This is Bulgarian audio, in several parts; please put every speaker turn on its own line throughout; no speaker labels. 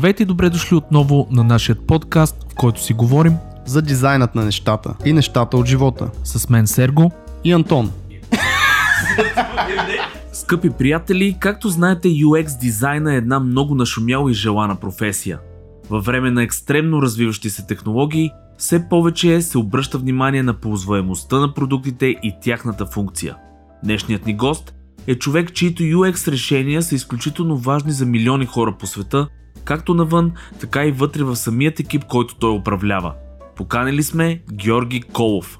Здравейте и добре дошли отново на нашия подкаст, в който си говорим
за дизайнът на нещата и нещата от живота.
с мен Серго.
И Антон.
Скъпи приятели, както знаете, UX дизайна е една много нашумяла и желана професия. Във време на екстремно развиващи се технологии, все повече се обръща внимание на ползваемостта на продуктите и тяхната функция. Днешният ни гост е човек, чието UX решения са изключително важни за милиони хора по света, както навън, така и вътре в самият екип, който той управлява. Поканили сме Георги Колов.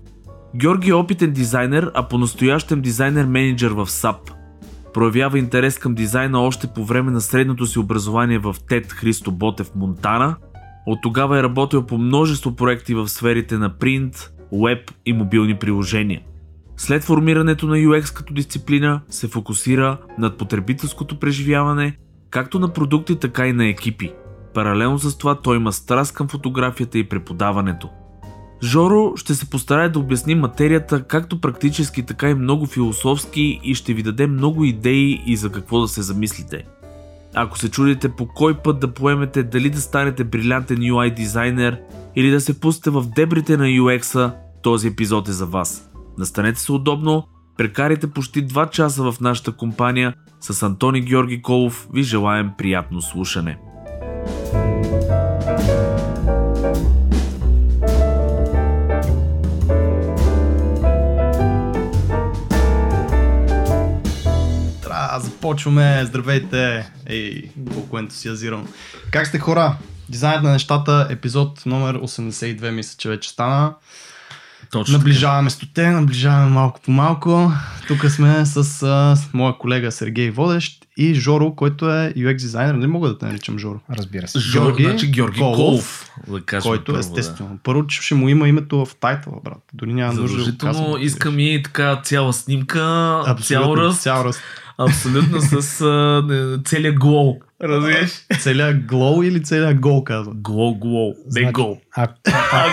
Георги е опитен дизайнер, а по-настоящем дизайнер-менеджер в SAP. Проявява интерес към дизайна още по време на средното си образование в ТЕД Христо Ботев Монтана. От тогава е работил по множество проекти в сферите на принт, веб и мобилни приложения. След формирането на UX като дисциплина се фокусира над потребителското преживяване, както на продукти, така и на екипи. Паралелно с това той има страст към фотографията и преподаването. Жоро ще се постарае да обясни материята както практически, така и много философски и ще ви даде много идеи и за какво да се замислите. Ако се чудите по кой път да поемете дали да станете брилянтен UI дизайнер или да се пустите в дебрите на UX-а, този епизод е за вас. Настанете се удобно, прекарайте почти 2 часа в нашата компания. С Антони Георги Колов ви желаем приятно слушане.
Тра, започваме. Здравейте. Ей, колко ентусиазирам. Как сте хора? Дизайнът на нещата, епизод номер 82, мисля, че вече стана.
Точно
Наближаваме стоте, наближаваме малко по малко. Тук сме с, а, с моя колега Сергей Водещ и Жоро, който е UX дизайнер. Не мога да те наричам Жоро.
Разбира се.
Жор,
Георги
значи Георги
Колов,
Колов, да кажем
който
първо,
естествено. Първо, че ще му има името в тайтъла, брат. Дори няма
Да.
нужда да казвам.
искам и така цяла снимка, цял
Абсолютно,
ръст,
Цял ръст.
абсолютно с а, целият глоу. Разбираш?
Целият глоу или целият гол, казва.
Глоу, глоу, не гол.
А, а,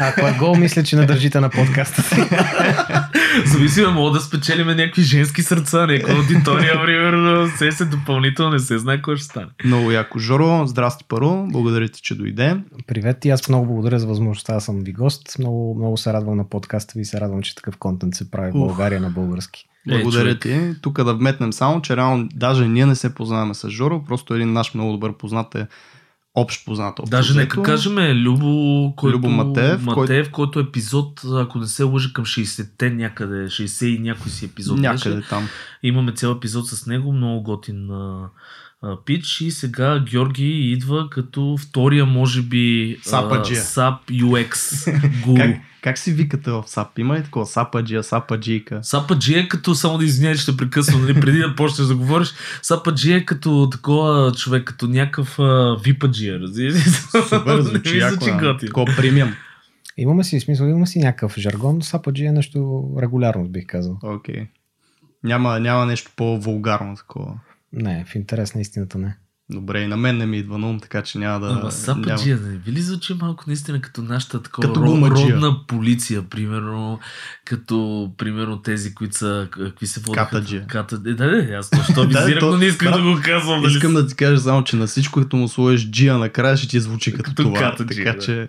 ако е гол, мисля, че не държите на подкаста си.
Зависиме, мога да спечелим някакви женски сърца, някаква аудитория, примерно, се се допълнително, не се знае кой ще стане.
Много яко. Жоро, здрасти първо. Благодаря ти, че дойде.
Привет и аз много благодаря за възможността да съм ви гост. Много, много се радвам на подкаста ви и се радвам, че такъв контент се прави в
Ух.
България на български.
Е,
Благодаря
човек.
ти. Тук да вметнем само, че реално даже ние не се познаваме с Жоро, просто един наш много добър познат е общ познат. общо
Даже нека кажем Любо, който,
Любо Матеев,
Матеев който епизод, ако не се лъжа към 60-те някъде, 60 и някой си епизод
Някъде
беше.
там.
Имаме цял епизод с него, много готин пич и сега Георги идва като втория, може би,
Сападжия.
SAP UX гуру.
Как, как си викате в САП? Има ли такова? Сападжия, сападжийка.
Сападжи е като, само да извиня, ще прекъсвам, нали, преди да почнеш да говориш, Сападжи е като такова човек, като някакъв випаджия, разбираш?
Супер, звучи яко. Такова премиум.
Имаме си, смисъл, имаме си някакъв жаргон, но сападжи е нещо регулярно, бих казал.
Окей. Няма, няма нещо по-вулгарно такова.
Не, в интерес на истината не.
Добре, и на мен не ми идва на ум, така че няма да...
Ама
няма.
Сападжия, не ви ли звучи малко наистина като нашата такова
Като
родна полиция, примерно, като примерно тези, които са, какви се водят?
Катаджия.
Ката... Е, да, да, аз точно визирах,
то-
но не искам да го казвам. Нали?
Искам да ти кажа само, че на всичко, като му сложиш джия накрая, ще ти звучи като,
Като
това.
катаджия,
така
да.
че...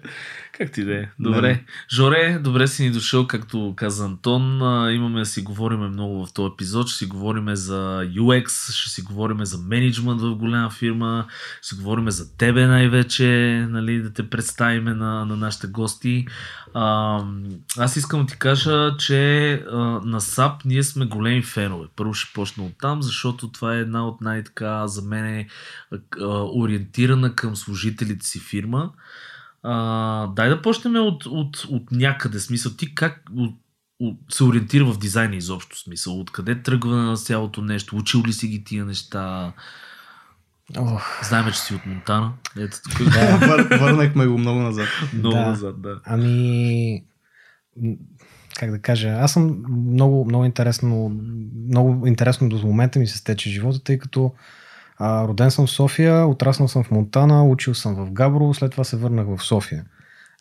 Как ти да е? Добре.
Не.
Жоре, добре си ни дошъл, както каза Антон. Имаме да си говорим много в този епизод. Ще си говорим за UX, ще си говорим за менеджмент в голяма фирма, ще си говорим за тебе най-вече, нали, да те представим на, на нашите гости. А, аз искам да ти кажа, че а, на SAP ние сме големи фенове. Първо ще почна от там, защото това е една от най-така за мен е, ориентирана към служителите си фирма. А, дай да почнем от, от, от някъде. Смисъл, ти как от, от, се ориентира в дизайна изобщо смисъл? Откъде тръгва на цялото нещо? Учил ли си ги тия неща?
Ох,
Знаем, че си от Монтана. Ето тук.
Вър, върнахме го много назад.
Много
Да.
назад, да.
ами... Как да кажа, аз съм много, много интересно, много интересно до момента ми се стече живота, тъй като а, роден съм в София, отраснал съм в Монтана, учил съм в Габрово, след това се върнах в София.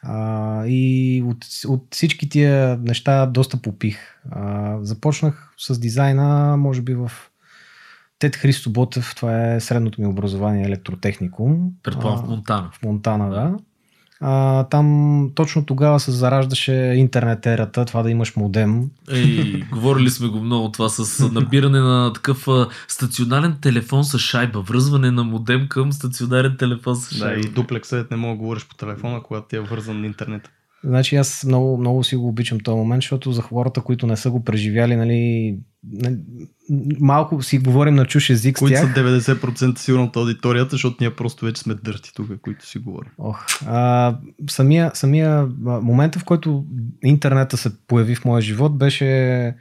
А, и от, от всички тия неща доста попих. А, започнах с дизайна, може би в Тед Христо Ботев, това е средното ми образование електротехникум.
Предполагам в Монтана.
в Монтана, да. А, там точно тогава се зараждаше интернет ерата, това да имаш модем.
Ей, говорили сме го много това с набиране на такъв а, стационарен телефон с шайба, връзване на модем към стационарен телефон с
Да,
шайба.
и дуплексът не мога да говориш по телефона, когато ти е вързан на интернет.
Значи аз много, много си го обичам този момент, защото за хората, които не са го преживяли, нали, малко си говорим на чуш език с
Които са
тях.
90% сигурно от аудиторията, защото ние просто вече сме дърти тук, които си говорим.
Ох, а, самия, самия момента, в който интернета се появи в моя живот, беше,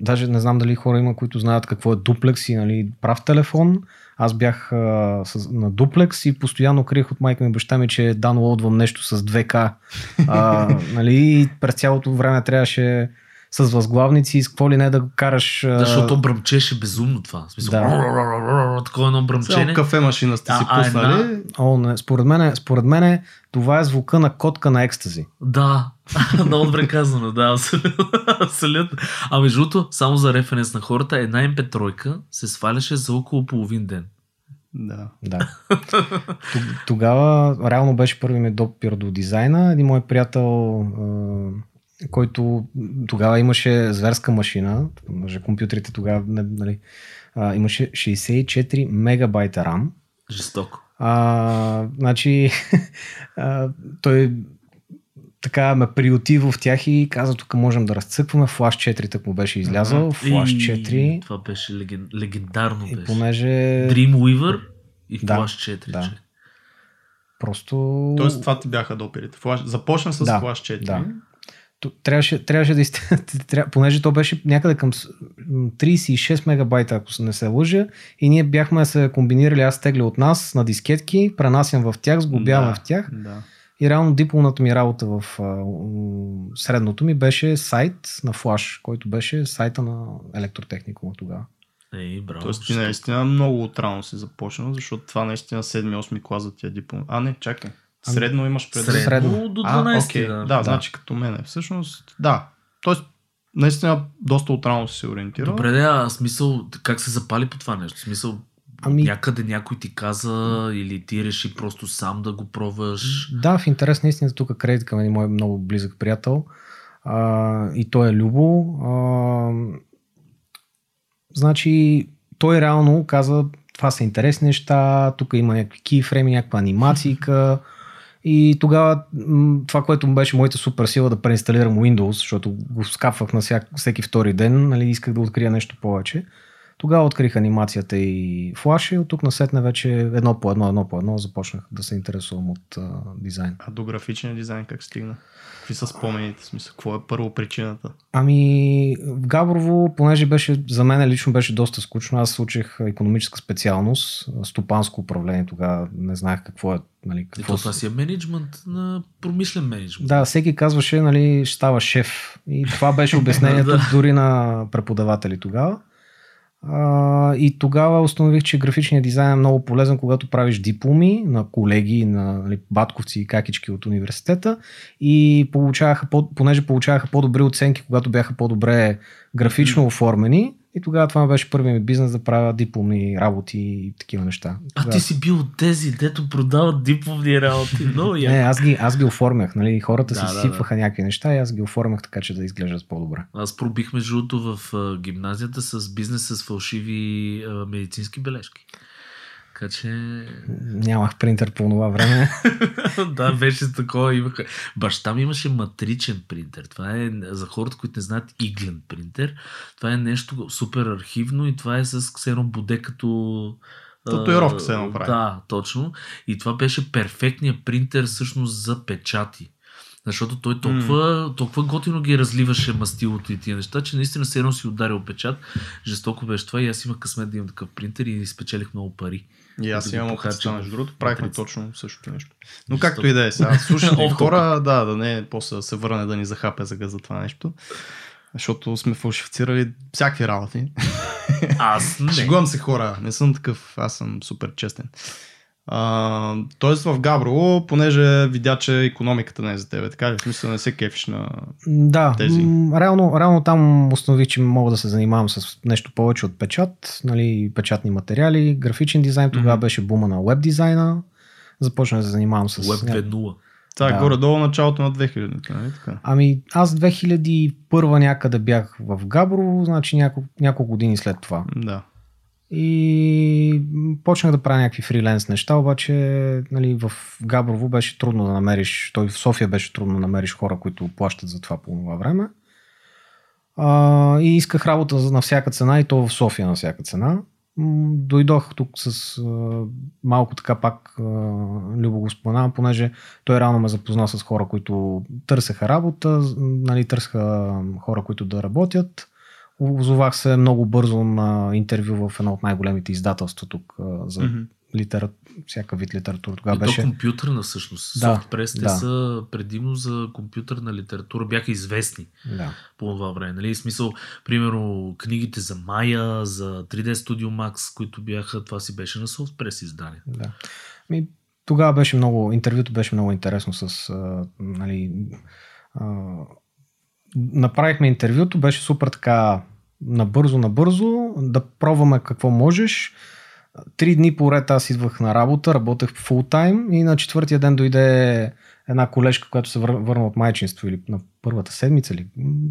даже не знам дали хора има, които знаят какво е дуплекс и нали, прав телефон. Аз бях а, с, на дуплекс и постоянно криех от майка ми и баща ми, че даунлоудвам нещо с 2К. А, нали, и през цялото време трябваше с възглавници, с какво ли не да караш.
Да, защото бръмчеше безумно това. В смисъл,
Да.
такова едно бръмчене.
Цял кафе машина сте си
а
пуснали.
една-
О, не, според мен, според мен това е звука на котка на екстази.
Да, много добре казано, да, абсолютно. А между другото, само за референс на хората, една MP3 се сваляше за около половин ден.
Да.
Да. Тогава реално беше първи ми допир до дизайна. Един мой приятел, който тогава имаше зверска машина, даже компютрите тогава нали, имаше 64 мегабайта RAM.
Жестоко.
А, значи, а, той така ме приюти в тях и каза, тук можем да разцъкваме. Flash 4 так му беше излязъл. Flash
И
4.
Това беше леген... легендарно.
И
беше.
понеже
Dreamweaver и
Да,
Flash 4.
да.
че.
просто...
Тоест това ти бяха доперите. Флаш... Започна с
Да,
Flash 4.
да. Трябваше, трябваше да из... тря... понеже то беше някъде към с- м, 36 мегабайта, ако се не се лъжа, и ние бяхме се комбинирали, аз тегля от нас на дискетки, пренасям в тях, сглобявам
да,
в тях
Да.
И реално дипломната ми работа в а, средното ми беше сайт на Flash, който беше сайта на електротехникума тогава.
Ей, браво.
Тоест ти наистина много отрано си започнал, защото това наистина 7-8 клас за тия диплом. А, не, чакай.
Ами,
Средно имаш пред
Средно,
Средно.
до
А,
12.
окей.
да.
да, да, значи като мене. Всъщност, да. Тоест, наистина доста отрано си се ориентирал.
Добре, да, а смисъл, как се запали по това нещо? Смисъл,
Ами-
някъде някой ти каза или ти реши просто сам да го пробваш.
Да, в интерес на истината тук кредит към един мой много близък приятел а, и той е Любо. А, значи той реално каза това са интересни неща, тук има някакви кейфрейми, някаква анимацийка и тогава това, което му беше моята супер сила да преинсталирам Windows, защото го скапвах на всяк, всеки втори ден, нали, исках да открия нещо повече. Тогава открих анимацията и флаш и от тук насетне вече едно по едно, едно по едно започнах да се интересувам от а, дизайн.
А до графичния дизайн как стигна? Какви са спомените? Смисъл, какво е първо причината?
Ами в Габрово, понеже беше, за мен лично беше доста скучно, аз учих економическа специалност, стопанско управление, тогава не знаех какво е. Нали,
И
какво
то това си е менеджмент на промишлен менеджмент.
Да, всеки казваше, нали, ще става шеф. И това беше обяснението дори на преподаватели тогава. А, и тогава установих, че графичният дизайн е много полезен, когато правиш дипломи на колеги, на нали, батковци и какички от университета и получаваха, по, понеже получаваха по-добри оценки, когато бяха по-добре графично оформени. И тогава това беше първият ми бизнес да правя дипломни работи и такива неща.
А
Тогава-
ти си бил от тези, дето продават дипломни работи. Много
Не, аз ги, аз ги оформях, нали? Хората
Да,
си
да,
сипваха някакви неща и аз ги оформях така, че да изглеждат по-добре.
Аз пробих между другото в а, гимназията с бизнес с фалшиви а, медицински бележки. Така че...
Нямах принтер по това време.
да, беше такова. Имаха... Баща ми имаше матричен принтер. Това е за хората, които не знаят иглен принтер. Това е нещо супер архивно и това е с ксено буде като...
Татуировка се направи.
Да, точно. И това беше перфектният принтер всъщност за печати. Защото той толкова, mm. толкова готино ги разливаше мастилото и тия неща, че наистина се едно си ударил печат. Жестоко беше това и аз имах късмет да имам такъв принтер и спечелих много пари.
И аз
Да
имам
похарча
опита,
в
между другото, правихме точно същото нещо. Но както и да е сега, слушайте хора, да, да не после да се върне да ни захапе за за това нещо. Защото сме фалшифицирали всякакви работи.
Аз не.
Шегувам се хора, не съм такъв, аз съм супер честен. А, тоест в Габрово, понеже видя, че економиката не е за тебе, така ли? В смисъл не се кефиш на...
Да,
тези.
м, реално, реално там установих, че мога да се занимавам с нещо повече от печат, нали, печатни материали, графичен дизайн, тогава
Мгм.
беше бума на веб дизайна. Започнах да се занимавам с...
Web 2.0.
Това е
Да.
горе-долу началото на 2000-та, нали така?
Ами аз 2001 някъде бях в Габрово, значи няколко, няколко години след това.
Да.
И почнах да правя някакви фриленс неща, обаче нали, в Габрово беше трудно да намериш, той в София беше трудно да намериш хора, които плащат за това по това време. А, и исках работа на всяка цена и то в София на всяка цена. Дойдох тук с а, малко така пак а, Любо го споменавам, понеже той рано ме запозна с хора, които търсеха работа, нали, търсеха хора, които да работят. Озовах се много бързо на интервю в едно от най-големите издателства тук за
Мгм.
литера... всяка вид литература.
И
Тогава
то
беше...
компютърна всъщност.
Да,
Софтпрес, те
да.
са предимно за компютърна литература, бяха известни
Да.
по това време. Нали? В смисъл, примерно, книгите за Maya, за 3D Studio Max, които бяха, това си беше на Softpress издание.
Да. Ми, тогава беше много, интервюто беше много интересно с, а, нали, а, направихме интервюто, беше супер така набързо, набързо, да пробваме какво можеш. Три дни поред аз идвах на работа, работех фул тайм и на четвъртия ден дойде една колежка, която се вър- върна от майчинство или на първата седмица. Ли.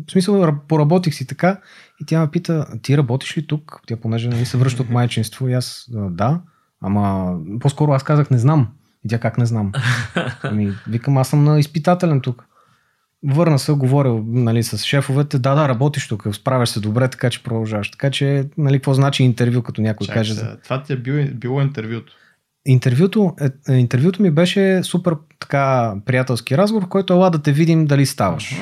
В смисъл, ра- поработих си така и тя ме пита, ти работиш ли тук? Тя понеже нали, се връща от майчинство и аз, «А, да, ама по-скоро аз казах не знам. И тя как не знам? Ами, викам, аз съм на изпитателен тук. Върна се, говорил нали, с шефовете, да, да, работиш тук, справяш се добре, така че продължаваш. Така че, нали, какво значи интервю, като някой
Чакай
каже.
сега, Това ти е било, било интервюто.
Интервюто, е, е, интервюто ми беше супер така приятелски разговор, в който ела да те видим дали ставаш.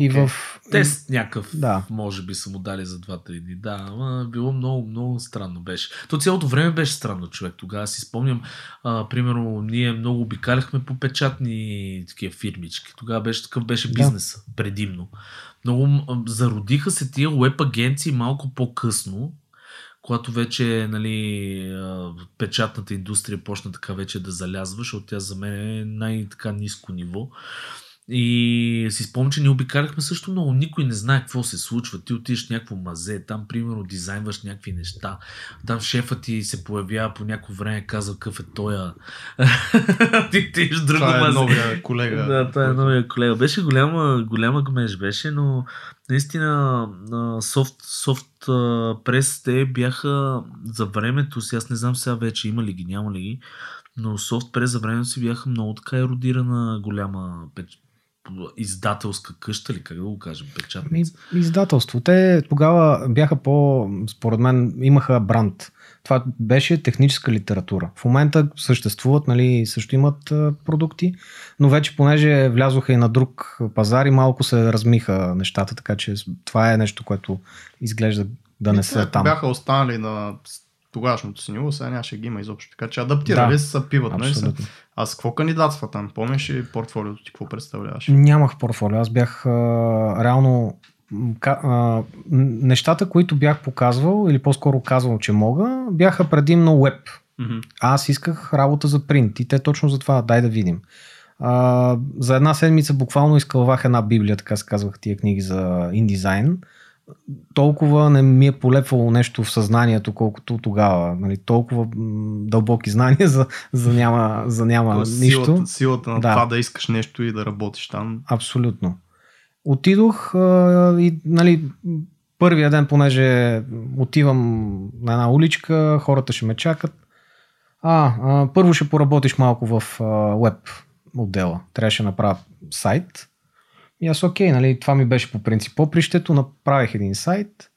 А,
И в...
Тест някакъв,
Да.
може би са му дали за 2-3 дни. Да, ама било много, много странно беше. То цялото време беше странно човек. Тогава си спомням, а, примерно, ние много обикаляхме по печатни такива фирмички. Тогава беше такъв беше
Да.
бизнеса, предимно. Много зародиха се тия веб агенции малко по-късно, когато вече нали, печатната индустрия почна така вече да залязва, защото тя за мен е най-така ниско ниво. И си спомням, че ни обикаляхме също много. Никой не знае какво се случва. Ти отидеш в някакво мазе, там примерно дизайнваш някакви неща. Там шефът ти се появява по някакво време, казва какъв е тоя. ти отидеш в друго
Това е
мазе.
новия колега.
Да, това е новия колега. Беше голяма, голяма гмеж беше, но наистина на софт, софт прес те бяха за времето си, аз не знам сега вече има ли ги, няма ли ги, но софт прес за времето си бяха много така еродирана голяма. Издателска къща ли, как да го кажем, печатница.
издателство. Те тогава бяха по, според мен, имаха бранд. Това беше техническа литература. В момента съществуват, нали, също имат продукти, но вече понеже влязоха и на друг пазар и малко се размиха нещата, така че това е нещо, което изглежда да не са там.
Бяха останали на тогашното си ниво, сега нямаше ги има изобщо. Така че адаптирали
Да,
се, пиват. Нали? са. А с какво кандидатства там? Помниш ли портфолиото ти, какво представляваше?
Нямах портфолио. Аз бях а, реално а, нещата, които бях показвал или по-скоро казвал, че мога, бяха предимно веб.
Мгм.
Аз исках работа за принт и те точно за това, дай да видим. А, за една седмица буквално изкълвах една библия, така се казвах тия книги за индизайн. Толкова не ми е полепвало нещо в съзнанието, колкото тогава. Нали, толкова дълбоки знания за, за няма, за няма
Тоест,
нищо.
Силата, силата на
Да.
това да искаш нещо и да работиш там.
Абсолютно. Отидох а, и нали, първия ден, понеже отивам на една уличка, хората ще ме чакат. А, а първо ще поработиш малко в а, веб отдела. Трябваше да направя сайт. И аз окей, нали, това ми беше по принцип попрището, направих един сайт.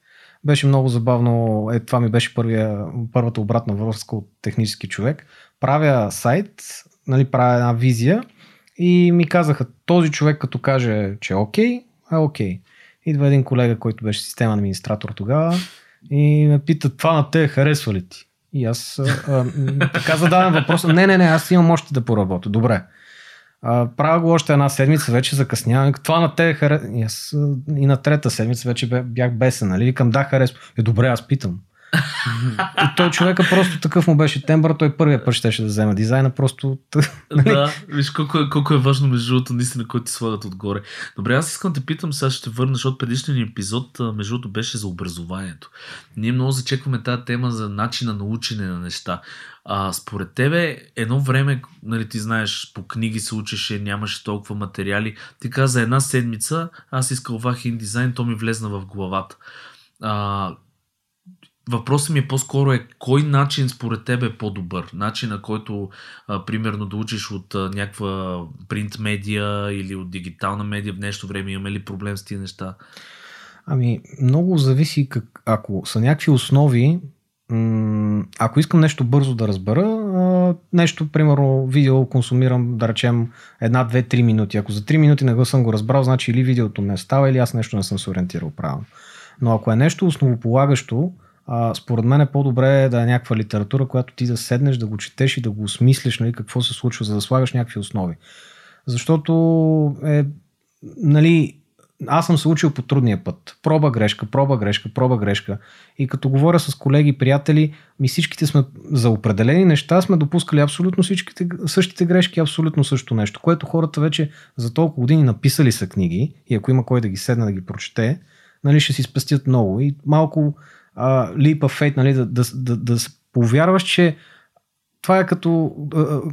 Беше много забавно, е, това ми беше първия, първата обратна връзка от технически човек. Правя сайт, нали, правя една визия и ми казаха, този човек като каже, че е окей, е окей. Идва един колега, който беше системен администратор тогава и ме пита, това на те харесва ли ти? И аз а, така задавам въпроса, не, не, не, аз имам още да поработя. Добре. Правя го още една седмица, вече закъснявам. Това на те. И, аз, и на трета седмица вече бях бесен, нали? Викам, да, харесва. Е, добре, аз питам. И той човека просто такъв му беше тембър, той първия път щеше да вземе дизайна, просто... нали?
да, виж колко е, колко е важно между другото, наистина, който ти слагат отгоре. Добре, аз искам да питам, сега ще върна, защото предишният ни епизод, между другото, беше за образованието. Ние много зачекваме тази тема за начина на учене на неща. А, според тебе, едно време, нали, ти знаеш, по книги се учеше, нямаше толкова материали. Ти каза една седмица, аз искал вахин дизайн, то ми влезна в главата. А, Въпросът ми е по-скоро е кой начин според теб е по-добър? Начина, който а, примерно да учиш от а, някаква принт медия или от дигитална медия в нещо време, имаме ли проблем с тези неща?
Ами, много зависи как, ако са някакви основи, ако искам нещо бързо да разбера, нещо, примерно, видео консумирам, да речем, една, две, три минути. Ако за три минути не го съм го разбрал, значи или видеото не става, или аз нещо не съм се ориентирал правилно. Но ако е нещо основополагащо, според мен е по-добре да е някаква литература, която ти да седнеш, да го четеш и да го осмислиш, нали, какво се случва, за да слагаш някакви основи. Защото е, нали, аз съм се учил по трудния път. Проба грешка, проба грешка, проба грешка. И като говоря с колеги, приятели, ми всичките сме за определени неща сме допускали абсолютно всичките същите грешки, абсолютно също нещо, което хората вече за толкова години написали са книги и ако има кой да ги седне да ги прочете, нали, ще си спестят много. И малко of faith, нали, да, да, да, да повярваш, че това е като,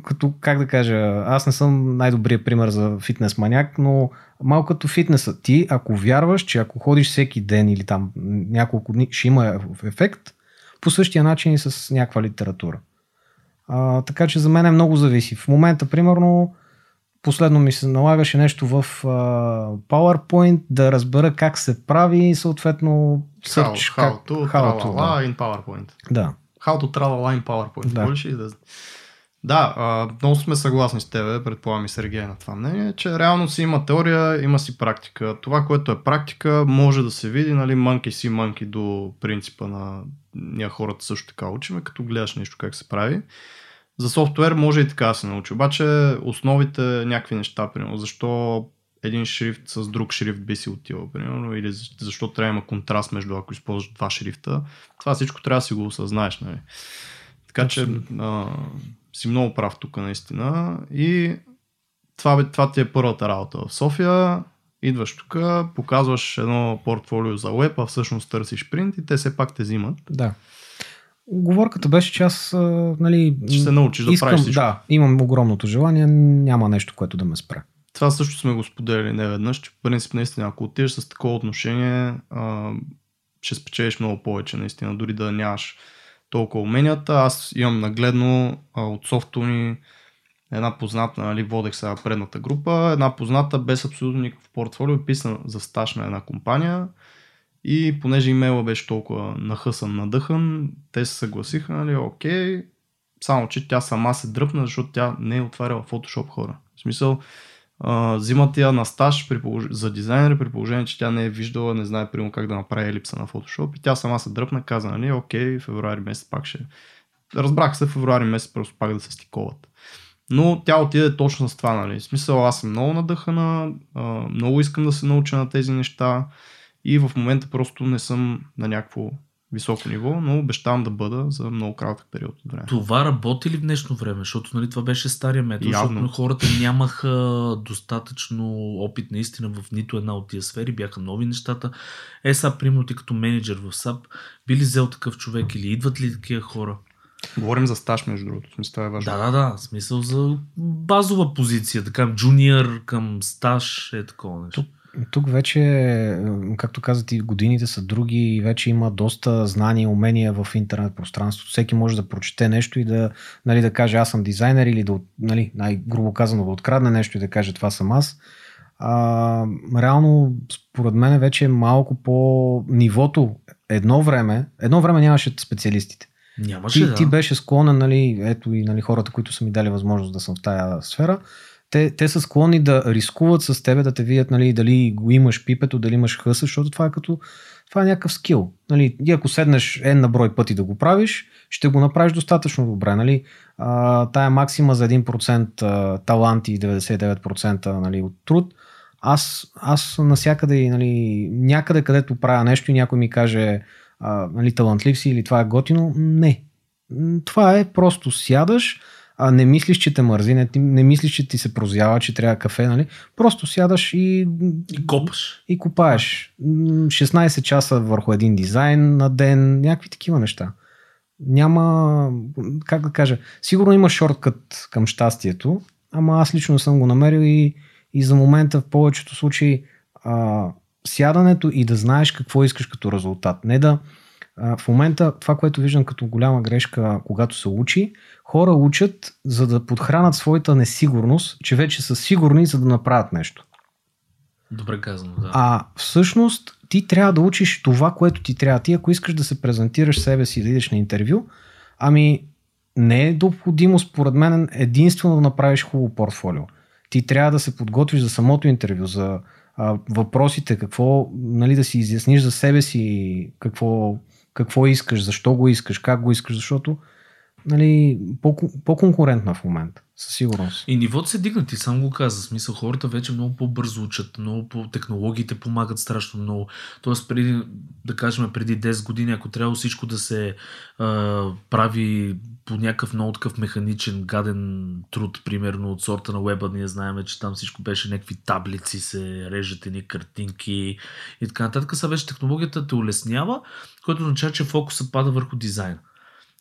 като, как да кажа, аз не съм най-добрият пример за фитнес маняк, но малко като фитнеса. Ти, ако вярваш, че ако ходиш всеки ден или там няколко дни, ще има ефект, по същия начин и с някаква литература. А, така че за мен е много зависи. В момента, примерно, последно ми се налагаше нещо в uh, PowerPoint да разбера как се прави и съответно
search, how,
как,
how to, how to да. in PowerPoint.
Да.
How to tralala in PowerPoint.
Да.
Можеш ли да... Да, а, много сме съгласни с тебе, предполагам и Сергей на това мнение, че реално си има теория, има си практика. Това, което е практика, може да се види, нали, манки си манки до принципа на ние хората също така учиме, като гледаш нещо как се прави. За софтуер може и така да се научи, обаче основите някакви неща, примерно, защо един шрифт с друг шрифт би си отивал, примерно, или защо трябва да има контраст между ако използваш два шрифта. Това всичко трябва да си го осъзнаеш, нали? Така че а, си много прав тук наистина. И това, това ти е първата работа в София. Идваш тук, показваш едно портфолио за веб, а всъщност търсиш принт и те все пак те взимат.
Да. Оговорката беше, че аз, нали...
Ще се научиш да
искам,
правиш всичко.
Да, имам огромното желание, няма нещо, което да ме спре.
Това също сме го споделили не веднъж, че в принцип наистина, ако отидеш с такова отношение, а, ще спечелиш много повече, наистина, дори да нямаш толкова уменията. Аз имам нагледно а, от софто ни една позната, нали, водех сега предната група, една позната без абсолютно никакво портфолио, писана за стаж на една компания и понеже имейла беше толкова нахъсан, надъхан, те се съгласиха, нали, окей, само че тя сама се дръпна, защото тя не е отваряла Photoshop хора. В смисъл, взимат я на стаж при полож... за дизайнер, при положение, че тя не е виждала, не знае примерно как да направи елипса на Photoshop и тя сама се дръпна, каза, нали, окей, февруари месец пак ще... Разбрах се, февруари месец просто пак да се стиковат. Но тя отиде точно с това, нали. В смисъл, аз съм много надъхана, много искам да се науча на тези неща и в момента просто не съм на някакво високо ниво, но обещавам да бъда за много кратък период от време.
Това работи ли в днешно време? Защото нали, това беше стария метод,
Явно.
защото хората нямаха достатъчно опит наистина в нито една от тия сфери, бяха нови нещата. Е, сега, примерно ти като менеджер в САП, би ли взел такъв човек или идват ли такива хора?
Говорим за стаж, между другото. Смисъл, това е важно.
Да, да, да. Смисъл за базова позиция, така, джуниор към стаж е такова нещо.
Тук вече, както каза ти, годините са други и вече има доста знания и умения в интернет пространството. Всеки може да прочете нещо и да, нали, да каже аз съм дизайнер или да, нали, най-грубо казано да открадне нещо и да каже това съм аз. А, реално, според мен вече е малко по нивото. Едно време, едно време нямаше специалистите.
Нямаше,
Ти,
да.
ти беше склонен, нали, ето и нали, хората, които са ми дали възможност да съм в тая сфера, те, те са склонни да рискуват с тебе, да те видят нали, дали го имаш пипето, дали имаш хъса, защото това е като това е някакъв скил. Нали, и ако седнеш е на брой пъти да го правиш, ще го направиш достатъчно добре. Нали. А, тая максима за 1% а, талант и 99% нали, от труд, аз, аз насякъде, нали, някъде където правя нещо и някой ми каже а, нали, талантлив си или това е готино. Не. Това е просто сядаш, а не мислиш, че те мързи, не, не мислиш, че ти се прозява, че трябва кафе, нали? Просто сядаш и...
И копаш.
И копаеш. 16 часа върху един дизайн на ден, някакви такива неща. Няма, как да кажа, сигурно има шорткът към щастието, ама аз лично съм го намерил и, и за момента в повечето случаи а, сядането и да знаеш какво искаш като резултат. Не да, в момента това, което виждам като голяма грешка, когато се учи, хора учат за да подхранат своята несигурност, че вече са сигурни за да направят нещо.
Добре казано, да.
А всъщност ти трябва да учиш това, което ти трябва. Ти ако искаш да се презентираш себе си, да идеш на интервю, ами не е необходимо според мен единствено да направиш хубаво портфолио. Ти трябва да се подготвиш за самото интервю, за а, въпросите, какво, нали, да си изясниш за себе си, какво, какво искаш, защо го искаш, как го искаш, защото нали, по-конкурентна в момента. Със сигурност.
И нивото се дигна, ти сам го каза. Смисъл, хората вече много по-бързо учат, много по технологиите помагат страшно много. Тоест, преди, да кажем, преди 10 години, ако трябва всичко да се а, прави по някакъв много такъв механичен, гаден труд, примерно от сорта на веба, ние знаем, че там всичко беше някакви таблици, се режат едни картинки и така нататък. Сега вече технологията те улеснява, което означава, че фокуса пада върху дизайн.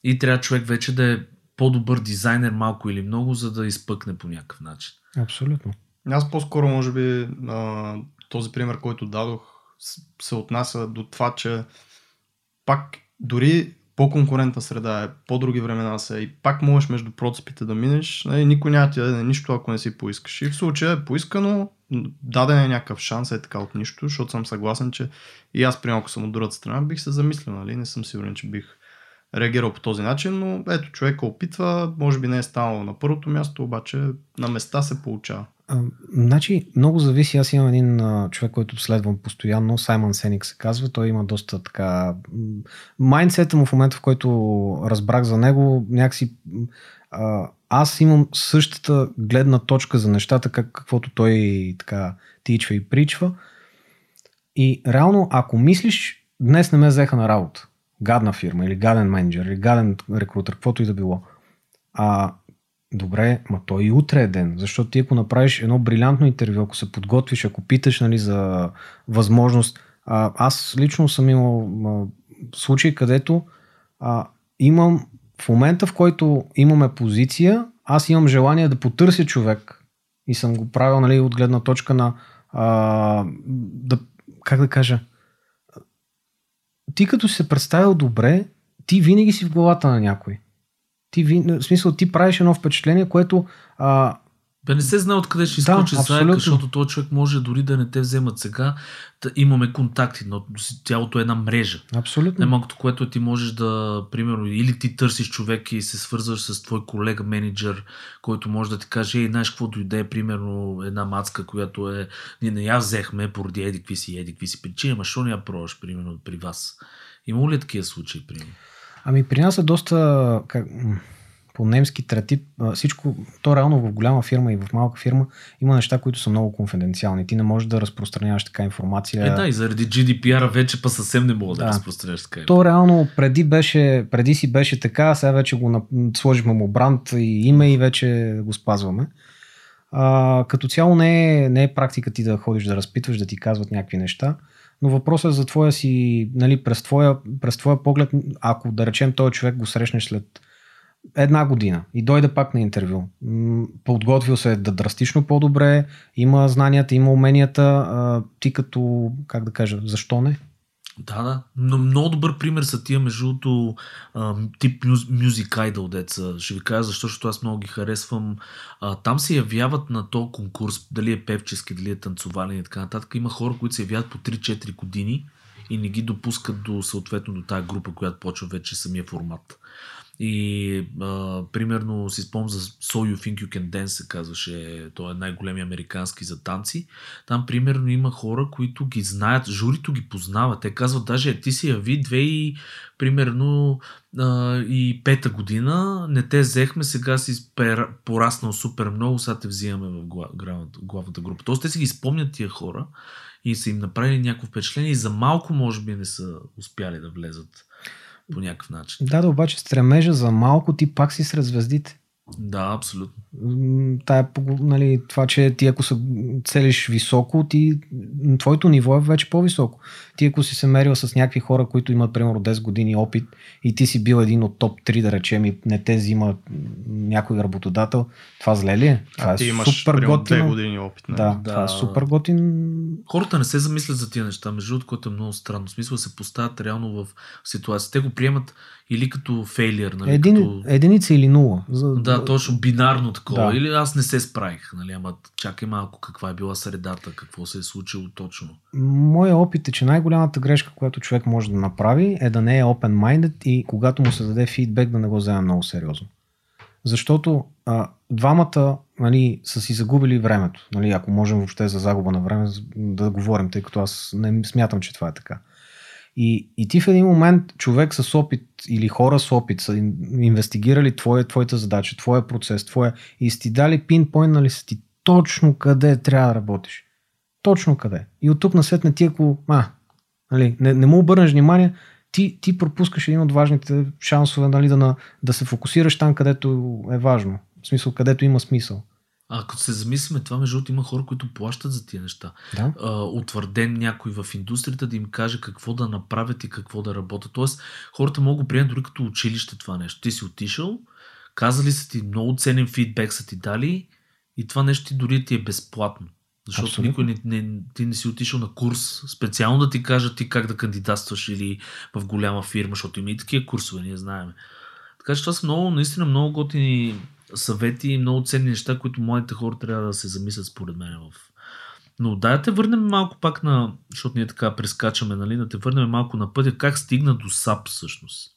И трябва човек вече да е по-добър дизайнер малко или много, за да изпъкне по някакъв начин.
Абсолютно.
Аз по-скоро, може би, този пример, който дадох, се отнася до това, че пак дори по-конкурентна среда е, по-други времена са и пак можеш между процепите да минеш. Нали, никой няма ти да даде нищо, ако не си поискаш. И в случая е поискано, даден е някакъв шанс, е така от нищо, защото съм съгласен, че и аз, при ако съм от другата страна, бих се замислил, нали? Не съм сигурен, че бих реагирал по този начин, но ето човека опитва, може би не е станало на първото място, обаче на места се получава.
А, значи, много зависи. Аз имам един а, човек, който следвам постоянно, Саймон Сеник се казва. Той има доста така... Майндсета му в момента, в който разбрах за него, някакси... А, аз имам същата гледна точка за нещата, как, каквото той така тичва и причва. И реално, ако мислиш, днес не ме взеха на работа гадна фирма или гаден менеджер или гаден рекрутер, каквото и да било. А, добре, ма той и утре е ден, защото ти ако направиш едно брилянтно интервю, ако се подготвиш, ако питаш нали, за възможност, а, аз лично съм имал а, случай, където а, имам в момента, в който имаме позиция, аз имам желание да потърся човек и съм го правил нали, от гледна точка на а, да, как да кажа, ти като си се представил добре, ти винаги си в главата на някой. Ти, в смисъл, ти правиш едно впечатление, което а,
да не се знае откъде ще изкочи да, заека, защото този човек може дори да не те вземат сега. Да имаме контакти, но тялото е една мрежа.
Абсолютно.
Най-малкото, което ти можеш да, примерно, или ти търсиш човек и се свързваш с твой колега, менеджер, който може да ти каже, ей, знаеш какво дойде, примерно, една мацка, която е, ние не я взехме поради еди какви си, еди какви си причини, ама що не я пробваш, примерно, при вас. Има ли такива случаи, примерно?
Ами при нас е доста, как, по-немски тратип, всичко, то реално в голяма фирма и в малка фирма има неща, които са много конфиденциални. Ти не можеш да разпространяваш така информация.
Е, да, и заради GDPR вече па съвсем не мога да, да разпространяваш така.
То реално преди, беше, преди си беше така, сега вече го сложихме му бранд и име и вече го спазваме. А, като цяло не е, не е практика ти да ходиш да разпитваш, да ти казват някакви неща, но въпросът е за твоя си, нали, през твоя, през твоя поглед, ако да речем този човек го срещнеш след една година и дойде пак на интервю. Подготвил се да драстично по-добре, има знанията, има уменията. Ти като, как да кажа, защо не?
Да, да. Но много добър пример са тия, между другото, тип Music Idol деца. Ще ви кажа защо, защото аз много ги харесвам. Там се явяват на то конкурс, дали е певчески, дали е танцувален и така нататък. Има хора, които се явяват по 3-4 години и не ги допускат до съответно до тази група, която почва вече самия формат. И а, примерно си спомням за So You Think You Can Dance се казваше, той е най-големи американски за танци. Там примерно има хора, които ги знаят, журито ги познава. Те казват, даже ти си яви две и примерно а, и пета година, не те взехме, сега си пер, пораснал супер много, сега те взимаме в главната, главната група. Тоест те си ги спомнят тия хора и са им направили някакво впечатление и за малко може би не са успяли да влезат по някакъв начин.
Да, да, обаче стремежа за малко ти пак си сред звездите.
Да, абсолютно.
Тая, нали, това, че ти ако се целиш високо, ти, твоето ниво е вече по-високо. Ти ако си се мерил с някакви хора, които имат примерно 10 години опит и ти си бил един от топ 3, да речем, и не те взима някой работодател, това зле ли е? Това
А
е
ти имаш
супер
две
готино.
години опит. нали?
Да,
Да.
това е супер готин.
Хората не се замислят за тия неща, между другото, което е много странно. В смисъл се поставят реално в ситуация. Те го приемат или като фейлиер, нали?
Един,
като...
Единица или нула. За,
Да, точно бинарно такова.
Да.
Или аз не се справих, нали? Ама чакай малко каква е била средата, какво се е случило точно.
Моя опит е, че най-голямата грешка, която човек може да направи, е да не е open-minded и когато му се даде фидбек да не го вземе много сериозно. Защото а, двамата нали, са си загубили времето. Нали, ако можем въобще за загуба на време да говорим, тъй като аз не смятам, че това е така. И, и ти в един момент, човек с опит или хора с опит са ин- инвестигирали твоя, твоята задача, твоя процес, твоя и ти дали пинпойнали са ти точно къде трябва да работиш. Точно къде. И от тук на след на ти, ако а, нали, не, не му обърнеш внимание, ти, ти пропускаш един от важните шансове нали, да, на, да се фокусираш там, където е важно. В смисъл, където има смисъл.
А като се замислиме, това между другото има хора, които плащат за тия неща.
Да?
А, утвърден някой в индустрията да им каже какво да направят и какво да работят. Тоест, хората могат да приемат дори като училище това нещо. Ти си отишъл, казали са ти много ценен фидбек са ти дали и това нещо ти дори ти е безплатно. Защото
Абсолютно.
никой не, не, ти не си отишъл на курс специално да ти кажат ти как да кандидатстваш или в голяма фирма, защото има и такива курсове, ние знаем. Така че това са много, наистина много готини съвети и много ценни неща, които младите хора трябва да се замислят според мен в но да те върнем малко пак на, защото ние така прескачаме, нали, да те върнем малко на пътя, как стигна до SAP всъщност.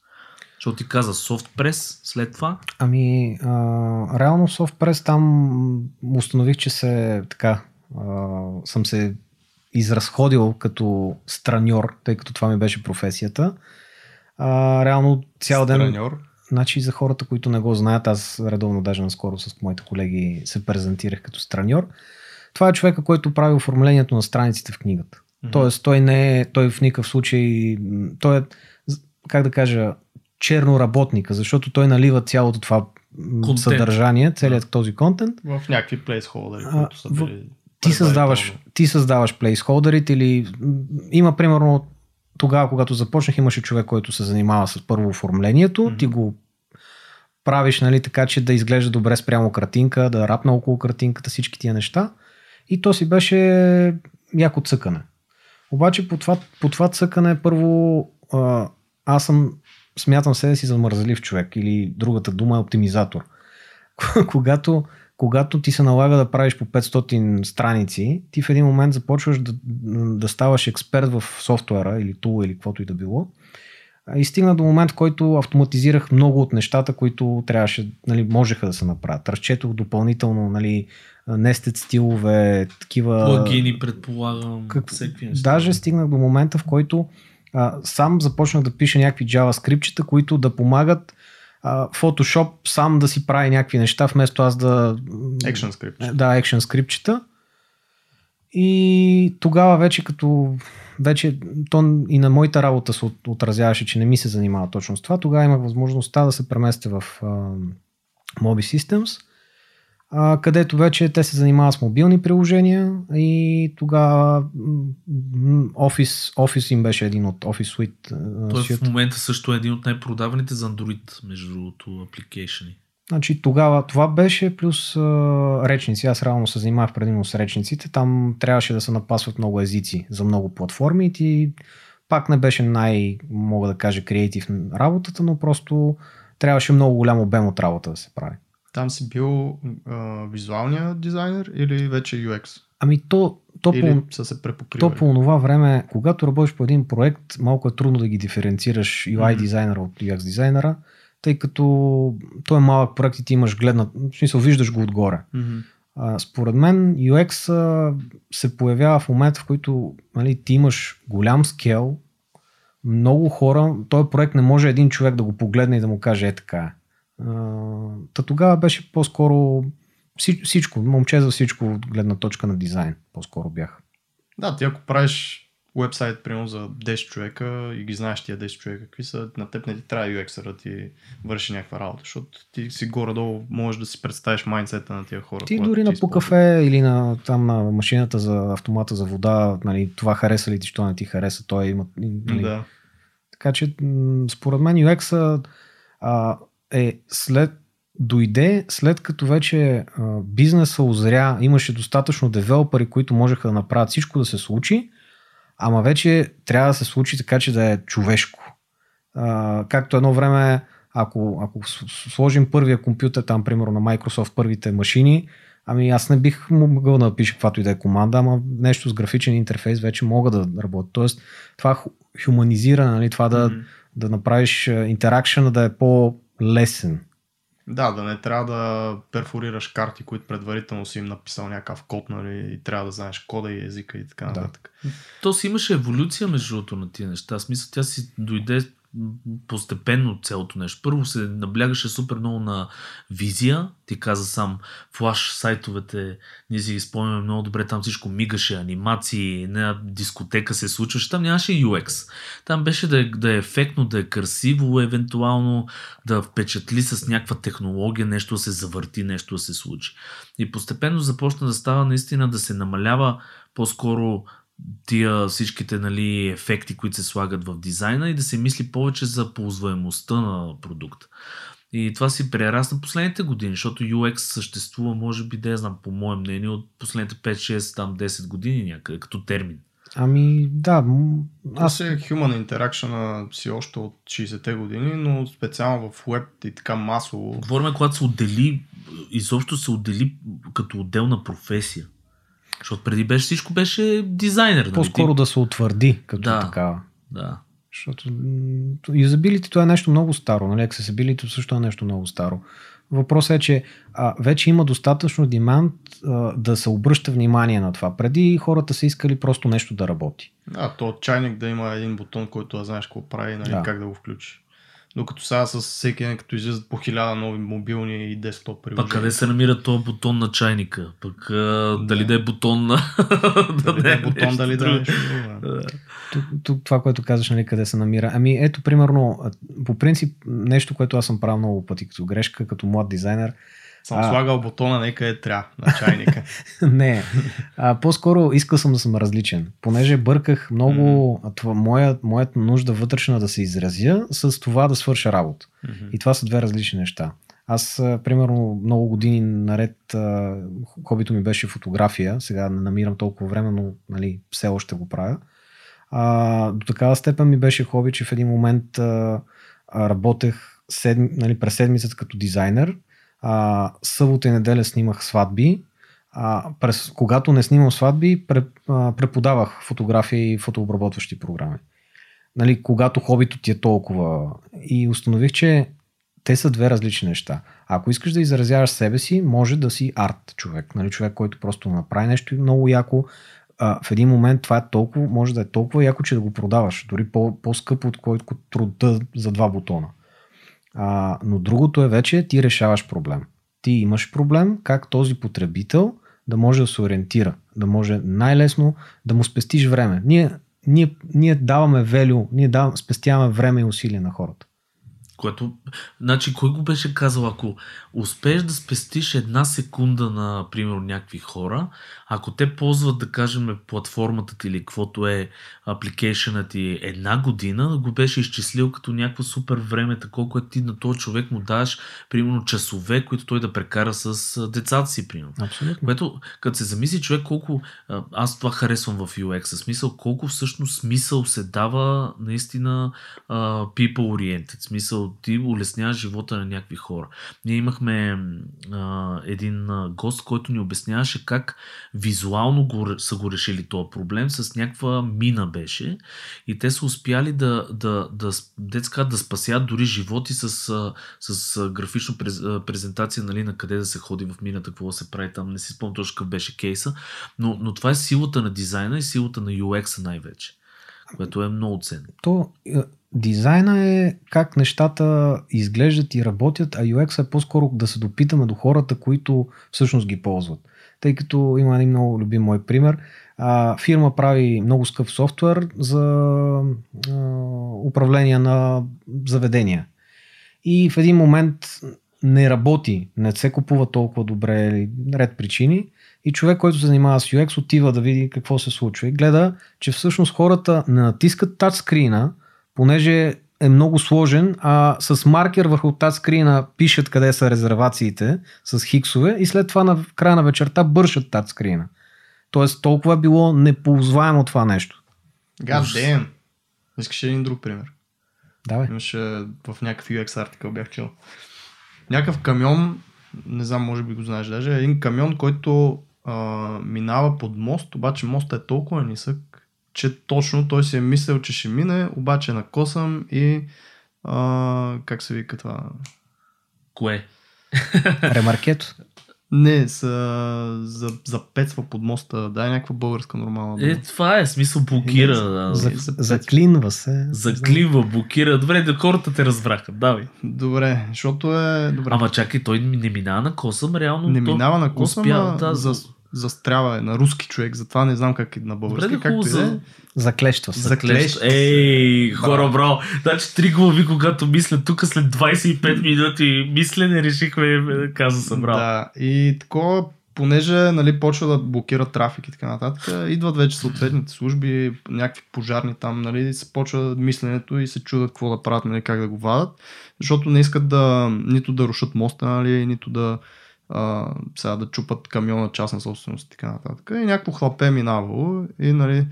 Защото ти каза SoftPress след това.
Ами, а, реално SoftPress там установих, че се така, а, съм се изразходил като страньор, тъй като това ми беше професията. А, реално цял ден...
Страньор.
Значи за хората, които не го знаят, аз редовно даже наскоро с моите колеги се презентирах като страньор. Това е човека, който прави оформлението на страниците в книгата.
Мгм.
Тоест, той не е, той в никакъв случай, той е, как да кажа, черно работника, защото той налива цялото това
Контент.
съдържание, целият този контент.
В някакви плейсхолдери, които са
в-
били
Ти създаваш, ти създаваш плейсхолдерите или има примерно тогава, когато започнах, имаше човек, който се занимава с първо оформлението,
Мгм.
ти го правиш нали, така, че да изглежда добре спрямо картинка, да рапна около картинката, всички тия неща. И то си беше яко цъкане. Обаче по това, по това цъкане първо а, аз съм смятам себе си за мързелив човек или другата дума е оптимизатор. когато, когато ти се налага да правиш по 500 страници, ти в един момент започваш да, да ставаш експерт в софтуера или тул или каквото и да било. И стигна до момент, в който автоматизирах много от нещата, които трябваше, нали, можеха да се направят. Разчетох допълнително нали, нестет стилове, такива...
Плагини, предполагам.
Как...
всякакви неща.
Даже стигнах до момента, в който а, сам започнах да пиша някакви JavaScript, които да помагат Photoshop сам да си прави някакви неща, вместо аз да...
Action script.
Да, action скрипчета. И тогава вече като вече то и на моята работа се от- отразяваше, че не ми се занимава точно с това, тогава имах възможността да се преместя в а, Mobi Systems, а, където вече те се занимават с мобилни приложения и тогава Office, Office им беше един от Office Suite.
Той
suite.
в момента също е един от най-продаваните за Android, между другото, апликейшени.
Значи тогава това беше плюс а, речници. Аз реално се занимавах предимно с речниците. Там трябваше да се напасват много езици за много платформи и ти пак не беше най, мога да кажа, креатив работата, но просто трябваше много голям обем от работа да се прави.
Там си бил а, визуалния дизайнер или вече UX?
Ами то, то,
или
по,
са се
то по това време, когато работиш по един проект, малко е трудно да ги диференцираш UI
Мгм.
дизайнера от UX дизайнера, тъй като той е малък проект и ти имаш гледна, в смисъл виждаш го отгоре.
Мгм.
А, според мен UX а, се появява в момента, в който нали, ти имаш голям скел, много хора, този проект не може един човек да го погледне и да му каже е така. Та тогава беше по-скоро вси- всичко, момче за всичко от гледна точка на дизайн, по-скоро бях.
Да, ти ако правиш вебсайт, примерно за 10 човека и ги знаеш тия 10 човека, какви са, на теб не ти трябва UX да ти върши някаква работа, защото ти си горе-долу можеш да си представиш майндсета на тия хора.
Ти дори на по кафе или на, там на машината за автомата за вода, нали, това хареса ли ти, що не ти хареса, той има... Нали,
Да.
Така че, според мен UX а, е след дойде след като вече а, бизнеса озря, имаше достатъчно девелопери, които можеха да направят всичко да се случи, ама вече трябва да се случи така, че да е човешко. А, както едно време, ако, ако сложим първия компютър, там примерно на Microsoft, първите машини, ами аз не бих могъл да напиша каквато и да е команда, ама нещо с графичен интерфейс вече мога да работя. Тоест, това ху- хуманизиране, нали, това да,
Мгм.
да направиш интеракшена да е по-лесен.
Да, да не трябва да перфорираш карти, които предварително си им написал някакъв код, нали, и трябва да знаеш кода и езика и така
Да.
нататък.
То си имаше еволюция между другото на тия неща. Смисъл, тя си дойде постепенно цялото нещо. Първо се наблягаше супер много на визия. Ти каза сам, флаш сайтовете, ние си ги спомняме много добре, там всичко мигаше, анимации, една дискотека се случваше, там нямаше UX. Там беше да е, да е ефектно, да е красиво, евентуално да впечатли с някаква технология, нещо да се завърти, нещо да се случи. И постепенно започна да става наистина да се намалява по-скоро тия всичките нали, ефекти, които се слагат в дизайна и да се мисли повече за ползваемостта на продукта. И това си прерасна последните години, защото UX съществува, може би, да я знам, по мое мнение, от последните 5-6, там 10 години някъде, като термин.
Ами да,
аз е Human Interaction си още от 60-те години, но специално в веб и така масово.
Говорим, когато се отдели, изобщо се отдели като отделна професия. Защото преди беше всичко беше дизайнер. нали?
по-скоро да се утвърди като
Да.
такава.
Да.
Защото юзабилити това е нещо много старо, нали? Accessibility също е нещо много старо. Въпросът е, че а, вече има достатъчно демант а, да се обръща внимание на това. Преди хората са искали просто нещо да работи.
Да, то чайник да има един бутон, който да знаеш какво прави, нали,
Да.
как да го включи. Докато сега с всеки ден, като излизат по хиляда нови мобилни и десктоп приложения.
Пък къде се намира този бутон на чайника? Пък а, дали да е бутон на...
Дали да е бутон, дали да е нещо да.
Да.
Тук, тук това, което казваш, нали, къде се намира. Ами ето, примерно, по принцип, нещо, което аз съм правил много пъти като грешка, като млад дизайнер,
Съм
А.
слагал бутона нека е трябва на чайника.
не. А, по-скоро искал съм да съм различен. Понеже бърках много а, това, моя, моята нужда вътрешна да се изразя с това да свърша работа.
Мгм.
И това са две различни неща. Аз, примерно, много години наред хобито ми беше фотография. Сега не намирам толкова време, но нали, все още го правя. А, до такава степен ми беше хоби, че в един момент а, работех седми, нали, през седмицата като дизайнер. А, събота и неделя снимах сватби. А, през, когато не снимам сватби, преподавах фотография и фотообработващи програми. Нали, когато хобито ти е толкова. И установих, че те са две различни неща. Ако искаш да изразяваш себе си, може да си арт човек. Нали, човек, който просто направи нещо много яко. А, в един момент това е толкова, може да е толкова яко, че да го продаваш. Дори по, по-скъпо от който труда за два бутона. А, но другото е вече ти решаваш проблем. Ти имаш проблем как този потребител да може да се ориентира, да може най-лесно да му спестиш време. Ние, ние, ние даваме велю, ние даваме, спестяваме време и усилия на хората.
Което, значи, кой го беше казал, ако успееш да спестиш една секунда на, примерно, някакви хора, ако те ползват, да кажем, платформата ти или каквото е апликейшена ти една година, го беше изчислил като някакво супер време, такова, което ти на този човек му даваш, примерно, часове, които той да прекара с децата си, примерно.
Абсолютно.
Което, като се замисли човек колко, аз това харесвам в UX, смисъл колко всъщност смисъл се дава наистина people oriented, смисъл ти улесняваш живота на някакви хора. Ние имахме а, един гост, който ни обясняваше как визуално го, са го решили този проблем с някаква мина беше и те са успяли да, да, да, детска, да спасят дори животи с, с а, графично през, а, презентация нали, на къде да се ходи в мината, какво да се прави там, не си спомням точно какъв беше кейса, но, но това е силата на дизайна и силата на UX най-вече, което е много ценно.
То е, дизайна е как нещата изглеждат и работят, а UX е по-скоро да се допитаме до хората, които всъщност ги ползват. Тъй като има един много любим мой пример. А, фирма прави много скъп софтуер за а, управление на заведения. И в един момент не работи, не се купува толкова добре ред причини. И човек, който се занимава с UX, отива да види какво се случва и гледа, че всъщност хората не натискат тачскрина, понеже е много сложен, а с маркер върху тачскрина пишат къде са резервациите с хиксове и след това на края на вечерта бършат тачскрина. Тоест толкова е било неползваемо това нещо.
God damn. Искаш един друг пример?
Давай.
Имаше в някакъв UX артикъл бях чел. Някакъв камион, не знам, може би го знаеш даже, един камион, който а, минава под мост, обаче мостът е толкова нисък, че точно той си е мислил, че ще мине, обаче на косъм и а, как се вика това?
Кое?
Ремаркето.
Не, за, за, запецва под моста. Дай някаква българска нормална дума.
Е, това е смисъл блокира. да.
За,
за-
заклинва се.
Заклива, блокира. Добре, да хората те разбраха. Давай.
Добре, защото е... Добре.
Ама чакай, той не минава на косъм, реално.
не
то
минава на косъм,
успява,
а
да,
за, застрява е на руски човек, затова не знам как е на
Добре,
български.
да
както и
за...
да е.
Заклещва се.
За-
Заклещ.
Заклещ.
Ей, хора,
Браво.
бро. Значи три глави, когато мисля, тук след 25 минути мислене решихме, е, каза съм, браво.
Да, и такова, понеже нали, почва да блокира трафик и така нататък, идват вече съответните служби, някакви пожарни там, нали, се почва мисленето и се чудят какво да правят, нали, как да го вадат, защото не искат да нито да рушат моста, нали, нито да а, сега да чупат камиона частна собственост и така нататък. И някакво хлапе е минавало и нали,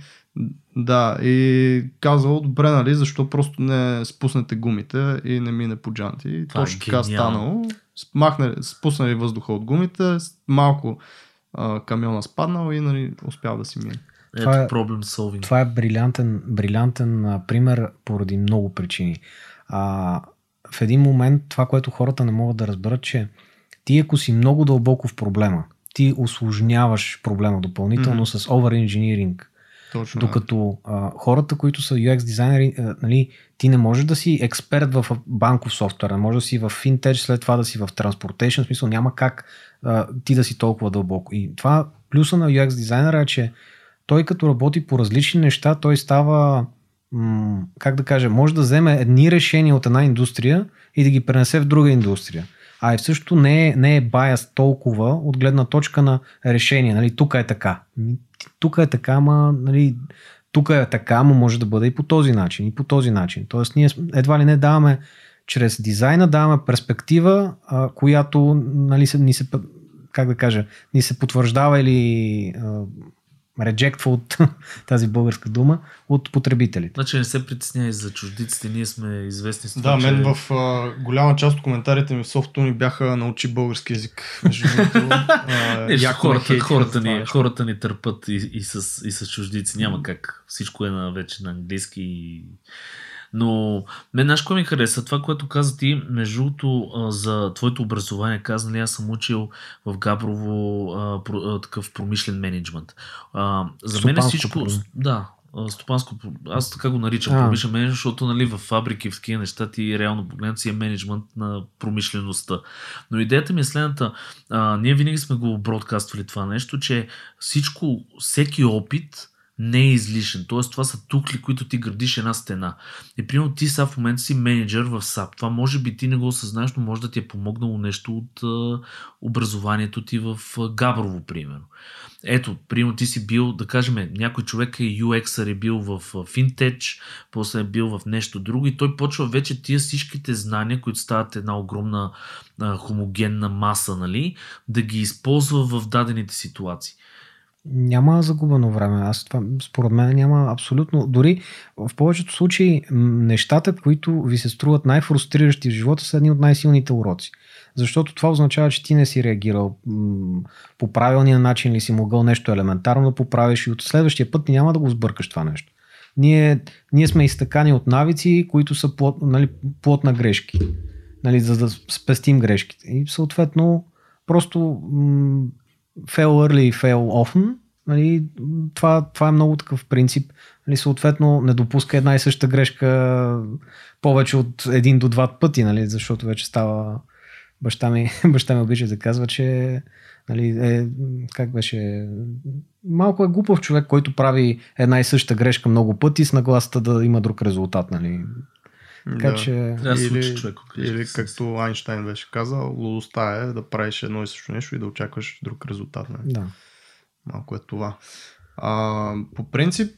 да, и казал, добре, нали, защо просто не спуснете гумите и не мине по джанти. И
Това е
точно така
гениално.
станало. Махнали, спуснали въздуха от гумите, малко а, камиона спаднал и нали, успял да си мине.
Това е-
проблем solving.
Това е брилянтен, брилянтен а, пример поради много причини. А, в един момент това, което хората не могат да разберат, че ти ако си много дълбоко в проблема, ти осложняваш проблема допълнително
Мгм.
с over-engineering.
Точно.
Докато а, хората, които са UX дизайнери, а, нали, ти не можеш да си експерт в банков софтуер, не можеш да си в финтеч, след това да си в в смисъл няма как а, ти да си толкова дълбоко. И това плюса на UX дизайнера е, че той като работи по различни неща, той става, м- как да кажа, може да вземе едни решения от една индустрия и да ги пренесе в друга индустрия. А и в същото не е, не е баяс толкова от гледна точка на решение. Нали, тук е така. Тук е така, ама нали, тук е така, ама може да бъде и по този начин, и по този начин. Тоест ние едва ли не даваме чрез дизайна даваме перспектива, а, която нали, се, ни се, как да кажа, ни се потвърждава или а, реджектва от тази българска дума от потребителите.
Значи не се притеснявай за чуждиците, ние сме известни с
Да,
това,
мен
че...
в а, голяма част от коментарите ми в софтуни бяха научи български язик. Между другото,
хората, хората, ни, хората ни търпат и, и, с, и с чуждици. Няма как. Всичко е на, вече на английски. И... Но мен знаеш кое ми хареса? Това, което каза ти, между другото, за твоето образование, каза, нали, аз съм учил в Габрово а, про, а, такъв промишлен менеджмент. А, за мен е всичко... Да, стопанско, аз така го наричам
А.
промишлен менеджмент, защото нали, в фабрики, в такива неща ти реално погледнато си е менеджмент на промишлеността. Но идеята ми е следната. А, ние винаги сме го бродкаствали това нещо, че всичко, всеки опит не е излишен. Тоест, това са тухли, които ти градиш една стена. И примерно ти сега в момента си менеджер в SAP. Това може би ти не го осъзнаеш, но може да ти е помогнало нещо от а, образованието ти в а, Габрово, примерно. Ето, примерно ти си бил, да кажем, някой човек е UX-ър е бил в Fintech, после е бил в нещо друго и той почва вече тия всичките знания, които стават една огромна а, хомогенна маса, нали, да ги използва в дадените ситуации.
Няма загубено време. Аз това, според мен няма абсолютно. Дори в повечето случаи нещата, които ви се струват най-фрустриращи в живота, са едни от най-силните уроци. Защото това означава, че ти не си реагирал по правилния начин или си могъл нещо елементарно да поправиш и от следващия път няма да го сбъркаш това нещо. Ние, ние сме изтъкани от навици, които са плод, нали, плод на грешки. Нали, за да спестим грешките. И съответно, просто м, fail early, fail often. Нали, това, това е много такъв принцип. Нали, съответно, не допуска една и съща грешка повече от един до два пъти, нали, защото вече става баща ми, баща ми обича да казва, че Нали, е, как беше? Малко е глупав човек, който прави една и съща грешка много пъти с нагласата да има друг резултат. Нали. Така
Да.
че...
Трябва да се
Или,
човек.
или както Айнштайн беше казал, лудостта е да правиш едно и също нещо и да очакваш друг резултат. Нали?
Да.
Малко е това. А, по принцип,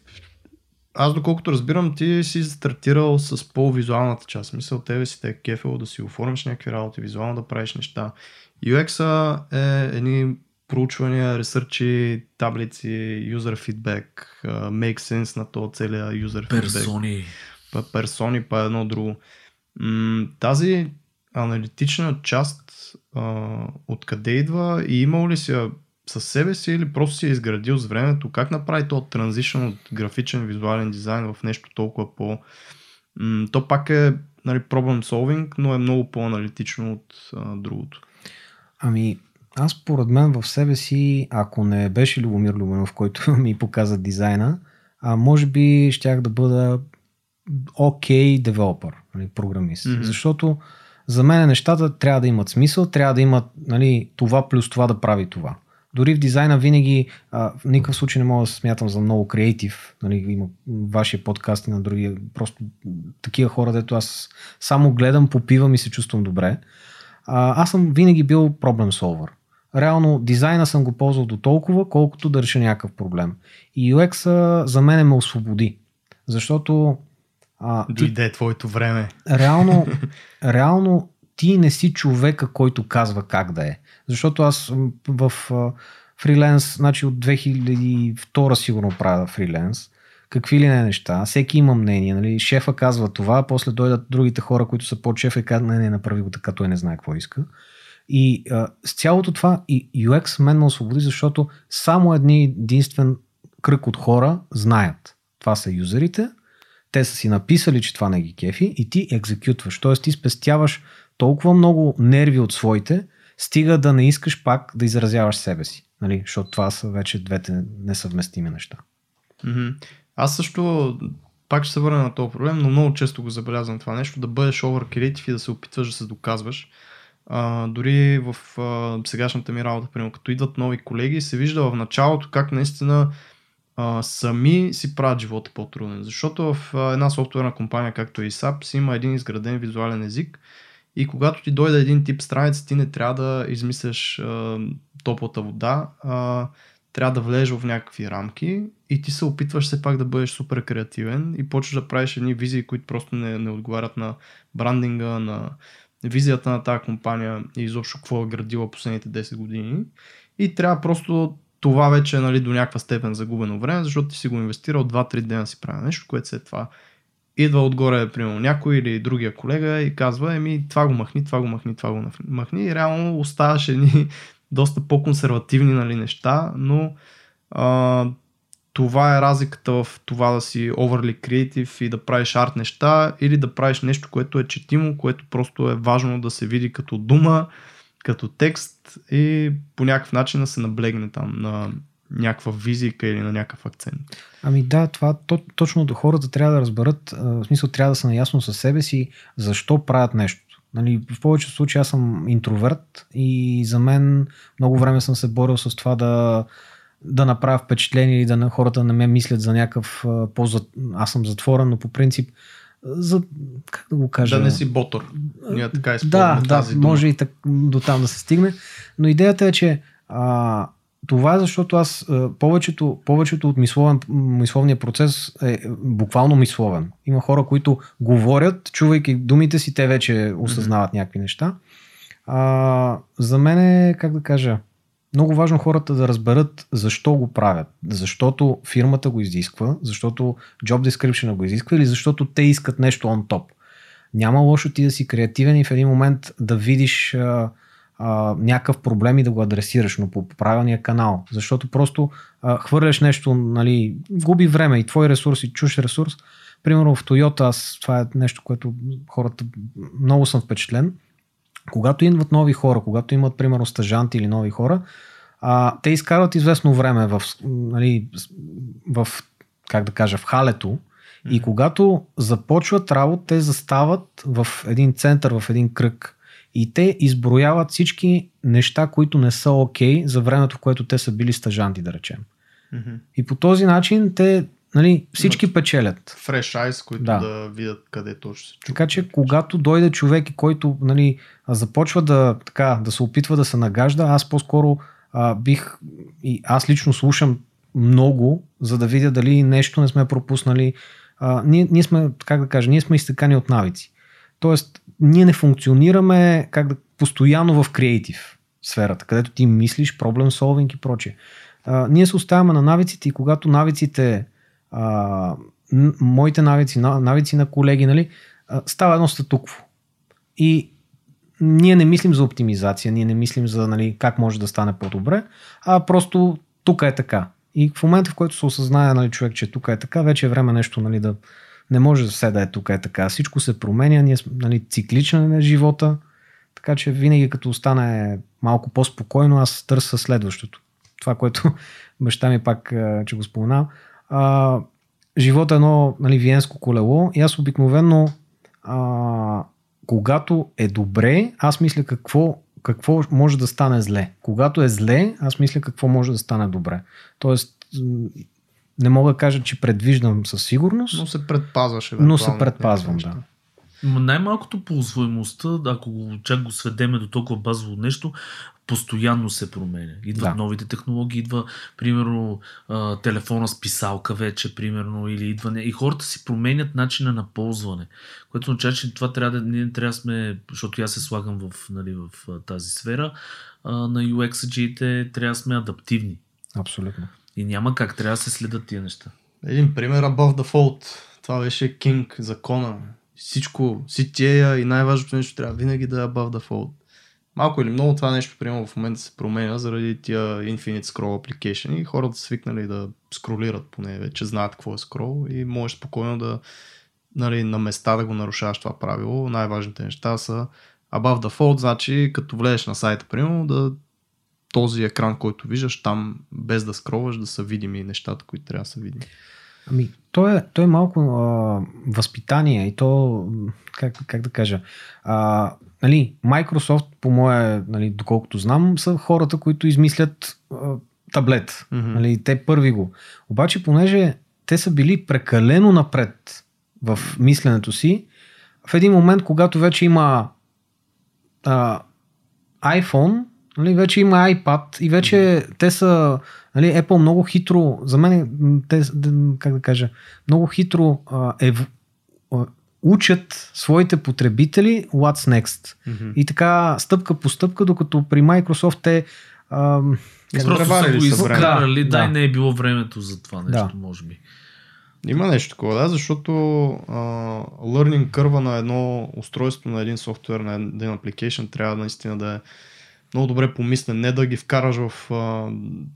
аз доколкото разбирам, ти си стартирал с по-визуалната част. Мисъл, тебе си те е кефело да си оформиш някакви работи, визуално да правиш неща. UX-а е едни проучвания, ресърчи, таблици, feedback, а, make sense на този целия user feedback
Персони.
па персони, па едно друго. Тази аналитична част откъде идва и имал ли си със себе си или просто си я изградил с времето? Как направи този транзишън от графичен визуален дизайн в нещо толкова по... То пак е нали, problem solving, но е много по-аналитично от другото.
Ами, аз според мен в себе си, ако не беше Любомир Любенов, който ми показа дизайна, а може би щях да бъда окей okay девелопър, нали, програмист. Mm-hmm. Защото за мен нещата трябва да имат смисъл, трябва да имат нали, това плюс това да прави това. Дори в дизайна винаги, а, в никакъв случай не мога да се смятам за много креатив. Нали, има вашия подкаст и на другия. Просто такива хора, дето аз само гледам, попивам и се чувствам добре. А, аз съм винаги бил проблем solver. Реално дизайна съм го ползвал до толкова, колкото да реша някакъв проблем. И UX-а за мен ме освободи. Защото а, ти,
Дойде твоето време.
реално, реално ти не си човека, който казва как да е. Защото аз в фриленс, значи от 2002 сигурно правя фриленс, какви ли не неща, всеки има мнение, нали? шефа казва това, после дойдат другите хора, които са под шефа и казват, не, не, направи го така, той не знае какво иска. И а, с цялото това и UX мен ме освободи, защото само едни единствен кръг от хора знаят. Това са юзерите, те са си написали, че това не ги кефи и ти екзекютваш. Тоест ти спестяваш толкова много нерви от своите, стига да не искаш пак да изразяваш себе си. Нали? Защото това са вече двете несъвместими неща.
Мгм. Аз също пак ще се върна на този проблем, но много често го забелязвам това нещо, да бъдеш over creative и да се опитваш да се доказваш. А, дори в а, сегашната ми работа, примерно, като идват нови колеги, се вижда в началото как наистина сами си правят живота по-труден. Защото в една софтуерна компания, както е SAP, си има един изграден визуален език и когато ти дойде един тип страница, ти не трябва да измисляш топлата вода, а, трябва да влезеш в някакви рамки и ти се опитваш все пак да бъдеш супер креативен и почваш да правиш едни визии, които просто не, не отговарят на брандинга, на визията на тази компания и изобщо какво е градила последните 10 години. И трябва просто това вече е нали, до някаква степен загубено време, защото ти си го инвестирал 2-3 дена си прави нещо, което след това идва отгоре, примерно, някой или другия колега и казва, еми, това го махни, това го махни, това го махни. И реално оставаш едни доста по-консервативни нали, неща, но а, това е разликата в това да си overly creative и да правиш арт неща или да правиш нещо, което е четимо, което просто е важно да се види като дума, като текст и по някакъв начин да се наблегне там на някаква визика или на някакъв акцент.
Ами да, това то, точно до хората трябва да разберат, в смисъл трябва да са наясно със себе си, защо правят нещо. Нали, в повечето случаи аз съм интроверт и за мен много време съм се борил с това да, да направя впечатление или да на хората не ме мислят за някакъв по Аз съм затворен, но по принцип за, как да го кажа?
Да не си ботор. Ние така
Да, да,
дума.
може и так, до там да се стигне. Но идеята е, че а, това е защото аз повечето, повечето от мисловен, мисловния процес е буквално мисловен. Има хора, които говорят, чувайки думите си, те вече осъзнават mm-hmm. някакви неща. А, за мен е, как да кажа, много важно хората да разберат защо го правят. Защото фирмата го изисква, защото job description го изисква или защото те искат нещо on top. Няма лошо ти да си креативен и в един момент да видиш а, а, някакъв проблем и да го адресираш, но по правилния канал. Защото просто а, хвърляш нещо, нали, губи време и твой ресурс и чуш ресурс. Примерно в Toyota, аз, това е нещо, което хората много съм впечатлен. Когато идват нови хора, когато имат, примерно, стажанти или нови хора, а, те изкарват известно време в, нали, в, как да кажа, в халето, и когато започват работа, те застават в един център, в един кръг И те изброяват всички неща, които не са окей okay за времето, в което те са били стажанти, да речем.
Мгм.
И по този начин те нали, всички
Имат
печелят.
Фреш айс, които
Да.
да. видят къде точно се чува.
Така че когато дойде човек и който нали, започва да, така, да се опитва да се нагажда, аз по-скоро а, бих и аз лично слушам много, за да видя дали нещо не сме пропуснали. А, ние, ние сме, как да кажа, ние сме изтъкани от навици. Тоест, ние не функционираме как да, постоянно в креатив сферата, където ти мислиш, проблем солвинг и прочее. А, ние се оставяме на навиците и когато навиците, а, моите навици, на- навици на колеги, нали, става едно статукво. И ние не мислим за оптимизация, ние не мислим за нали, как може да стане по-добре, а просто тук е така. И в момента, в който се осъзнае нали, човек, че тук е така, вече е време нещо нали, да не може все да е тук е така. Всичко се променя, ние нали, цикличен е живота, така че винаги като остане малко по-спокойно, аз търся следващото. Това, което баща ми пак, че го споменавам. А, живота е едно нали, виенско колело и аз обикновено а, когато е добре, аз мисля какво, какво може да стане зле. Когато е зле, аз мисля какво може да стане добре. Тоест, не мога да кажа, че предвиждам със сигурност,
Но се предпазваш.
но се предпазвам, да.
Ма най-малкото по усвоимостта, ако го, чак го сведеме до толкова базово нещо, постоянно се променя. Идват
Да.
новите технологии, идва, примерно, а, телефона с писалка вече, примерно, или идва... не- И хората си променят начина на ползване, което означава, че това трябва да... Ние трябва да сме, защото аз се слагам в, нали, в тази сфера, а, на UX-аджиите трябва да сме адаптивни.
Абсолютно.
И няма как, трябва да се следят тия неща.
Един пример, Above the Fold. Това беше King, закона. Всичко, CTA и най-важното нещо трябва винаги да е Above the Fold. Малко или много това нещо, примерно в момента се променя заради тия Infinite Scroll Application и хората са свикнали да скролират поне вече, знаят какво е скрол и можеш спокойно да нали, на места да го нарушаваш това правило. Най-важните неща са Above Fold, значи като влезеш на сайта, примерно, да този екран, който виждаш там, без да скролваш, да са видими нещата, които трябва да са видими.
Ами, то е, то е малко а, възпитание и то, как, как да кажа, а, нали, Microsoft, по мое, нали, доколкото знам, са хората, които измислят а, таблет.
Мгм.
Нали, те първи го. Обаче, понеже те са били прекалено напред в мисленето си, в един момент, когато вече има а, iPhone, нали, вече има iPad и вече те са, нали, Apple много хитро, за мен, те, как да кажа, много хитро а, ев, учат своите потребители what's next. И така, стъпка по стъпка, докато при Microsoft те а, как да
Просто са го изкарали, да,
Да.
не е било времето за това нещо,
Да.
може би.
Има нещо такова, да, защото а, learning curve на едно устройство, на един софтуер, на един application трябва наистина да е много добре помислен, не да ги вкараш в а,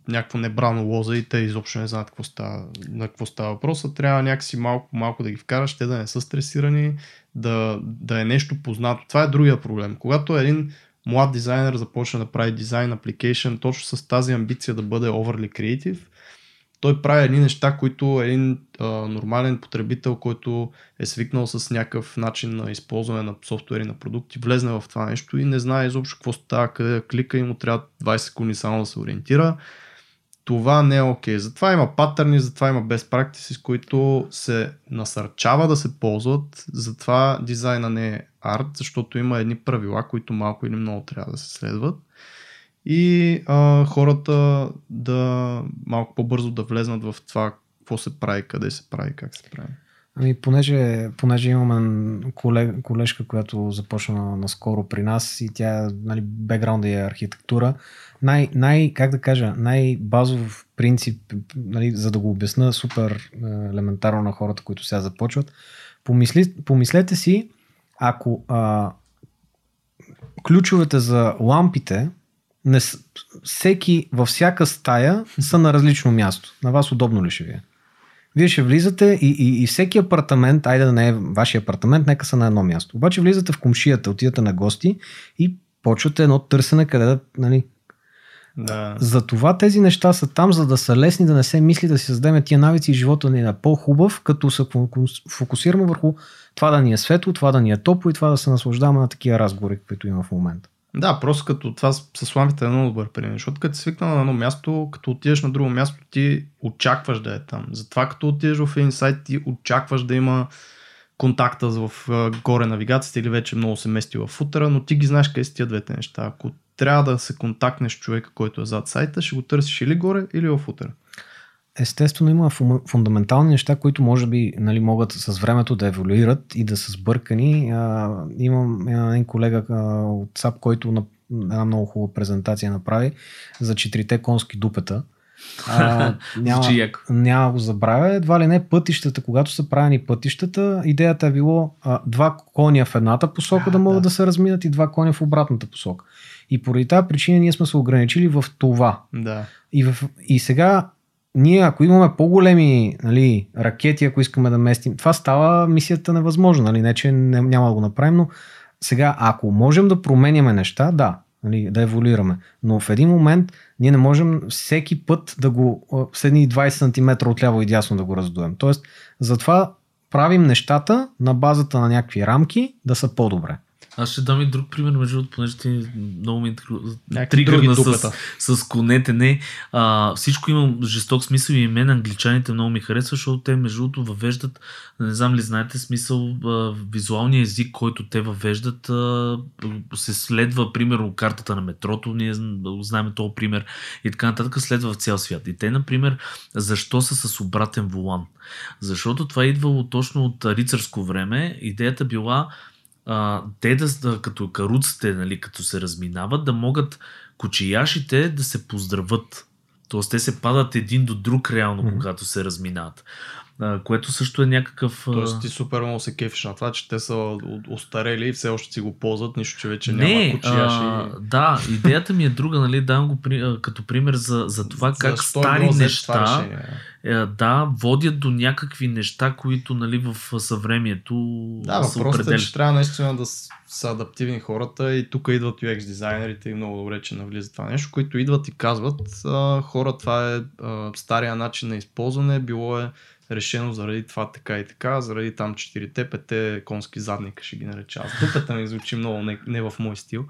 някакво небрано лоза и те изобщо не знаят какво става, на какво става въпроса. Трябва някакси малко малко да ги вкараш, те да не са стресирани, да, да е нещо познато. Това е другия проблем. Когато един млад дизайнер започне да прави дизайн application точно с тази амбиция да бъде overly creative, той прави едни неща, които един а, нормален потребител, който е свикнал с някакъв начин на използване на софтуери на продукти, влезне в това нещо и не знае изобщо какво става, къде клика и му трябва 20 секунди само да се ориентира. Това не е окей. Затова има патърни, затова има best practices, които се насърчава да се ползват. Затова дизайна не е арт, защото има едни правила, които малко или много трябва да се следват и а, хората да малко по-бързо да влезнат в това какво се прави, къде се прави, как се прави.
Ами, понеже, понеже имаме колег, колежка, която започна наскоро при нас и тя, нали, бекграунда е архитектура, най, най, как да кажа, най-базов принцип, нали, за да го обясна супер е, елементарно на хората, които сега започват, помисли, помислете си, ако а, ключовете за лампите не, всеки във всяка стая са на различно място. На вас удобно ли ще ви е? Вие ще влизате и, и, и всеки апартамент, айде да не е вашия апартамент, нека са на едно място. Обаче влизате в комшията, отидете на гости и почвате едно търсене къде да, нали,
Да.
Затова тези неща са там, за да са лесни, да не се мисли да си създадем тия навици и живота ни е по-хубав, като се фокусираме върху това да ни е светло, това да ни е топло и това да се наслаждаваме на такива разговори, които има в момента.
Да, просто като това с лампите е много добър пример, защото като си свикнал на едно място, като отидеш на друго място, ти очакваш да е там. Затова като отидеш в един сайт, ти очакваш да има контакта в горе навигацията или вече много се мести в футера, но ти ги знаеш къде са тия двете неща. Ако трябва да се контактнеш с човека, който е зад сайта, ще го търсиш или горе, или в футера.
Естествено има фундаментални неща, които може би нали, могат с времето да еволюират и да са сбъркани. А, имам един колега а, от САП, който на една много хубава презентация направи за четирите конски дупета. А, няма, няма го забравя. Едва ли не пътищата, когато са правени пътищата, идеята е било а, два коня в едната посока а, да могат да. да се разминат и два коня в обратната посока. И поради тази причина ние сме се ограничили в това.
Да.
И, в, и сега ние, ако имаме по-големи нали, ракети, ако искаме да местим, това става мисията невъзможна. Нали? Не, че няма да го направим, но сега, ако можем да променяме неща, да, нали, да еволюираме. Но в един момент ние не можем всеки път да го с едни 20 см отляво и дясно да го раздуем. Тоест, затова правим нещата на базата на някакви рамки да са по-добре.
Аз ще дам и друг пример, между другото, понеже ти много ми тригърна с, с конете. Не, а, всичко има жесток смисъл и мен англичаните много ми харесва, защото те между другото въвеждат, не знам ли знаете смисъл, а, визуалния език, който те въвеждат, а, се следва, примерно, картата на метрото, ние знаем този пример и така нататък, следва в цял свят. И те, например, защо са с обратен волан? Защото това е идвало точно от рицарско време. Идеята била а, те да, като каруците, нали, като се разминават, да могат кочияшите да се поздрават. Тоест те се падат един до друг реално, mm-hmm. когато се разминават. Което също е някакъв...
Тоест ти супер много се кефиш на това, че те са остарели и все още си го ползват, нищо, че вече няма Не, кочияши. А,
да, идеята ми е друга, нали, давам го при, като пример за, за това за как стари неща е, да, водят до някакви неща, които нали, в съвремието
да, въпросът е, че трябва наистина да са адаптивни хората и тук идват UX дизайнерите и много добре, че навлиза това нещо, които идват и казват а, хора, това е а, стария начин на използване, било е решено заради това така и така, заради там 4-5 конски задника ще ги нареча. Аз дупета ми звучи много не, не в мой стил.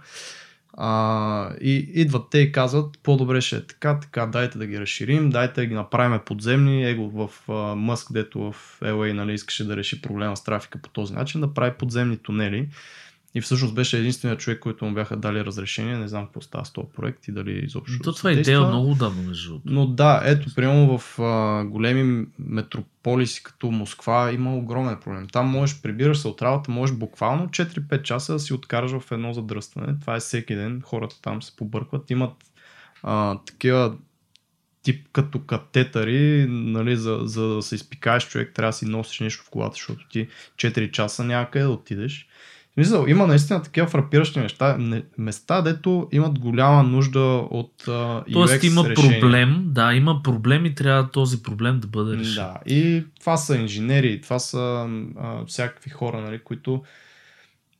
А, и идват те и казват, по-добре ще е така, така, дайте да ги разширим, дайте да ги направим подземни. Его в Мъск, дето в LA нали, искаше да реши проблема с трафика по този начин, да прави подземни тунели и всъщност беше единственият човек, който му бяха дали разрешение. Не знам какво става с този проект и дали изобщо.
То това е идея много давно, между
Но да, ето, примерно в а, големи метрополиси като Москва има огромен проблем. Там можеш, прибираш се от работа, можеш буквално 4-5 часа да си откараш в едно задръстване. Това е всеки ден. Хората там се побъркват. Имат а, такива тип като катетъри, нали, за, за да се изпикаеш човек, трябва да си носиш нещо в колата, защото ти 4 часа няма къде да отидеш. Мисъл, има наистина такива фрапиращи неща, не, места, дето имат голяма нужда от
Тоест
UX
има
решение.
проблем, да, има проблем и трябва този проблем да бъде решен.
Да, и това са инженери, това са uh, всякакви хора, нали, които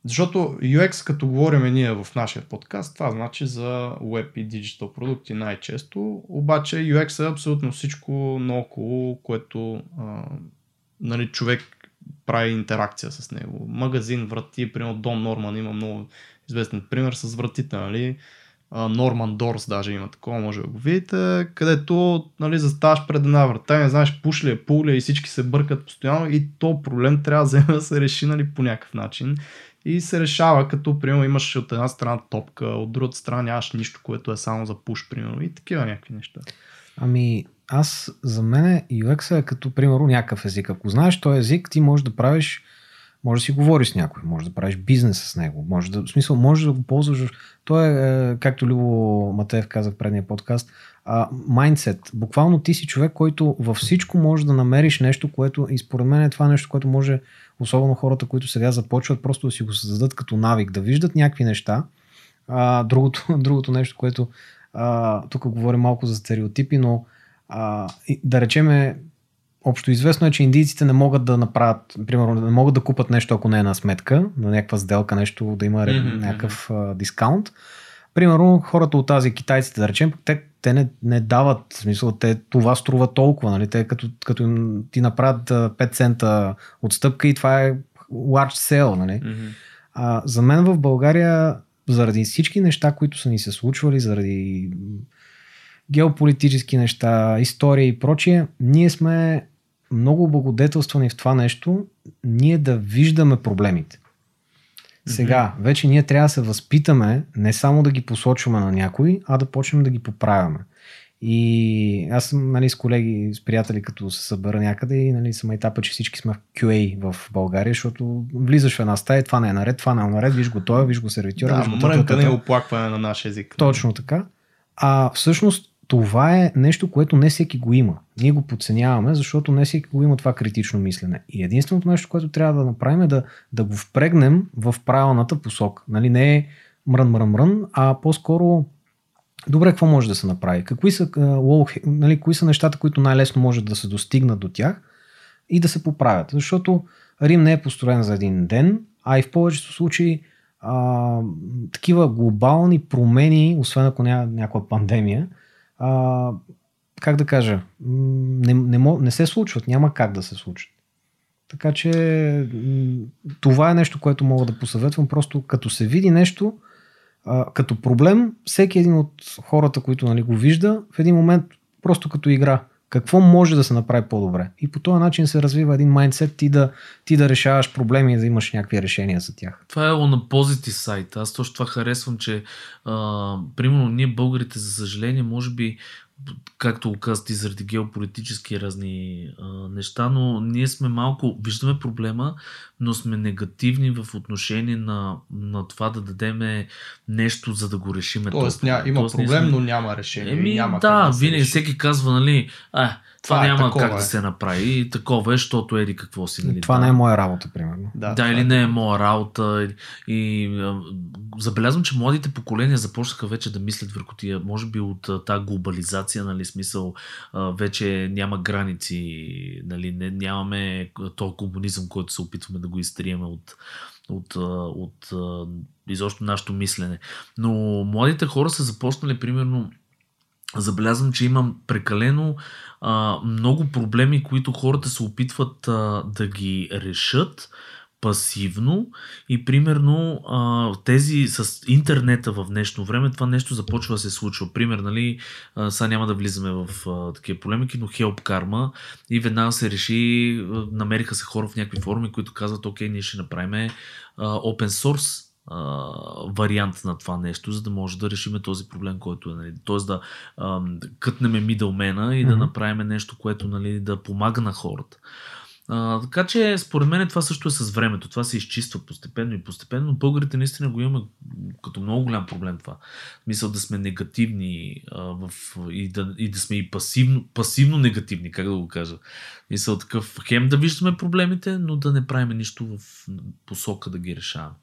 защото UX, като говорим ние в нашия подкаст, това значи за web и digital продукти най-често, обаче UX е абсолютно всичко наоколо, което а, нали, човек прави интеракция с него. Магазин, врати, примерно Дом Норман има много известен пример с вратите, нали? Норман Дорс даже има такова, може да го видите, където нали, заставаш пред една врата и не знаеш пуш ли е, пул ли е и всички се бъркат постоянно и то проблем трябва да, да се реши нали, по някакъв начин. И се решава, като примерно имаш от една страна топка, от другата страна нямаш нищо, което е само за пуш, примерно, и такива някакви неща.
Ами, аз за мен UX е като, примерно, някакъв език. Ако знаеш този език, ти можеш да правиш, може да си говориш с някой, може да правиш бизнес с него, може да, в смисъл, можеш да го ползваш. То е, е както Любо Матеев каза в предния подкаст, майндсет. Буквално ти си човек, който във всичко може да намериш нещо, което и според мен е това нещо, което може, особено хората, които сега започват, просто да си го създадат като навик, да виждат някакви неща. А, другото, другото нещо, което а, тук говорим малко за стереотипи, но а, да речеме, общо известно е, че индийците не могат да направят, примерно, не могат да купат нещо, ако не е на сметка, на някаква сделка, нещо да има mm-hmm. някакъв а, дискаунт. примерно хората от тази китайците, да речем, те, те не, не дават, в смисъл, те, това струва толкова, нали? Те като, като ти направят 5 цента отстъпка и това е large sale, нали?
Мгм.
А, за мен в България, заради всички неща, които са ни се случвали, заради геополитически неща, история и прочие, ние сме много благодетелствани в това нещо, ние да виждаме проблемите. Сега, вече ние трябва да се възпитаме, не само да ги посочваме на някой, а да почнем да ги поправяме. И аз съм нали, с колеги, с приятели, като се събера някъде и нали, съм етапа, че всички сме в QA в България, защото влизаш в една стая, това не е наред, това не е наред, виж го това, виж го сервитюра,
Да,
виж го
мрънка
това,
не е
това.
оплакване на наш език.
Точно така. А всъщност това е нещо, което не всеки го има. Ние го подценяваме, защото не всеки го има това критично мислене. И единственото нещо, което трябва да направим е да, да го впрегнем в правилната посока. Нали, не е мрън, мрън, мрън, а по-скоро добре, какво може да се направи? Какви са, low, нали, кои са нещата, които най-лесно може да се достигнат до тях и да се поправят? Защото Рим не е построен за един ден, а и в повечето случаи а, такива глобални промени, освен ако няма някаква пандемия, а, как да кажа, не, не, не се случват, няма как да се случат. Така че това е нещо, което мога да посъветвам. Просто като се види нещо, а, като проблем, всеки един от хората, които нали, го вижда, в един момент просто като игра. Какво може да се направи по-добре? И по този начин се развива един майндсет ти да, ти да решаваш проблеми и да имаш някакви решения за тях.
Това е на позитив сайт. Аз точно това харесвам, че а, примерно ние българите, за съжаление, може би, както казах ти, заради геополитически разни а, неща, но ние сме малко, виждаме проблема, но сме негативни в отношение на, на това да дадеме нещо, за да го решиме.
Тоест, ня, има
Тоест,
проблем,
сме-
но няма решение.
Еми,
няма
да, винаги всеки казва, нали, а, това,
Това е,
няма как
е.
да се направи. И такова е, защото еди какво си. Нали,
това
да.
не е моя работа, примерно.
Да,
Да, или
е
не е моя работа. И, и а, забелязвам, че младите поколения започнаха вече да мислят върху тия, може би от тази глобализация, нали, смисъл, а, вече няма граници, нали, не, нямаме този комунизъм, който се опитваме да го изтриеме от, от, от а, изобщо нашето мислене. Но младите хора са започнали, примерно, забелязвам, че имам прекалено а, много проблеми, които хората се опитват а, да ги решат пасивно и примерно а, тези с интернета в днешно време това нещо започва да се случва. Пример, нали, а, сега няма да влизаме в а, такива полемики, но Help Karma и веднага се реши, намериха се хора в някакви форуми, които казват, окей, ние ще направим open source а, вариант на това нещо, за да може да решиме този проблем, който е. Нали. Тоест да а, кътнеме мидълмена и да
Мгм.
направим нещо, което нали, да помага на хората. А, така че, според мен, това също е с времето. Това се изчиства постепенно и постепенно. но Българите наистина го имаме като много голям проблем това. Мисъл да сме негативни а, в, и, да, и да сме и пасивно, пасивно негативни, как да го кажа. Мисъл такъв, хем да виждаме проблемите, но да не правим нищо в посока да ги решаваме.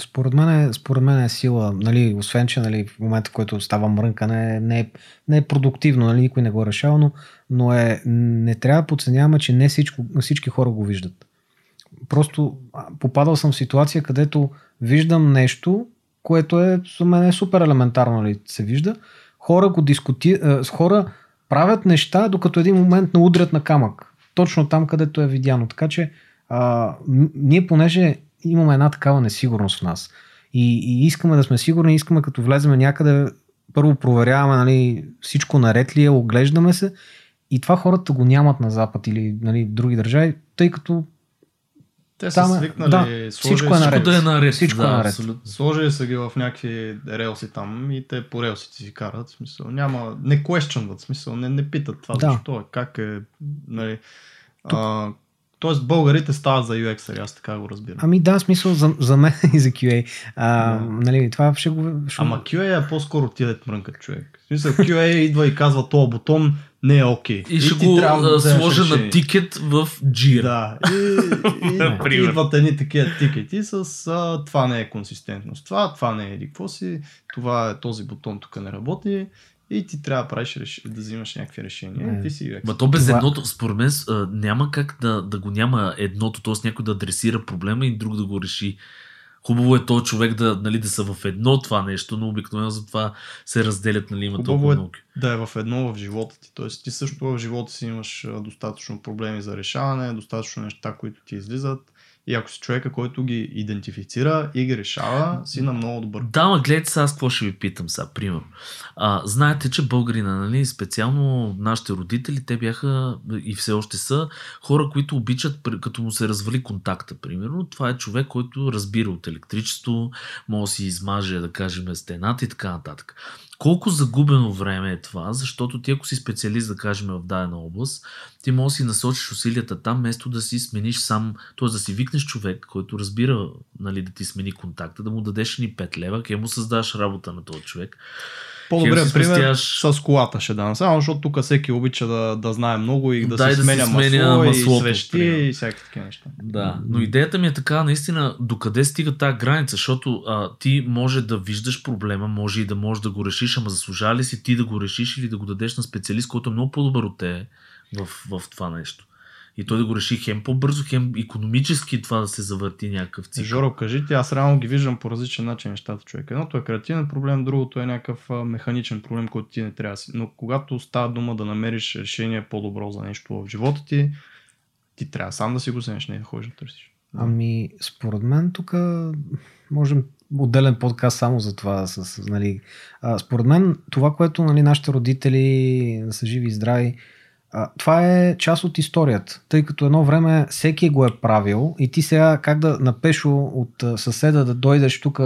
Според мен, е, според мен е сила, нали, освен, че нали, в момента, в който става мрънкане, не е, не е продуктивно, нали, никой не го решава, но, но е, не трябва да подценяваме, че не всичко, всички хора го виждат. Просто попадал съм в ситуация, където виждам нещо, което е за мен е супер елементарно, нали, се вижда. Хора го дискути... хора правят неща, докато един момент не удрят на камък. Точно там, където е видяно. Така че а, ние понеже имаме една такава несигурност в нас и, и искаме да сме сигурни, искаме като влеземе някъде, първо проверяваме нали, всичко наред ли е, оглеждаме се и това хората го нямат на Запад или нали, в други държави, тъй като
Те са
Там е-
свикнали,
да,
сложили
всичко е наред.
Да е наред.
Всичко
да,
е наред.
Абсолютно.
Сложили са ги в някакви релси там и те по релсите си карат. Смисъл, няма, не questionват, смисъл, не, не питат това
Да.
защо е, как е, нали. А, тоест българите стават за UX, аз така го разбирам.
Ами да, смисъл за, за мен и за QA. А,
Да.
нали, това ще го... Ще...
Ама QA е по-скоро ти да мрънкат човек. В смисъл, QA идва и казва, този бутон не е окей.
И ще
ти
го
трябва да
сложа на тикет в Jira.
Да, и, и, и идват едни такива тикети с а, това не е консистентно с това, това не е еди какво си, това е този бутон тук не работи и ти трябва да правиш реш... да взимаш някакви решения. И ти си UX.
Ма то без
Това-
едното, според мен, няма как да, да го няма едното, т.е. някой да адресира проблема и друг да го реши. Хубаво е този човек да, нали, да са в едно това нещо, но обикновено за това се разделят, нали, има
Хубаво
толкова
е
науки.
да е в едно в живота ти. Тоест ти също в живота си имаш достатъчно проблеми за решаване, достатъчно неща, които ти излизат. И ако си човека, който ги идентифицира и ги решава, си на много добър.
Да, ма гледайте сега аз какво ще ви питам сега, примерно. А, знаете, че българина, нали, специално нашите родители, те бяха и все още са хора, които обичат, като му се развали контакта, примерно. Това е човек, който разбира от електричество, може да си измаже, да кажем, стената и така нататък. Колко загубено време е това, защото ти ако си специалист, да кажем, в дадена област, ти можеш да си насочиш усилията там, вместо да си смениш сам, т.е. да си викнеш човек, който разбира нали, да ти смени контакта, да му дадеш ни 5 лева, ке му създаш работа на този човек.
По-добре пример с колата ще дам. Само защото тук всеки обича да, да знае много и да,
Да,
се
да
сменя
сменя
масло,
маслото,
и свещи
примерно.
и всякакви такива неща.
Да, но идеята ми е така, наистина, докъде стига тази граница, защото а, ти може да виждаш проблема, може и да можеш да го решиш, ама заслужава ли си ти да го решиш или да го дадеш на специалист, който е много по-добър от те в, в това нещо. И той да го реши хем по-бързо, хем економически това да се завърти някакъв цикъл.
Жоро, кажи ти, аз реално ги виждам по различен начин нещата човек. Едното е креативен проблем, другото е някакъв механичен проблем, който ти не трябва да си. Но когато става дума да намериш решение по-добро за нещо в живота ти, ти трябва сам да си го вземеш, не да ходиш да търсиш.
Ами, според мен тук можем отделен подкаст само за това. С, с, нали, а, според мен това, което нали, нашите родители са живи и здрави, а, това е част от историята. Тъй като едно време всеки го е правил и ти сега как да напешо от съседа да дойдеш тук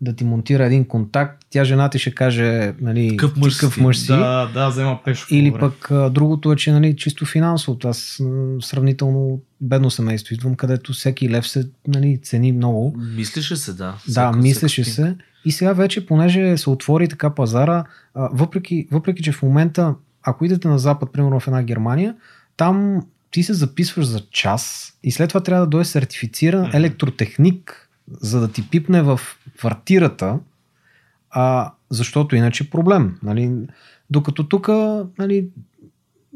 да ти монтира един контакт, тя жена ти ще каже нали, ти
мъж си.
мъж си.
Да, да, взема пешо.
Или
време.
пък а, другото е, че нали, чисто финансово. Аз сравнително бедно семейство идвам, където всеки лев се нали, цени много.
Мислеше се, да.
Да, мислеше се. И сега вече, понеже се отвори така пазара, а, въпреки, въпреки, че в момента, ако идете на запад, примерно в една Германия, там ти се записваш за час и след това трябва да дойде сертифициран
Мгм.
електротехник, за да ти пипне в квартирата, а, защото иначе е проблем. Нали? Докато тук нали,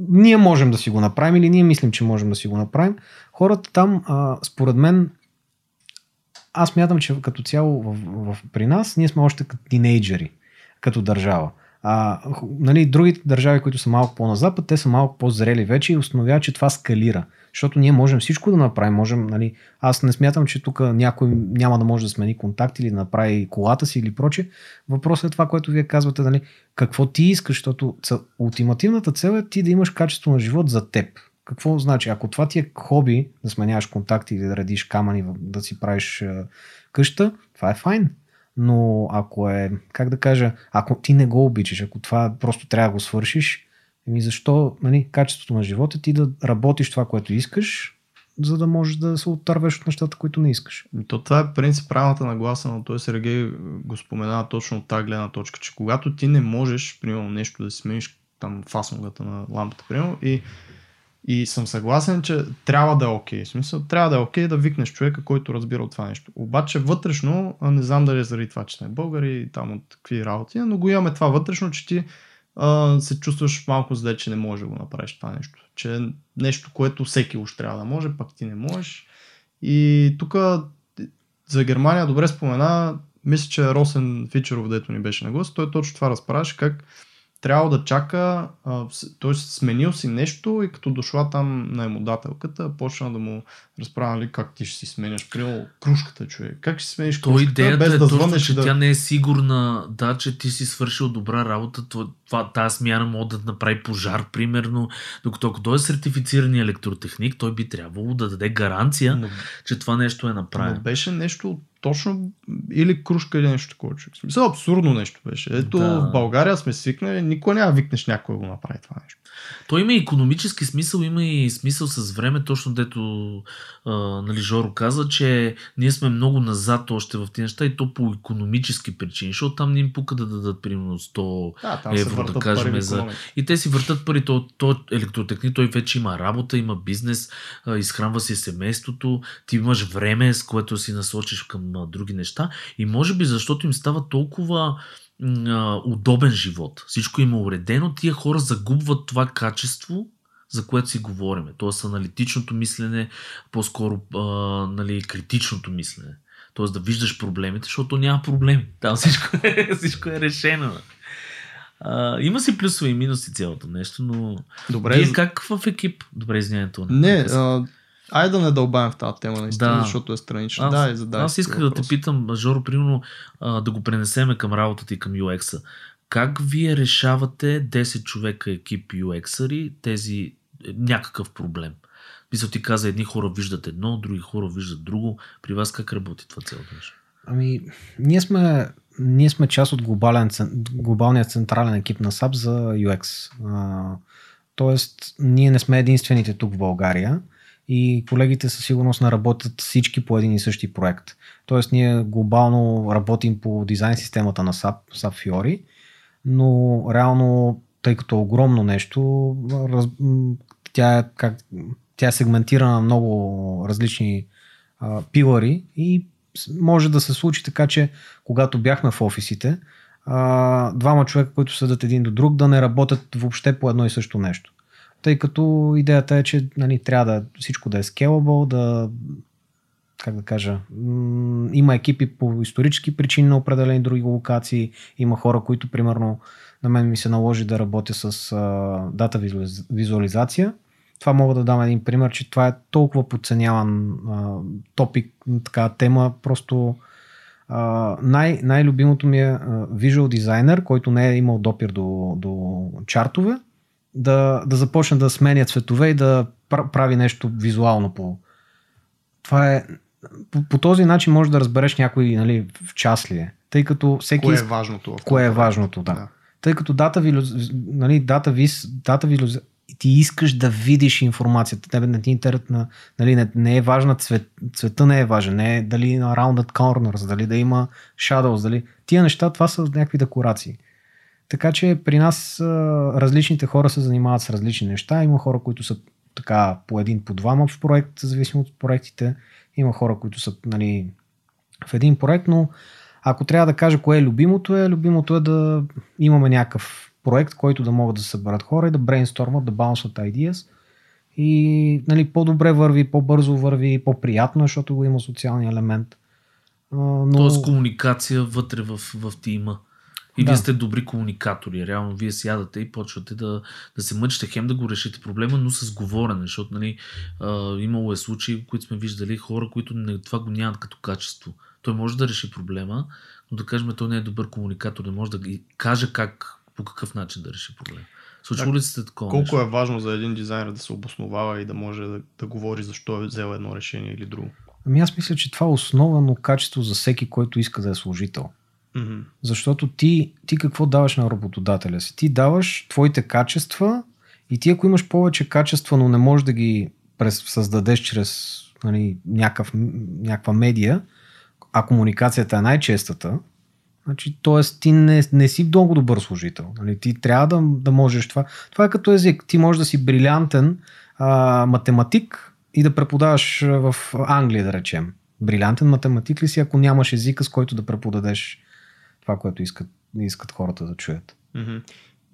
ние можем да си го направим или ние мислим, че можем да си го направим, хората там, а, според мен, аз мятам, че като цяло в, в, при нас ние сме още като тинейджери, като държава. А, нали, другите държави, които са малко по-назапад, те са малко по-зрели вече и установяват, че това скалира. Защото ние можем всичко да направим. Можем, нали, аз не смятам, че тук някой няма да може да смени контакт или да направи колата си или проче. Въпросът е това, което вие казвате, нали, какво ти искаш, защото ултимативната цел е ти да имаш качество на живот за теб. Какво значи? Ако това ти е хоби, да сменяваш контакти или да редиш камъни, да си правиш къща, това е файн. Но ако е, как да кажа, ако ти не го обичаш, ако това просто трябва да го свършиш, еми защо нали, качеството на живота ти да работиш това, което искаш, за да можеш да се отървеш от нещата, които не искаш.
Ами То това е принцип правилната нагласа, но той Сергей го споменава точно от тази гледна точка, че когато ти не можеш, примерно, нещо да си смениш там фасонгата на лампата, примерно, и, и съм съгласен, че трябва да е окей. В смисъл, трябва да е окей да викнеш човека, който разбира от това нещо. Обаче вътрешно, не знам дали е заради това, че сме българи и там от какви работи, но го имаме това вътрешно, че ти а, се чувстваш малко зле, че не можеш да го направиш това нещо. Че е нещо, което всеки уж трябва да може, пък ти не можеш. И тук за Германия добре спомена, мисля, че Росен Фичеров, дето ни беше на гост, той точно това разправяше, как трябва да чака, т.е. сменил си нещо и като дошла там наемодателката, почна да му разправя нали, как ти ще си сменяш, примерно кружката, човек. Как ще си смениш кружката,
идеята
без
е
да звънеш
че
да...
тя не е сигурна, да, че ти си свършил добра работа, това, тази смяна може да направи пожар, примерно, докато ако той е сертифициран електротехник, той би трябвало да даде гаранция,
Но,
че това нещо е
но
направено.
беше нещо точно или кружка или нещо такова. В смисъл, абсурдно нещо беше. Ето
Да.
в България сме свикнали, никога няма викнеш някой да го направи това нещо.
То има и економически смисъл, има и смисъл с време, точно дето а, нали, Жоро каза, че ние сме много назад още в тези неща и то по економически причини, защото там не им пука да дадат примерно 100
Да, там
евро, да кажем, за-. И те си въртат пари, то, то електротехник, той вече има работа, има бизнес, изхранва си семейството, ти имаш време, с което си насочиш към други неща и може би защото им става толкова удобен живот. Всичко им е уредено, тия хора загубват това качество, за което си говориме. Тоест аналитичното мислене, по-скоро а, нали, критичното мислене. Тоест да виждаш проблемите, защото няма проблеми. Там всичко е, всичко е решено. А, има си плюсове и минуси цялото нещо, но...
Добре,
Вие как в екип? Добре, извинявайте.
Не, а, айде да не дълбаем в тази тема, наистина,
Да.
защото е странична.
Аз,
да, и задай
аз исках да те питам, Жоро, примерно а, да го пренесеме към работата и към UX-а. Как вие решавате 10 човека екип UX-ари тези е, някакъв проблем? Мисля, ти каза, едни хора виждат едно, други хора виждат друго. При вас как работи това цялото нещо?
Ами, ние сме, ние сме част от глобален, глобалния централен екип на SAP за UX. А, тоест, ние не сме единствените тук в България и колегите със сигурност не работят всички по един и същи проект. Тоест, ние глобално работим по дизайн системата на SAP, SAP Fiori, но реално, тъй като е огромно нещо, раз, тя, е, как, тя е сегментирана на много различни пилари и може да се случи така, че когато бяхме в офисите, а, двама човека, които седат един до друг, да не работят въобще по едно и също нещо. Тъй като идеята е, че нали, трябва да всичко да е scalable, да как да кажа, има екипи по исторически причини на определени други локации, има хора, които примерно на мен ми се наложи да работя с дата визуализ- визуализация. Това мога да дам един пример, че това е толкова подценяван а, топик, така тема, просто най- най-любимото ми е а, visual дизайнер, който не е имал допир до, до чартове, да, да започне да сменя цветове и да пр- прави нещо визуално по... Това е... По, по този начин можеш да разбереш някой нали, в час ли е. Тъй като всеки...
Кое е важното?
Кое е важното, да.
Да.
Тъй като дата, вилю... нали, дата, виз... дата вилю... ти искаш да видиш информацията. Тебе не ти интерес на... Нали, не, не е важна цвет... цвета не е важен. Не е дали на rounded corners, дали да има shadows, дали... Тия неща, това са някакви декорации. Така че при нас различните хора се занимават с различни неща. Има хора, които са така по един, по двама в проект, зависимо от проектите. Има хора, които са нали, в един проект, но ако трябва да кажа кое е любимото е, любимото е да имаме някакъв проект, който да могат да съберат хора и да брейнстормат, да баунсват ideas. И нали, по-добре върви, по-бързо върви, по-приятно, е, защото го има социалния елемент. А, но...
Тоест комуникация вътре в, в тима. И
Да.
вие сте добри комуникатори. Реално вие сядате и почвате да, да се мъчите хем да го решите проблема, но с говорене, защото нали, а, имало е случаи, които сме виждали хора, които не, това го нямат като качество. Той може да реши проблема, но да кажем, той не е добър комуникатор, не може да каже как, по какъв начин да реши проблема. Случва ли се такова
Колко
нещо?
е важно за един дизайнер да се обосновава и да може да, да говори защо е взел едно решение или друго?
Ами аз мисля, че това е основано качество за всеки, който иска да е служител.
Мгм.
Защото ти, ти какво даваш на работодателя си? Ти даваш твоите качества и ти ако имаш повече качества, но не можеш да ги през, създадеш чрез нали, някакъв, някаква медия, а комуникацията е най-честата, значи, т.е. ти не, не си много добър служител. Нали? Ти трябва да, да можеш това. Това е като език. Ти можеш да си брилянтен а, математик и да преподаваш в Англия, да речем. Брилянтен математик ли си, ако нямаш езика, с който да преподадеш това, което искат, искат хората да чуят.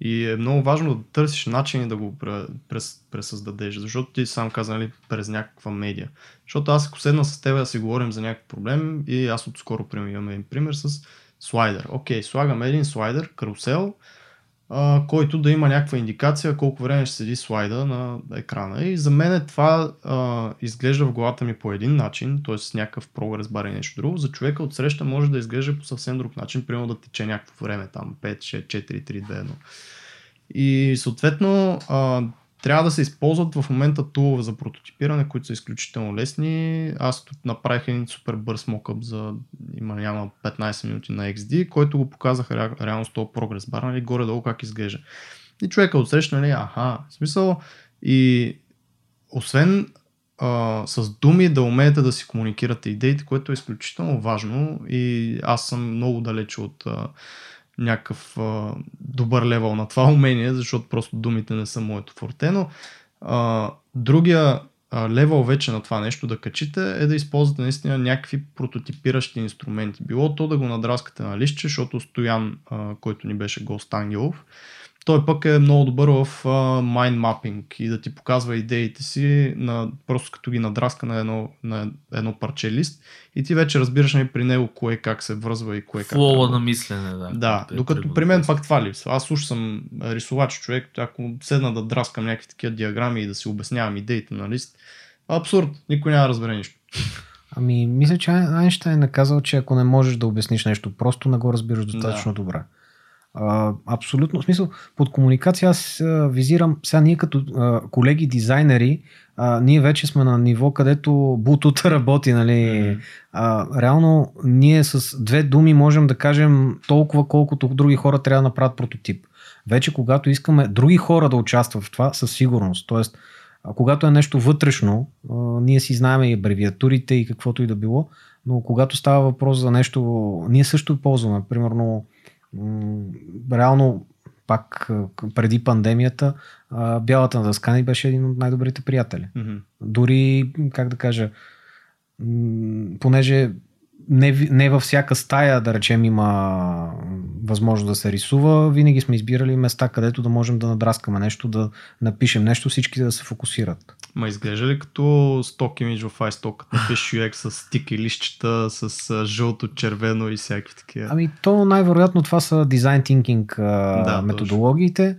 И е много важно да търсиш начини да го пре- прес, пресъздадеш, защото ти сам каза, нали, през някаква медия. Защото аз ако седна с теб да си говорим за някакъв проблем и аз отскоро пример, имаме един пример с слайдер. Окей, слагаме един слайдер, карусел, а, който да има някаква индикация колко време ще седи слайда на екрана. И за мен това а, изглежда в главата ми по един начин, т.е. с някакъв прогрес бар и нещо друго. За човека от среща може да изглежда по съвсем друг начин, примерно да тече някакво време там, 5, 6, 4, 3, 2, 1. И съответно а, трябва да се използват в момента тулове за прототипиране, които са изключително лесни. Аз тут направих един супер бърз мокъп за има няма 15 минути на XD, който го показаха ре, реално с този прогрес бар, нали, горе-долу как изглежда. И човека отсреща, нали, аха, в смисъл и освен а, с думи да умеете да си комуникирате идеите, което е изключително важно и аз съм много далече от а, някакъв а, добър левел на това умение, защото просто думите не са моето форте, но а, другия а, левел вече на това нещо да качите е да използвате наистина някакви прототипиращи инструменти. Било то да го надраскате на лище, защото Стоян, а, който ни беше гост Ангелов, той пък е много добър в mind mapping и да ти показва идеите си, на, просто като ги надраска на едно, на едно парче лист и ти вече разбираш нали, при него кое как се връзва и кое как.
Флоа на мислене, да.
Да,
Е
докато при
да
мен пак това липсва. Аз уж съм рисувач човек, ако седна да драскам някакви такива диаграми и да си обяснявам идеите на лист, абсурд, никой няма да разбере нищо.
Ами, мисля, че Айн- Айнщайн е казал, че ако не можеш да обясниш нещо просто, не го разбираш достатъчно добре. А, абсолютно. В смисъл, под комуникация аз а, визирам, сега ние като а, колеги дизайнери, а, ние вече сме на ниво, където бутута работи, нали? А, реално ние с две думи можем да кажем толкова, колкото други хора трябва да направят прототип. Вече когато искаме други хора да участват в това, със сигурност. Тоест, а, когато е нещо вътрешно, а, ние си знаем и абревиатурите и каквото и да било, но когато става въпрос за нещо, ние също ползваме. Примерно, реално пак преди пандемията, бялата на дъска ни беше един от най-добрите приятели.
Мгм.
Дори, как да кажа, понеже не, не във всяка стая, да речем, има възможност да се рисува, винаги сме избирали места, където да можем да надраскаме нещо, да напишем нещо, всички да се фокусират.
Ма изглежда ли като сток имидж в iStock, като напишеш UX с стики лищчета, с жълто, червено и всякакви такива?
Ами то най-вероятно това са дизайн тинкинг
Да,
методологиите.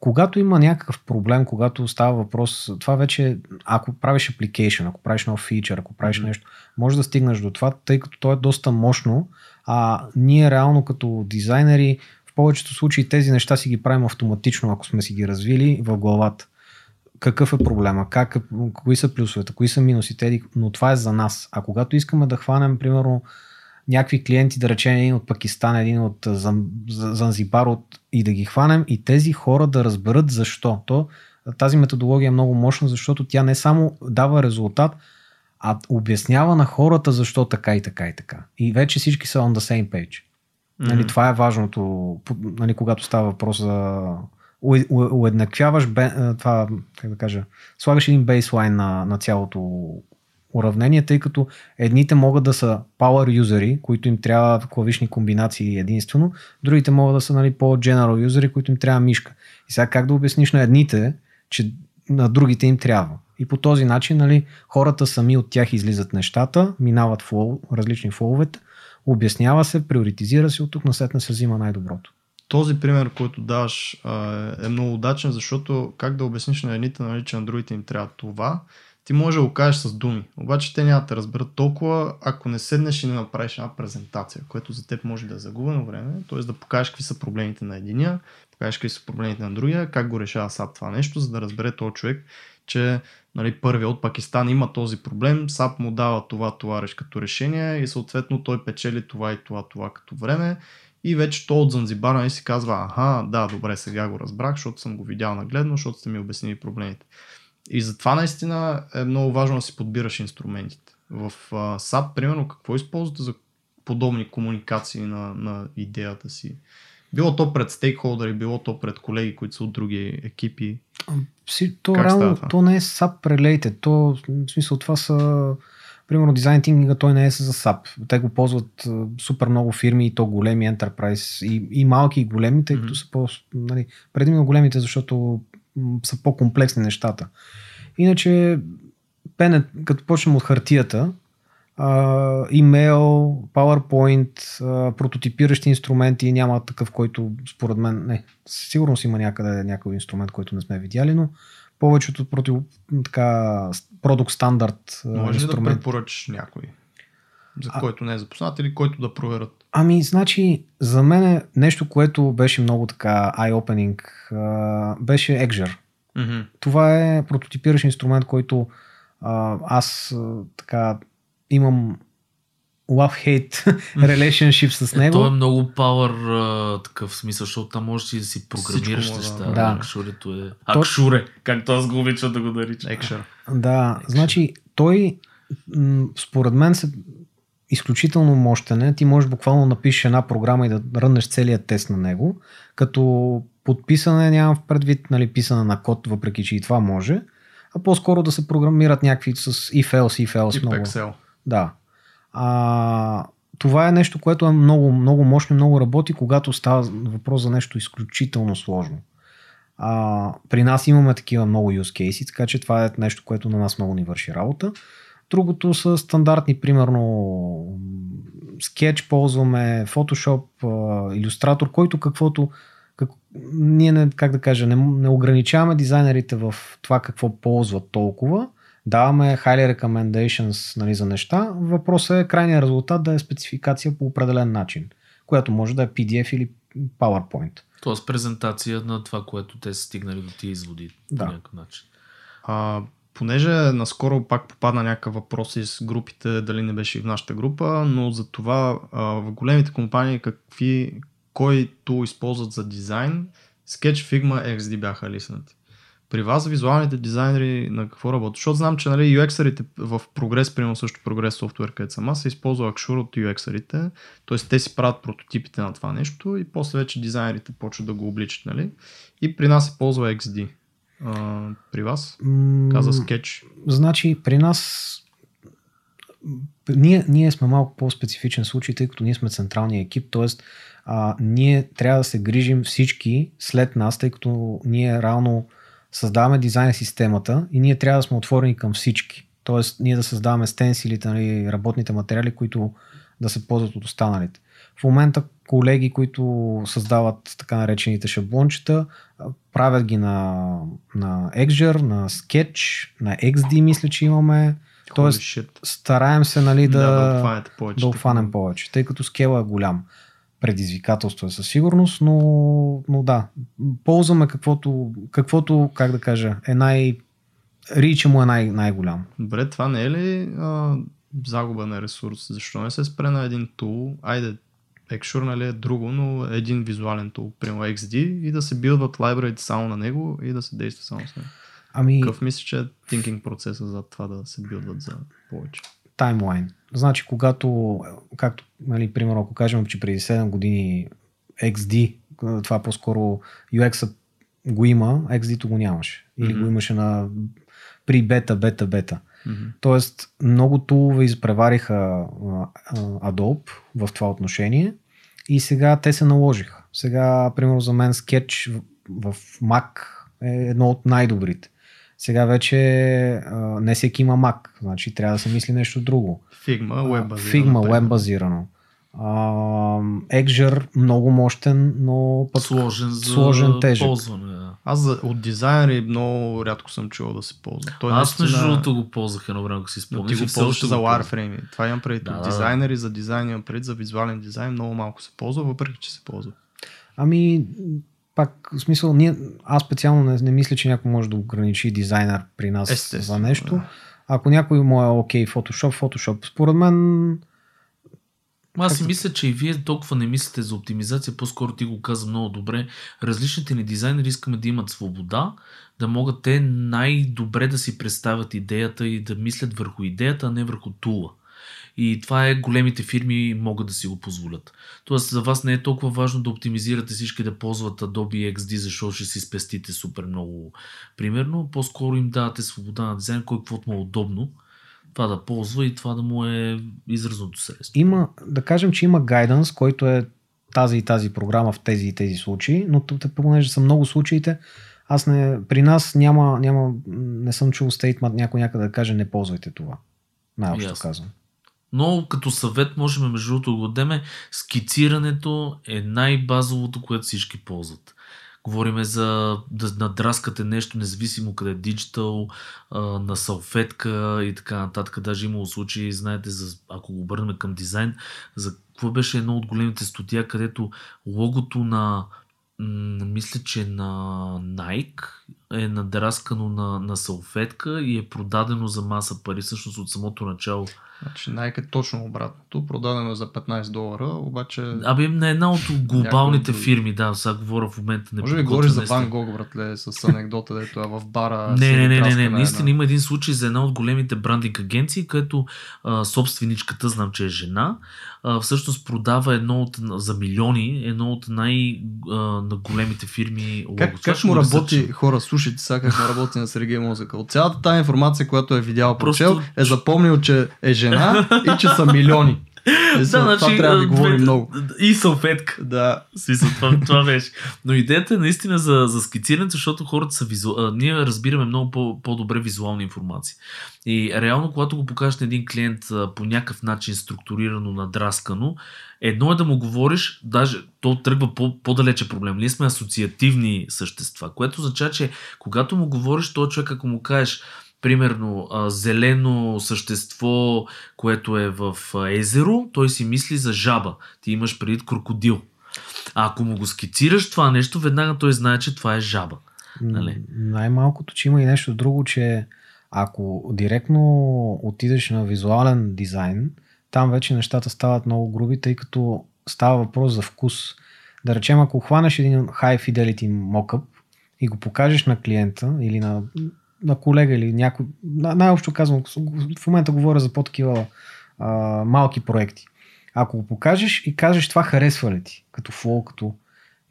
Когато има някакъв проблем, когато става въпрос, това вече, ако правиш application, ако правиш нов фичър, ако правиш
Мгм.
нещо, може да стигнеш до това, тъй като то е доста мощно, а ние реално като дизайнери в повечето случаи тези неща си ги правим автоматично, ако сме си ги развили в главата. Какъв е проблема, как кои са плюсовете, кои са минусите, но това е за нас. А когато искаме да хванем, примерно, някакви клиенти, да речем един от Пакистан, един от Занзибар от, и да ги хванем и тези хора да разберат защо. То, тази методология е много мощна, защото тя не само дава резултат, а обяснява на хората защо така и така и така. И вече всички са on the same page. Нали,
Мгм.
това е важното, нали, когато става въпрос за уе- уе- уеднаквяваш, бе, това, как да кажа, слагаш един бейслайн на, на цялото уравнение, тъй като едните могат да са power юзери, които им трябва клавишни комбинации единствено, другите могат да са нали, по-general юзери, които им трябва мишка. И сега как да обясниш на едните, че на другите им трябва? И по този начин нали, хората сами от тях излизат нещата, минават флоу, различни флоувете, обяснява се, приоритизира се, от тук насетне се взима най-доброто.
Този пример, който даваш, е много удачен, защото как да обясниш на едните, нали, че на другите им трябва това, ти може да го кажеш с думи. Обаче те няма да те разберат толкова, ако не седнеш и не направиш една презентация, което за теб може да е загубено време, т.е. да покажеш какви са проблемите на единия, покажеш какви са проблемите на другия, как го решава САП това нещо, за да разбере този човек, че нали, първият от Пакистан има този проблем, САП му дава това, това реш като решение и съответно той печели това и това, това като време и вече то от Занзибар нали, си казва, аха, да, добре, сега го разбрах, защото съм го видял нагледно, защото сте ми обяснили проблемите. И затова наистина е много важно да си подбираш инструментите. В uh, SAP, примерно, какво използвате за подобни комуникации на, на идеята си? Било то пред стейкхолдери, било то пред колеги, които са от други екипи.
Си, то,
Как
реално, то не е SAP related. То, в смисъл, това са Примерно дизайн тинкинга той не е за SAP. Те го ползват а, супер много фирми и то големи enterprise и, и малки и големи, тъй като
Мгм.
са по, нали, предимно големите, защото са по-комплексни нещата. Иначе, пене, като почнем от хартията, имейл, PowerPoint, а, прототипиращи инструменти, няма такъв, който според мен, не, сигурно си има някъде някой инструмент, който не сме видяли, но повечето против, така, продукт стандарт
Може ли да препоръчаш някой, за
А-
който не е запознат или който да проверят?
Ами, значи, за мен е нещо, което беше много така eye-opening, беше Exger.
Мгм.
Това е прототипиращ инструмент, който а, аз така имам love-hate relationship с
Е,
него.
той е много power а, такъв смисъл, защото там можеш и да си програмираш неща.
да.
Да. Акшурето е... Акшуре, както аз го обичам да го наричам.
Екшър.
Да, значи той м, според мен се изключително мощен е. Ти можеш буквално напишеш една програма и да рънеш целият тест на него, като подписане нямам в предвид нали, писане на код, въпреки че и това може, а по-скоро да се програмират някакви с if else, if else.
Тип
много.
Excel.
Да. А, това е нещо, което е много, много мощно и много работи, когато става въпрос за нещо изключително сложно. А, при нас имаме такива много use cases, така че това е нещо, което на нас много ни върши работа. Другото са стандартни, примерно Sketch ползваме, Photoshop, Illustrator, който каквото как, ние не, как да кажа, не, не ограничаваме дизайнерите в това какво ползват толкова, даваме highly recommendations нали, за неща. Въпросът е крайният резултат да е спецификация по определен начин, която може да е PDF или PowerPoint.
Тоест презентация на това, което те са стигнали до тия изводи
Да.
по някакъв начин.
А, понеже наскоро пак попадна някакъв въпрос из групите, дали не беше и в нашата група, но за това в големите компании какви, кой тул използват за дизайн, Sketch, Figma, XD бяха лиснати. При вас визуалните дизайнери на какво работят? Защото знам, че нали, UX-арите в прогрес, примерно също прогрес софтуер, където съм аз, се използва Акшур от UX-арите, т.е. те си правят прототипите на това нещо и после вече дизайнерите почват да го обличат. Нали? И при нас се ползва XD. А, при вас? Каза Sketch.
Значи при нас ние, ние сме малко по-специфичен случай, тъй като ние сме централния екип, т.е. Ние трябва да се грижим всички след нас, тъй като ние реално създаваме дизайн системата и ние трябва да сме отворени към всички. Тоест, ние да създаваме стенсилите, нали, работните материали, които да се ползват от останалите. В момента колеги, които създават така наречените шаблончета, правят ги на, на Exger, на Sketch, на XD, мисля, че имаме. Тоест,
shit.
стараем се нали, да,
да, повече.
да обхванем повече, тъй като скела е голям. Предизвикателство е със сигурност, но, но да, ползваме каквото, каквото, как да кажа, е най... Рича му е най- най-голям.
Добре, това не е ли а, загуба на ресурс? Защо не се спре на един тул? Айде, Екшур нали е друго, но един визуален тул, примерно XD, и да се билдват лайбрарите само на него и да се действа само с него.
Ами,
Какъв мисля, че е thinking процеса за това да се билдват за повече?
таймлайн. Значи, когато, както, нали, примерно, ако кажем, че преди 7 години XD, това по-скоро UX го има, XD-то го нямаше. Или
Мгм.
го имаше на при бета, бета, бета.
Мгм.
Тоест, много тулове изпревариха а, а, Adobe в това отношение и сега те се наложиха. Сега, примерно за мен Sketch в, в Mac е едно от най-добрите. Сега вече а, не всеки има Mac, значи трябва да се мисли нещо друго.
Figma, веб базирано.
Figma, веб базирано. Exger много мощен, но пък
Сложен за
сложен, тежък.
ползване.
Аз от дизайнери много рядко съм чувал да се ползва. Той
Аз между
наистина-
другото го ползвах едно време, ако си
Но
спомняш.
ти го ползваш за wireframe. Това имам преди.
Да,
от
да,
дизайнери за дизайн имам преди, за визуален дизайн много малко се ползва, въпреки че се ползва.
Ами, пак, в смисъл, ние, аз специално не, не мисля, че някой може да ограничи дизайнер при нас
Естествено,
за нещо.
да.
Ако някой му е окей Photoshop, Photoshop. Според мен,
Аз си мисля, че и вие толкова не мислите за оптимизация, по-скоро ти го каза много добре. Различните ни дизайнери искаме да имат свобода, да могат те най-добре да си представят идеята и да мислят върху идеята, а не върху тула. И това е големите фирми могат да си го позволят. Тоест за вас не е толкова важно да оптимизирате всички да ползват Adobe XD, защото ще си спестите супер много. Примерно, по-скоро им давате свобода на дизайн, кой каквото му е удобно, това да ползва и това да му е изразното средство.
има, да кажем, че има гайданс, който е тази и тази програма в тези и тези случаи, но понеже са много случаите, аз не, при нас няма, няма, не съм чул стейтмент някой някъде да каже не ползвайте това. Най-общо
Ясно.
казвам.
Но като съвет можем между другото да го дадем. Скицирането е най-базовото, което всички ползват. Говориме за да надраскате нещо, независимо къде е диджитал, на салфетка и така нататък. Даже имало случаи, знаете, за, ако го обърнем към дизайн, за какво беше едно от големите студия, където логото на мисля, че на Nike е надраскано на, на салфетка и е продадено за маса пари, всъщност от самото начало.
Значи Nike е точно обратното. Продадено е за 15 долара, обаче...
Абе, на една от глобалните
Някой-
фирми, да, сега говоря в момента. Не
Може би говориш за. Ван Гог, братле, с анекдота, дето е в бара.
Не, не, не, не, не.
на
Наистина има един случай за една от големите брандинг агенции, където а, собственичката, знам, че е жена, а, всъщност продава едно от, за милиони, едно от най-големите фирми. лого.
Как,
Това
как му работи, хора, слушайте сега как му работи на Сергей Мозъка. От цялата тази информация, която е видял, прочел, е запомнил, че е жена и че са милиони. Да, това
значи,
трябва да говорим много.
И салфетка.
Да.
Смисъл, това, това беше. Но идеята е наистина за, за скицирането, защото хората са визу... а, Ние разбираме много по, по-добре визуална информация. И реално, когато го покажеш на един клиент а, по някакъв начин структурирано, надраскано, едно е да му говориш, даже то тръгва по, по-далече проблем. Ние сме асоциативни същества, което означава, че когато му говориш, този човек, ако му кажеш, примерно, а, зелено същество, което е в езеро, той си мисли за жаба. Ти имаш предвид крокодил. А ако му го скицираш това нещо, веднага той знае, че това е жаба. Нали?
Най-малкото, че има и нещо друго, че ако директно отидеш на визуален дизайн, там вече нещата стават много груби, тъй като става въпрос за вкус. Да речем, ако хванеш един high fidelity mockup и го покажеш на клиента или на, на колега или някой, на- най-общо казвам, в момента говоря за по-такива а, малки проекти. Ако го покажеш и кажеш това харесва ли ти, като флоу, като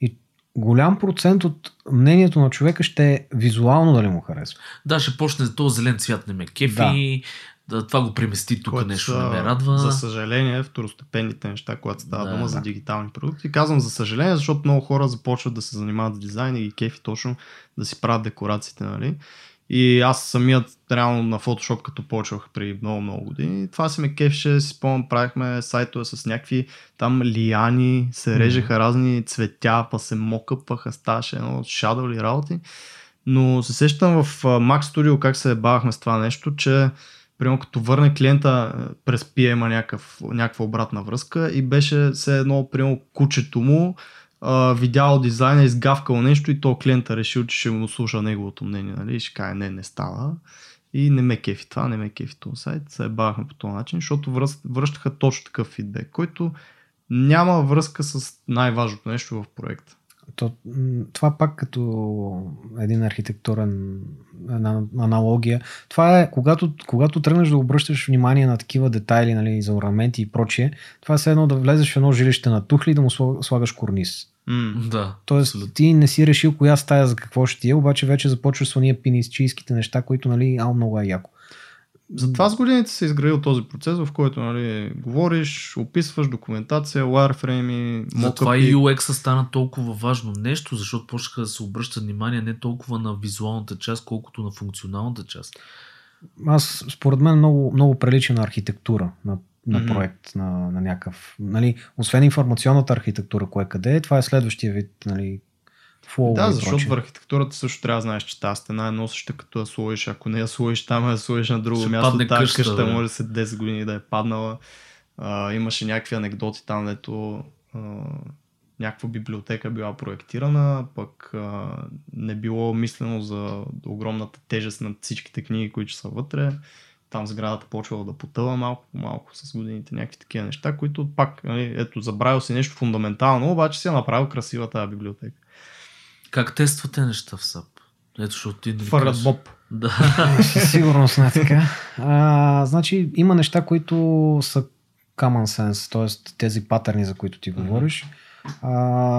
и голям процент от мнението на човека ще е визуално дали му харесва.
Да, ще почне този зелен цвят не ме кефи, да. това го премести тук
Което
нещо
са,
не ме радва.
За съжаление, второстепенните неща, когато става
Да,
дума за
да.
дигитални продукти. Казвам за съжаление, защото много хора започват да се занимават с дизайн и ги кефи точно да си правят декорациите, нали? И аз самият реално на Photoshop, като почвах преди много-много години, това си ме кефеше, си спомням, правихме сайтове с някакви там лияни, се режеха разни цветя, па се мокъпаха, ставаше едно shadow или работи. Но се сещам в Mac Studio как се бавахме с това нещо, че примерно като върне клиента през някакъв, някаква обратна връзка и беше все едно, примерно кучето му видял дизайна, изгавкал нещо и то клиента решил, че ще му слуша неговото мнение, нали? И ще каже, не, не става. И не ме кефи това, не ме кефи този сайт. Се бавахме по този начин, защото връщаха точно такъв фидбек, който няма връзка с най-важното нещо в проекта.
То, това пак като един архитектурен една аналогия. Това е, когато, когато тръгнеш да обръщаш внимание на такива детайли, нали, за орнаменти и прочие, това е все едно да влезеш в едно жилище на тухли и да му слаг- слагаш корниз.
М.
Да,
Тоест,
абсолютно.
ти не си решил коя стая за какво ще ти е, обаче вече започваш с ония пинисчийските неща, които, нали, ау, много е яко.
Затова с годините се е изградил този процес, в който нали, говориш, описваш документация, wireframe,
Затова и UX стана толкова важно нещо, защото почнаха да се обръща внимание не толкова на визуалната част, колкото на функционалната част.
Аз, според мен, много, много прилича на архитектура, на, на
Мгм.
проект, на, на някакъв. Нали, освен информационната архитектура, кое къде е, това е следващия вид нали, флоу.
Да, защото в архитектурата също трябва да знаеш, че тази стена е носеща като я сложиш. Ако не я сложиш там, я сложиш на друго
Ще
място,
падне
тази
къща,
къща, може след 10 години да е паднала. А, имаше някакви анекдоти там, дето а, някаква библиотека била проектирана, пък а, не било мислено за огромната тежест на всичките книги, които са вътре. Там сградата почвала да потъва малко по малко с годините, някакви такива неща, които пак, нали, ето, забравил си нещо фундаментално, обаче си е направил красива тази библиотека.
Как тествате неща в SAP? Ето, защото ти нали
Фърят
кажеш-
Боб.
Да.
Със сигурност не е така. А, значи, има неща, които са common sense, т.е. тези патърни, за които ти говориш. А,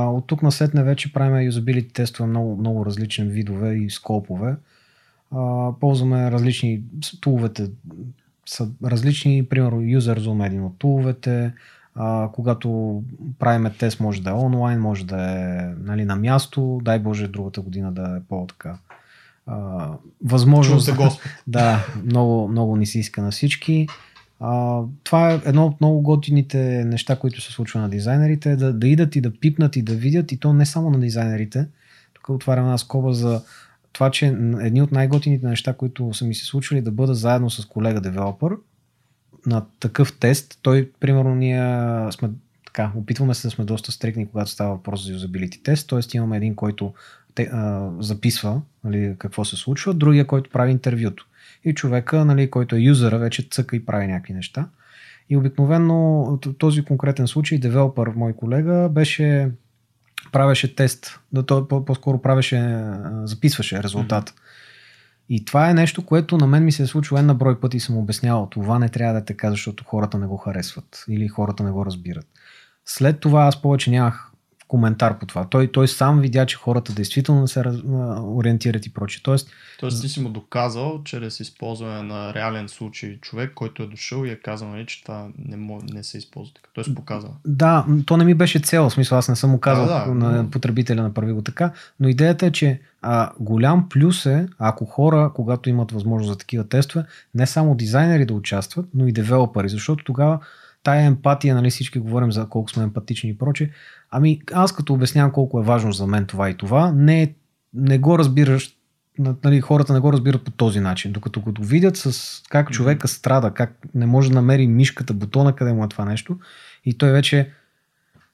от тук насетне вече правим юзабилити тестове много, много различни видове и скопове. А, ползваме различни туловете са различни, примерно UserZoom е един от туловете, а, когато правиме тест може да е онлайн, може да е нали, на място, дай Боже другата година да е по-така а, възможност.
се.
Да, много, много ни се иска на всички. А, това е едно от много готините неща, които се случва на дизайнерите, да, да идат и да пипнат и да видят, и то не само на дизайнерите. Тук отварям една скоба за това, че едни от най-готините неща, които са ми се случвали, да бъда заедно с колега девелопър на такъв тест. Той, примерно, ние сме така, опитваме се да сме доста стрикни, когато става въпрос за юзабилити тест, т.е. имаме един, който те, а, записва нали, какво се случва, другия, който прави интервюто. И човека, нали, който е юзера, вече цъка и прави някакви неща. И обикновено този конкретен случай, девелопър, мой колега, беше правеше тест, да той по- по-скоро правеше, записваше резултат. Mm-hmm. И това е нещо, което на мен ми се е случило една брой пъти и съм обяснявал. Това не трябва да е така, защото хората не го харесват или хората не го разбират. След това аз повече нямах коментар по това. Той, той сам видя, че хората действително се раз, ориентират и прочее. Тоест,
Тоест ти си му доказал, чрез използване на реален случай човек, който е дошъл и е казал, нали, че това не, не се използва така. Тоест показал.
Да, то не ми беше цел, в смисъл аз не съм му казал
Да, да,
на потребителя направи го така, но идеята е, че а, голям плюс е, ако хора, когато имат възможност за такива тестове, не само дизайнери да участват, но и девелопери, защото тогава тая емпатия, нали всички говорим за колко сме емпатични и проче, ами аз като обяснявам колко е важно за мен това и това, не, не го разбираш на- нали, хората не го разбират по този начин. Докато го видят с как човека страда, как не може да намери мишката, бутона, къде му е това нещо, и той вече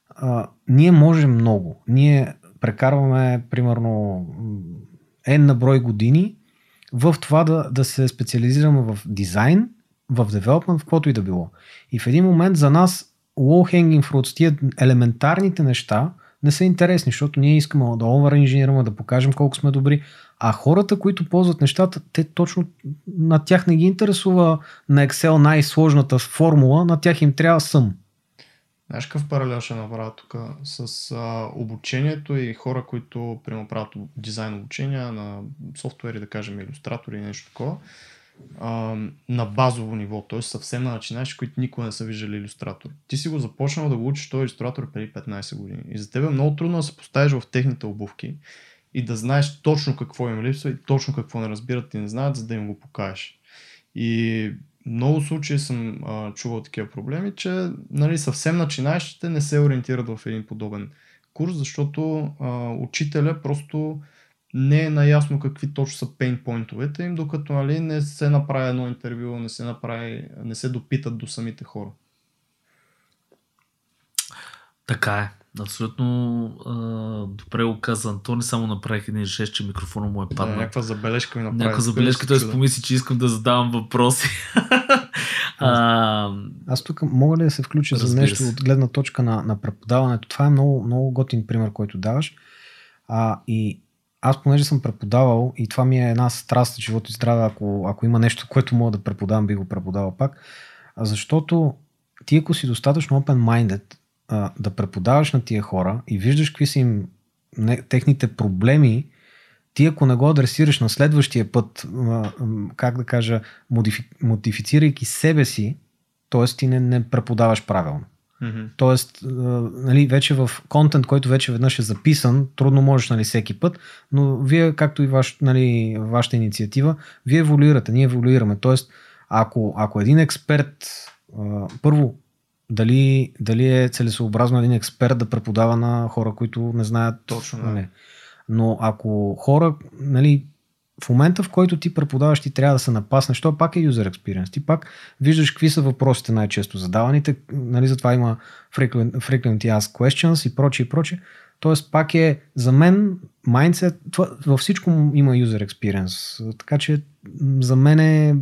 а, ние можем много. Ние прекарваме примерно N на брой години в това да, да се специализираме в дизайн, в девелопмент, в каквото и да било. И в един момент за нас low hanging fruits, тия елементарните неща не са интересни, защото ние искаме да овер да покажем колко сме добри, а хората, които ползват нещата, те точно на тях не ги интересува на Excel най-сложната формула, на тях им трябва сум.
Знаеш какъв паралел ще направя тук с а, обучението и хора, които примерно правят дизайн обучения на софтуери, да кажем, иллюстратори и нещо такова, на базово ниво, т.е. съвсем на начинаещи, които никога не са виждали иллюстратор. Ти си го започнал да го учиш този иллюстратор преди 15 години. И за теб е много трудно да се поставиш в техните обувки и да знаеш точно какво им липсва и точно какво не разбират и не знаят, за да им го покажеш. И много случаи съм а, чувал такива проблеми, че нали, съвсем начинаещите не се ориентират в един подобен курс, защото а, учителя просто не е наясно какви точно са пейнпойнтовете им, докато нали, не се направи едно интервю, не се, направи, не се допитат до самите хора.
Така е. Абсолютно а, добре го каза Антони, само направих един жест, че микрофона му е
Да,
паднал.
някаква забележка ми направи.
Някаква забележка, той си помисли, че искам да задавам въпроси. а,
Аз тук мога ли да се включа за нещо
се.
от гледна точка на, на преподаването? Това е много, много готин пример, който даваш. А, и аз, понеже съм преподавал, и това ми е една страст, живото и здраве, ако, ако има нещо, което мога да преподавам, би го преподавал пак. Защото ти, ако си достатъчно open-minded, а, да преподаваш на тия хора и виждаш какви са им не, техните проблеми, ти ако не го адресираш на следващия път, а, как да кажа, модифи, модифицирайки себе си, т.е. ти не, не преподаваш правилно.
Мгм.
Тоест, нали, вече в контент, който вече веднъж е записан, трудно можеш нали, всеки път, но вие, както и ваш, нали, вашата инициатива, вие еволюирате, ние еволюираме. Тоест, ако, ако един експерт, първо, дали, дали е целесообразно един експерт да преподава на хора, които не знаят
Точно, да.
Нали. Но ако хора, нали, в момента, в който ти преподаваш, ти трябва да се напаснеш, то пак е user experience. Ти пак виждаш какви са въпросите най-често задаваните, нали, затова има frequent, frequently asked questions и прочее и прочее. Тоест пак е за мен mindset, това, във всичко има user experience. Така че за мен е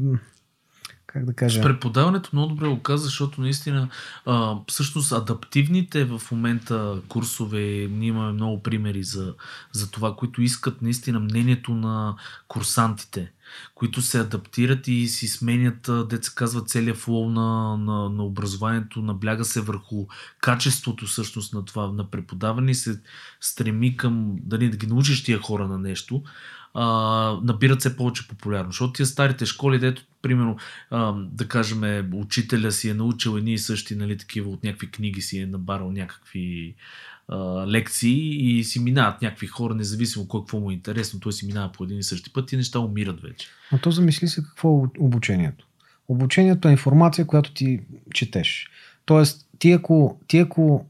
как да
С
кажа...
преподаването много добре го каза, защото наистина а, всъщност адаптивните в момента курсове, ние имаме много примери за, за това, които искат наистина мнението на курсантите, които се адаптират и си сменят, деца казва, целият флоу на, на, на образованието, набляга се върху качеството всъщност на това, на преподаване и се стреми към дали да ги научиш тия хора на нещо, а, набират все повече популярно. Защото тия старите школи, дето, примерно, а, да кажем, учителя си е научил едни и същи, нали, такива от някакви книги си е набарал някакви лекции и си минават някакви хора, независимо какво му е интересно, той си минава по един и същи път и неща умират вече.
Но то замисли се какво е обучението. Обучението е информация, която ти четеш. Тоест, ти ако, ти ако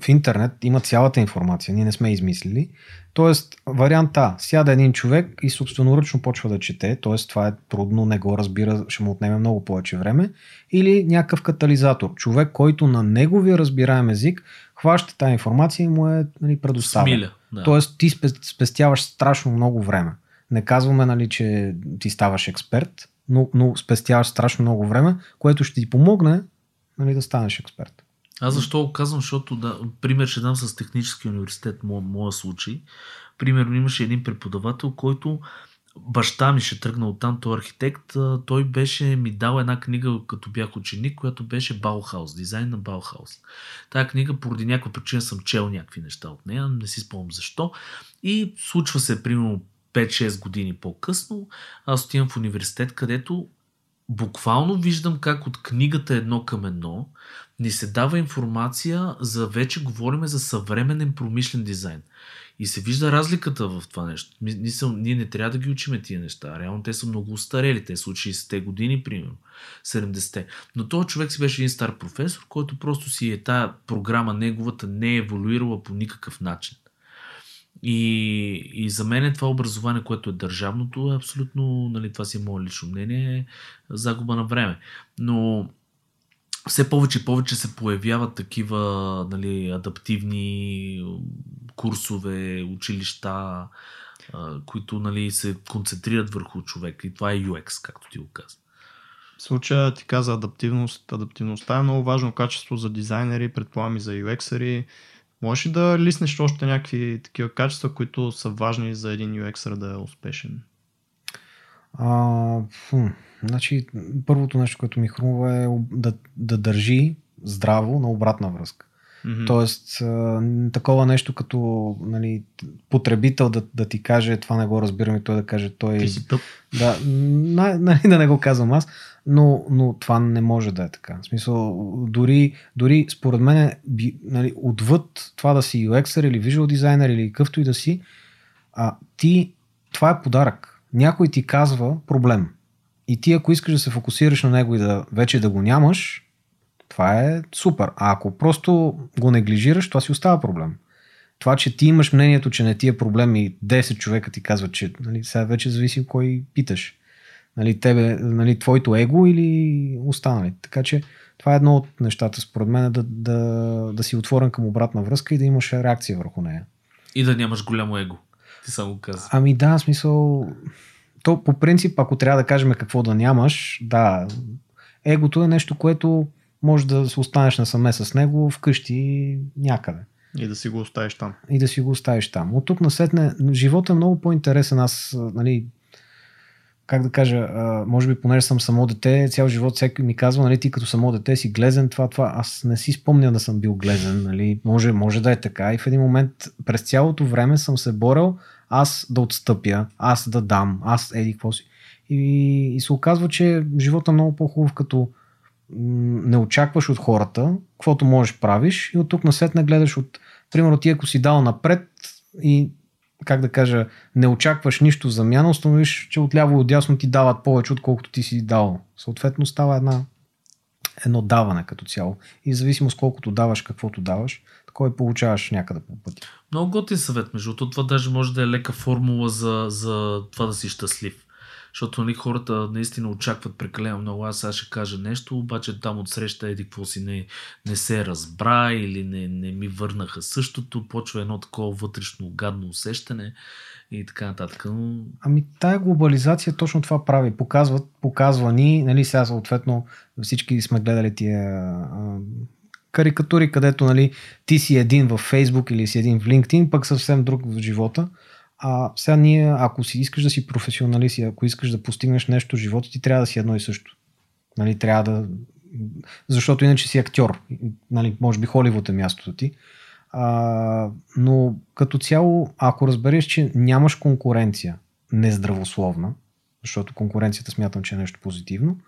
в интернет има цялата информация, ние не сме измислили, Тоест, вариант А, сяда един човек и собственоръчно почва да чете, т.е. това е трудно, не го разбира, ще му отнеме много повече време, или някакъв катализатор, човек, който на неговия разбираем език хваща тази информация и му е нали, предоставя.
Смиля. Да.
Тоест, ти спе- спестяваш страшно много време. Не казваме, нали, че ти ставаш експерт, но, но спестяваш страшно много време, което ще ти помогне нали, да станеш експерт.
Аз защо го казвам? Защото, да, пример ще дам с технически университет, мо, моя случай. Примерно имаше един преподавател, който баща ми ще тръгна от там, той архитект, той беше ми дал една книга, като бях ученик, която беше Баухаус, дизайн на Баухаус. Тая книга, поради някаква причина съм чел някакви неща от нея, не си спомням защо. И случва се, примерно, 5-6 години по-късно, аз отивам в университет, където буквално виждам как от книгата едно към едно ни се дава информация за вече говориме за съвременен промишлен дизайн. И се вижда разликата в това нещо. Мисъл, ние не трябва да ги учиме тия неща. Реално те са много устарели. Те са от 60-те години, примерно. 70-те. Но този човек си беше един стар професор, който просто си е тая програма, неговата не е еволюирала по никакъв начин. И, и за мен е това образование, което е държавното, е абсолютно, нали, това си е мое лично мнение, е загуба на време. Но все повече и повече се появяват такива нали, адаптивни курсове, училища, които нали, се концентрират върху човек. И това е UX, както ти го каза.
В случая ти каза адаптивност. Адаптивността е много важно качество за дизайнери, предполагам и за UX-ери. Можеш ли да лиснеш още някакви такива качества, които са важни за един UX-ер да е успешен?
А, хм, значи, първото нещо, което ми хрумва е да, да държи здраво на обратна връзка. Mm-hmm. Тоест, такова нещо като нали, потребител да, да ти каже това не го разбирам и той да каже той...
Ти си тъп.
Да, нали, да не го казвам аз, но, но това не може да е така. В смисъл, дори, дори според мен нали, отвъд това да си UX или visual дизайнер или какъвто и да си, а, ти, това е подарък. Някой ти казва проблем. И ти ако искаш да се фокусираш на него и да вече да го нямаш, това е супер. А ако просто го неглижираш, това си остава проблем. Това, че ти имаш мнението, че не ти е проблем и 10 човека ти казват, че нали, сега вече зависи кой питаш. Нали, тебе, нали, твоето его или останалите. Така че това е едно от нещата, според мен, да, да, да си отворен към обратна връзка и да имаш реакция върху нея.
И да нямаш голямо его. Ти само каза.
Ами да, смисъл. То по принцип, ако трябва да кажем какво да нямаш, да, егото е нещо, което може да се останеш насаме с него вкъщи някъде.
И да си го оставиш там.
И да си го оставиш там. От тук насетне, живота е много по-интересен. Аз, нали, как да кажа, може би понеже съм само дете, цял живот всеки ми казва, нали, ти като само дете си глезен, това, това. Аз не си спомня да съм бил глезен, нали, може, може да е така. И в един момент през цялото време съм се борил аз да отстъпя, аз да дам, аз еди какво си. И, и се оказва, че живота е много по-хубав, като не очакваш от хората, каквото можеш правиш и от тук на след не гледаш от, примерно ти ако си дал напред и как да кажа, не очакваш нищо в замяна, установиш, че отляво и отдясно ти дават повече, отколкото ти си дал. Съответно става една, едно даване като цяло. И в зависимост колкото даваш, каквото даваш, такова получаваш някъде по пътя.
Много готин съвет, между това даже може да е лека формула за, за това да си щастлив. Защото нали, хората наистина очакват прекалено много. Аз сега ще кажа нещо, обаче там от среща еди какво си не, не се разбра или не, не ми върнаха същото. Почва едно такова вътрешно гадно усещане и така нататък. Но...
Ами тая глобализация точно това прави. Показват, показва ни, нали сега съответно всички сме гледали тия карикатури, където нали, ти си един в Фейсбук или си един в LinkedIn, пък съвсем друг в живота. А сега ние, ако си искаш да си професионалист и ако искаш да постигнеш нещо в живота, ти трябва да си едно и също. Нали, трябва да... Защото иначе си актьор. Нали, може би Холивуд е мястото ти. А, но като цяло, ако разбереш, че нямаш конкуренция нездравословна, защото конкуренцията смятам, че е нещо позитивно,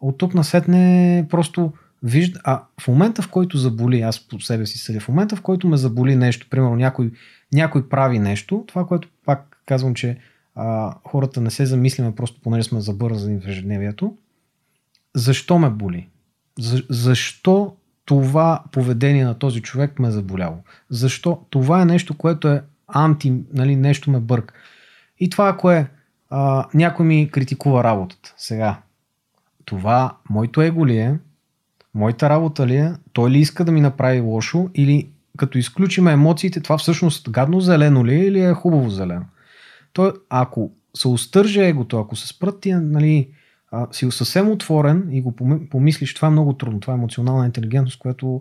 от тук насетне просто вижда, а в момента в който заболи, аз по себе си съдя, в момента в който ме заболи нещо, примерно някой някой прави нещо, това, което пак казвам, че а, хората не се замислиме просто понеже сме забързани в ежедневието, защо ме боли? За, защо това поведение на този човек ме е заболяло? Защо? Това е нещо, което е анти, нали, нещо ме бърк. И това, ако е а, някой ми критикува работата сега, това моето его ли е, моята работа ли е, той ли иска да ми направи лошо или като изключим емоциите, това всъщност гадно зелено ли е или е хубаво зелено? То, ако се устърже егото, ако се спрат ти, нали, а, си съвсем отворен и го помислиш, това е много трудно. Това е емоционална интелигентност, която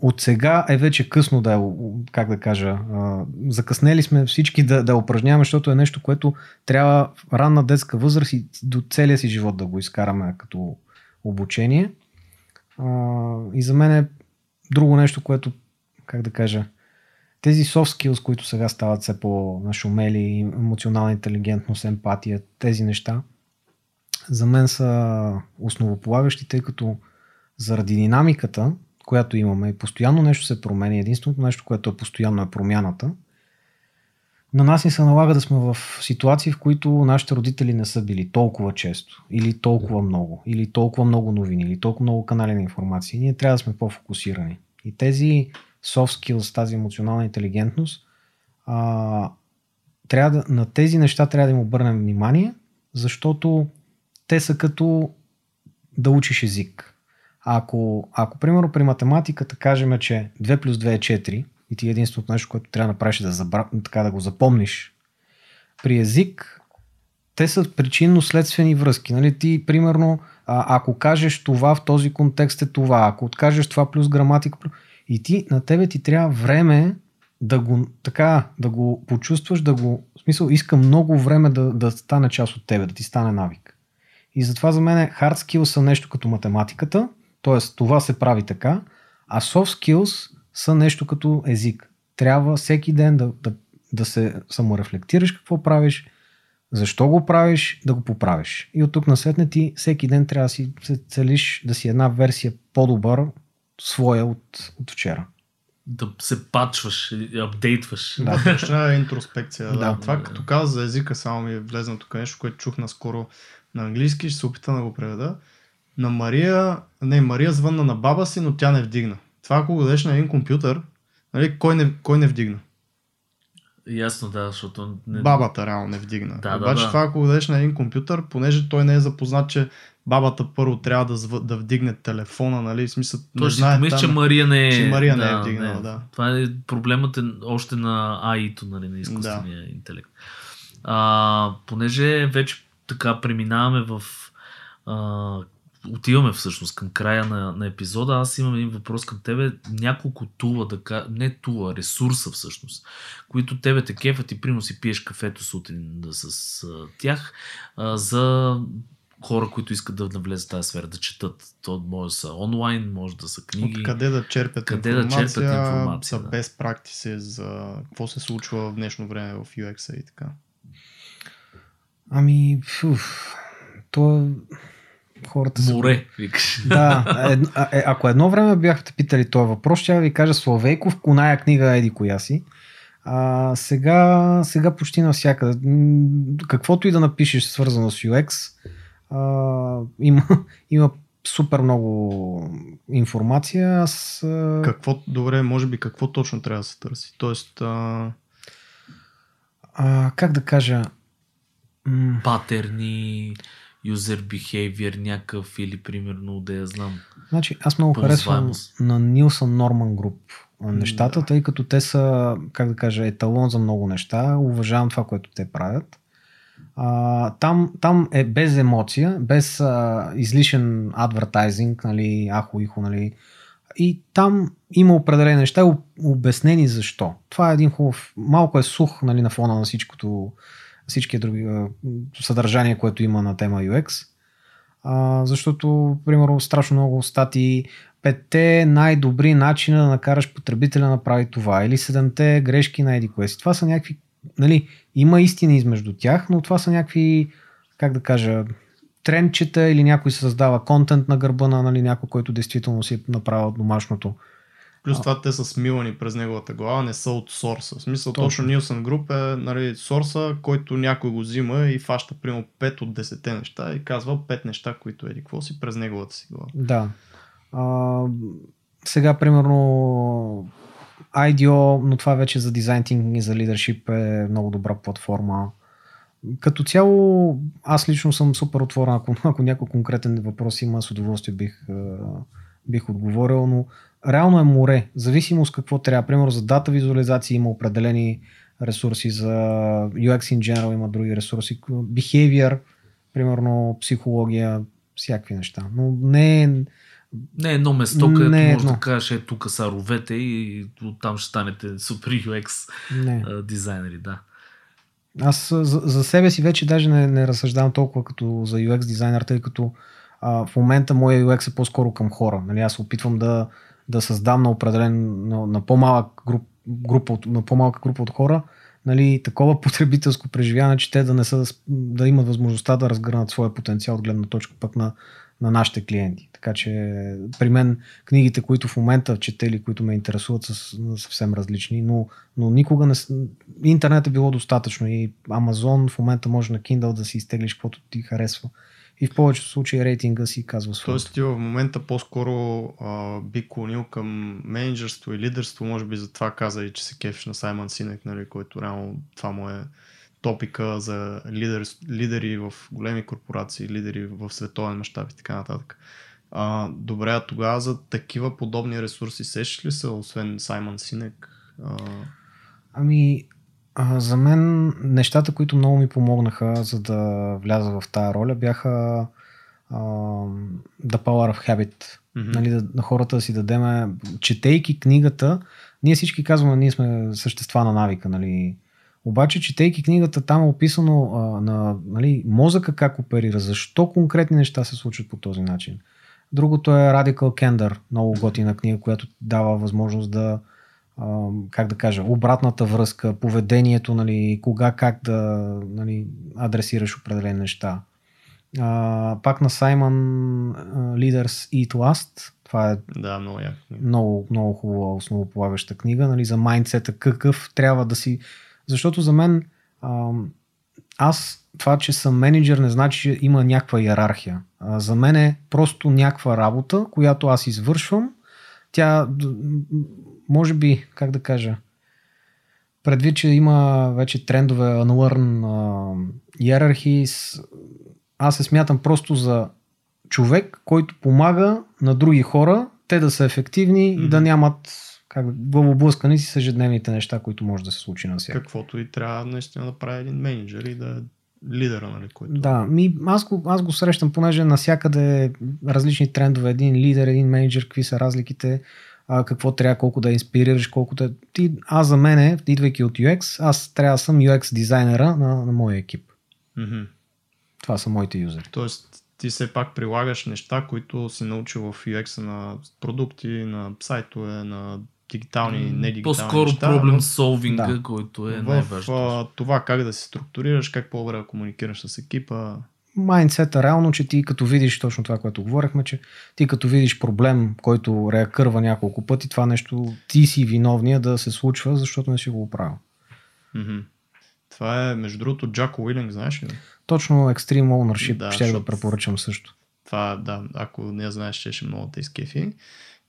от сега е вече късно да е, как да кажа, закъснели сме всички да, да упражняваме, защото е нещо, което трябва в ранна детска възраст и до целия си живот да го изкараме като обучение. И за мен е друго нещо, което, как да кажа, тези soft skills, които сега стават все по-нашумели, емоционална интелигентност, емпатия, тези неща, за мен са основополагащи, тъй като заради динамиката, която имаме и постоянно нещо се променя, единственото нещо, което е постоянно е промяната, на нас ни се налага да сме в ситуации, в които нашите родители не са били толкова често, или толкова много, или толкова много новини, или толкова много канали на информация. Ние трябва да сме по-фокусирани. И тези soft skills, тази емоционална интелигентност, а, трябва да, на тези неща трябва да им обърнем внимание, защото те са като да учиш език. Ако, ако примерно при математиката кажем, че 2 плюс 2 е 4 и ти единственото нещо, което трябва да направиш е да, забра... така, да го запомниш, при език те са причинно-следствени връзки. Нали? Ти, примерно, а, ако кажеш това в този контекст е това, ако откажеш това плюс граматика, и ти, на тебе ти трябва време да го, така, да го почувстваш, да го, в смисъл, иска много време да, да стане част от тебе, да ти стане навик. И затова за мен hard skills са нещо като математиката, т.е. това се прави така, а soft skills са нещо като език. Трябва всеки ден да, да, да се саморефлектираш какво правиш, защо го правиш, да го поправиш. И от тук на сетне ти всеки ден трябва да си се целиш да си една версия по-добър своя от, от вчера.
Да се пачваш, апдейтваш.
Да, точно е интроспекция. да.
Да.
Това като каза за езика, само ми е влезна тук нещо, което чух наскоро на английски, ще се опитам да го преведа. На Мария, не, Мария звънна на баба си, но тя не вдигна. Това ако го дадеш на един компютър, нали, кой, не, кой не вдигна?
Ясно, да, защото... Не...
Бабата реално не вдигна.
Да, да,
Обаче
да.
това ако го дадеш на един компютър, понеже той не е запознат, че бабата първо трябва да, зв... да вдигне телефона, нали? В смисъл, не
Той си
знае
че
там-
Мария не е...
че Мария не е вдигнала, да.
Това е проблемът е още на AI-то, нали, на изкуствения интелект. А, понеже вече така преминаваме в... А, отиваме всъщност към края на, на епизода, аз имам един въпрос към тебе. Няколко тула, да, не тула, ресурса всъщност, които тебе те кефат и примерно си пиеш кафето сутрин да, с а, тях, а, за хора, които искат да навлезат в тази сфера, да четат. То може да са онлайн, може да са книги.
Къде да черпят
Къде да
информация,
черпят информация,
са
да.
без практици за какво се случва в днешно време в UX и така.
Ами, фуф, то хората са...
Море, викаш.
Да, а, е, ако едно време бяхте питали този въпрос, ще ви кажа Славейков, коная книга еди коя си. А, сега, сега почти навсякъде. Каквото и да напишеш свързано с UX, а, има, има супер много информация. Аз, а,
Какво, добре, може би какво точно трябва да се търси? Тоест, а,
а, как да кажа, м,
Патерни, user behavior някакъв или примерно да я знам.
Значи, аз много харесвам на Нилсън Норман Груп нещата,
да.
тъй като те са, как да кажа, еталон за много неща. Уважавам това, което те правят. А, там, там е без емоция, без а, излишен адвертайзинг, нали, ахо, ихо, нали. И там има определени неща, об- обяснени защо. Това е един хубав, малко е сух нали, на фона на всичкото, всички други а, съдържание, което има на тема UX. Защото, примерно, страшно много статии, петте най-добри начина да накараш потребителя да направи това, или седемте грешки на еди кое си. Това са някакви, нали, има истини измежду тях, но това са някакви, как да кажа, трендчета или някой създава контент на гърба на нали, някой, който действително си е направил домашното.
Плюс това те са смилани през неговата глава, не са от сорса. В смисъл,
Точно.
точно, Нилсън Груп е нали, сорса, който някой го взима и фаща примерно 5 от 10 неща и казва 5 неща, които еди какво си през неговата си глава.
Да. А, сега, примерно, IDEO, но това вече за дизайн и за лидершип е много добра платформа. Като цяло, аз лично съм супер отворен. Ако, ако някой конкретен въпрос има, с удоволствие бих, а, бих отговорил, но реално е море. Зависимо с какво трябва. Примерно за дата визуализация има определени ресурси, за UX in general има други ресурси. Behavior, примерно психология, всякакви неща. Но не е
Не е едно место,
Не
където
е
можеш да
едно.
кажеш, е, тук са ровете и оттам ще станете супер UX
Не.
дизайнери, да.
Аз за, за себе си вече даже не, не разсъждавам толкова като за UX дизайнер, тъй като а, в момента моя UX е по-скоро към хора. Нали, аз опитвам да, да създам на определен, на, на по-малък груп, група, на по-малка група от хора, нали, такова потребителско преживяване, че те да не са, да имат възможността да разгърнат своя потенциал от гледна точка пък на, на нашите клиенти. Така че при мен книгите, които в момента чете или които ме интересуват, са съвсем различни, но, но никога не... Интернет е било достатъчно и Амазон в момента може на Kindle да си изтеглиш каквото ти харесва. И в повечето случаи рейтинга си казва своето.
Тоест ти в момента по-скоро а, би клонил към менеджерство и лидерство, може би затова каза и, че се кефиш на Саймън Синек, нали, който реално това му е топика за лидер, лидери в големи корпорации, лидери в световен мащаб и така нататък. А, добре, а тогава за такива подобни ресурси сещаш ли са, освен Саймън Синек? А,
Ами, а, за мен нещата, които много ми помогнаха за да вляза в тая роля, бяха а, The Power of Habit.
мгм.
Нали, да, на хората да си дадеме, четейки книгата, ние всички казваме, ние сме същества на навика, нали. Обаче, четейки книгата, там е описано а, на нали, мозъка как оперира, защо конкретни неща се случват по този начин. Другото е Radical Candor, много готина книга, която дава възможност да, как да кажа, обратната връзка, поведението, нали, кога, как да нали, адресираш определени неща. А, пак на Саймън Leaders Eat Last. Това е
Да, много яко.
много, много хубава основополагаща книга, нали, за майндсета, какъв трябва да си... Защото за мен ам, аз това, че съм менеджер, не значи, че има някаква иерархия. А, за мен е просто някаква работа, която аз извършвам. Тя, може би, как да кажа, предвид, че има вече трендове unlearn uh, hierarchies, аз се смятам просто за човек, който помага на други хора, те да са ефективни и да нямат как, главоблъскани си с ежедневните неща, които може да се случи на всяка.
Каквото и трябва наистина да прави един менеджер и да е лидера, нали, който...
Да, ми, аз, го, аз го срещам, понеже насякъде различни трендове, един лидер, един менеджер, какви са разликите, а, какво трябва, колко да инспирираш, колко да... Ти, аз за мене, идвайки от UX, аз трябва да съм UX дизайнера на, на моя екип.
Мгм.
Това са моите юзери.
Тоест, ти все пак прилагаш неща, които си научил в UX на продукти, на сайтове, на дигитални и недигитални
По-скоро
неща.
проблем солвинга,
Да.
който е
а, това как да се структурираш, как по-добре да комуникираш с екипа.
Майндсета реално, че ти като видиш точно това, което говорихме, че ти като видиш проблем, който реакърва няколко пъти, това нещо ти си виновния да се случва, защото не си го оправил.
Това е, между другото, Джако Уилинг, знаеш ли?
Точно Extreme Ownership
Да,
ще да препоръчам също.
Това, да, ако не знаеш, ще ще много те изкефи.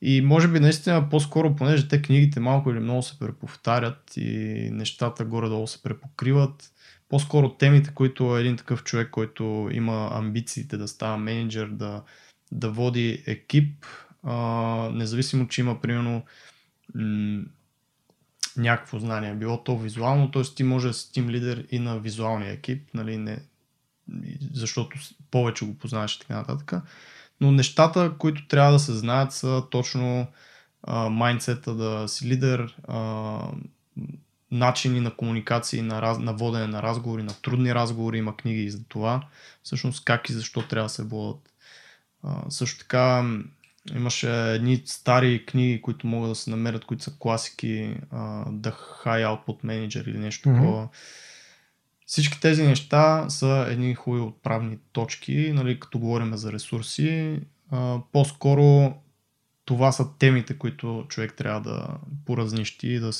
И може би наистина по-скоро, понеже те книгите малко или много се преповтарят и нещата горе-долу се препокриват, по-скоро темите, които един такъв човек, който има амбициите да става менеджер, да, да води екип, а, независимо, че има примерно м- някакво знание, било то визуално, т.е. ти може да си тим лидер и на визуалния екип, нали, не, защото повече го познаваш и така нататък. Но нещата, които трябва да се знаят са точно майндсета да си лидер, а, начини на комуникации, на, раз, на водене на разговори, на трудни разговори, има книги и за това. Всъщност как и защо трябва да се водят. А, също така имаше едни стари книги, които могат да се намерят, които са класики, а, The High Output Manager или нещо
Мгм.
такова. Всички тези неща са едни хубави отправни точки, нали, като говорим за ресурси. А, по-скоро това са темите, които човек трябва да поразнищи и да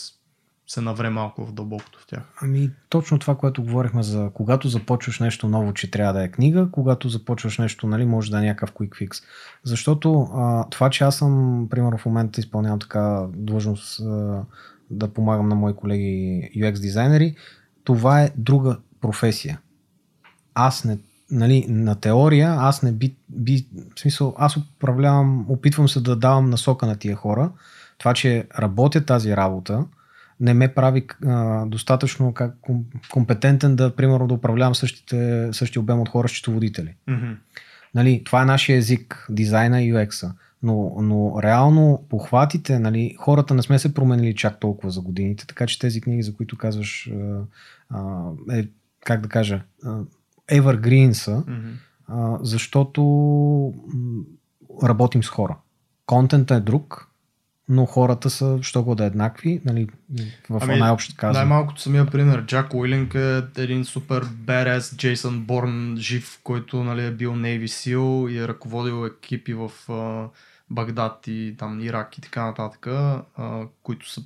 се навре малко в дълбокото в тях.
Ами точно това, което говорихме за когато започваш нещо ново, че трябва да е книга, когато започваш нещо, нали, може да е някакъв quick fix. Защото а, това, че аз съм, примерно в момента изпълнявам така длъжност а, да помагам на мои колеги UX дизайнери, това е друга професия. Аз не, нали, на теория, аз не би, би, в смисъл, аз управлявам, опитвам се да давам насока на тия хора. Това, че работя тази работа, не ме прави а, достатъчно как, ком, компетентен да, примерно, да управлявам същите, същия обем от хора, счетоводители.
Mm-hmm.
Нали, това е нашия език, дизайна и UX-а. Но, но реално похватите, нали, хората не сме се променили чак толкова за годините, така че тези книги, за които казваш, а, е, как да кажа, evergreen са,
Мгм.
а, защото работим с хора. Контентът е друг, но хората са, що го да е еднакви, нали, в
Ами,
най-общо казано.
Най-малкото самия пример. Джак Уилинг е един супер берес Джейсън Борн жив, който нали, е бил Navy SEAL и е ръководил екипи в а, Багдад и там Ирак и така нататък, а, които са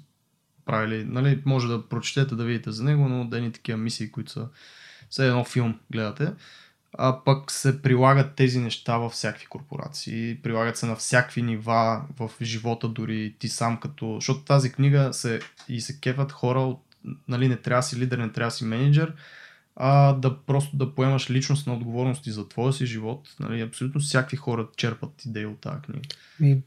правили, нали, може да прочетете да видите за него, но да е такива мисии, които са все едно филм гледате. А пък се прилагат тези неща във всякакви корпорации, прилагат се на всякакви нива в живота, дори ти сам като... Защото тази книга се и се кефат хора от... Нали, не трябва си лидер, не трябва си менеджер, а да просто да поемаш личностна отговорност и за твоя си живот. Нали, абсолютно всякакви хора черпат идеи от тази книга.
И,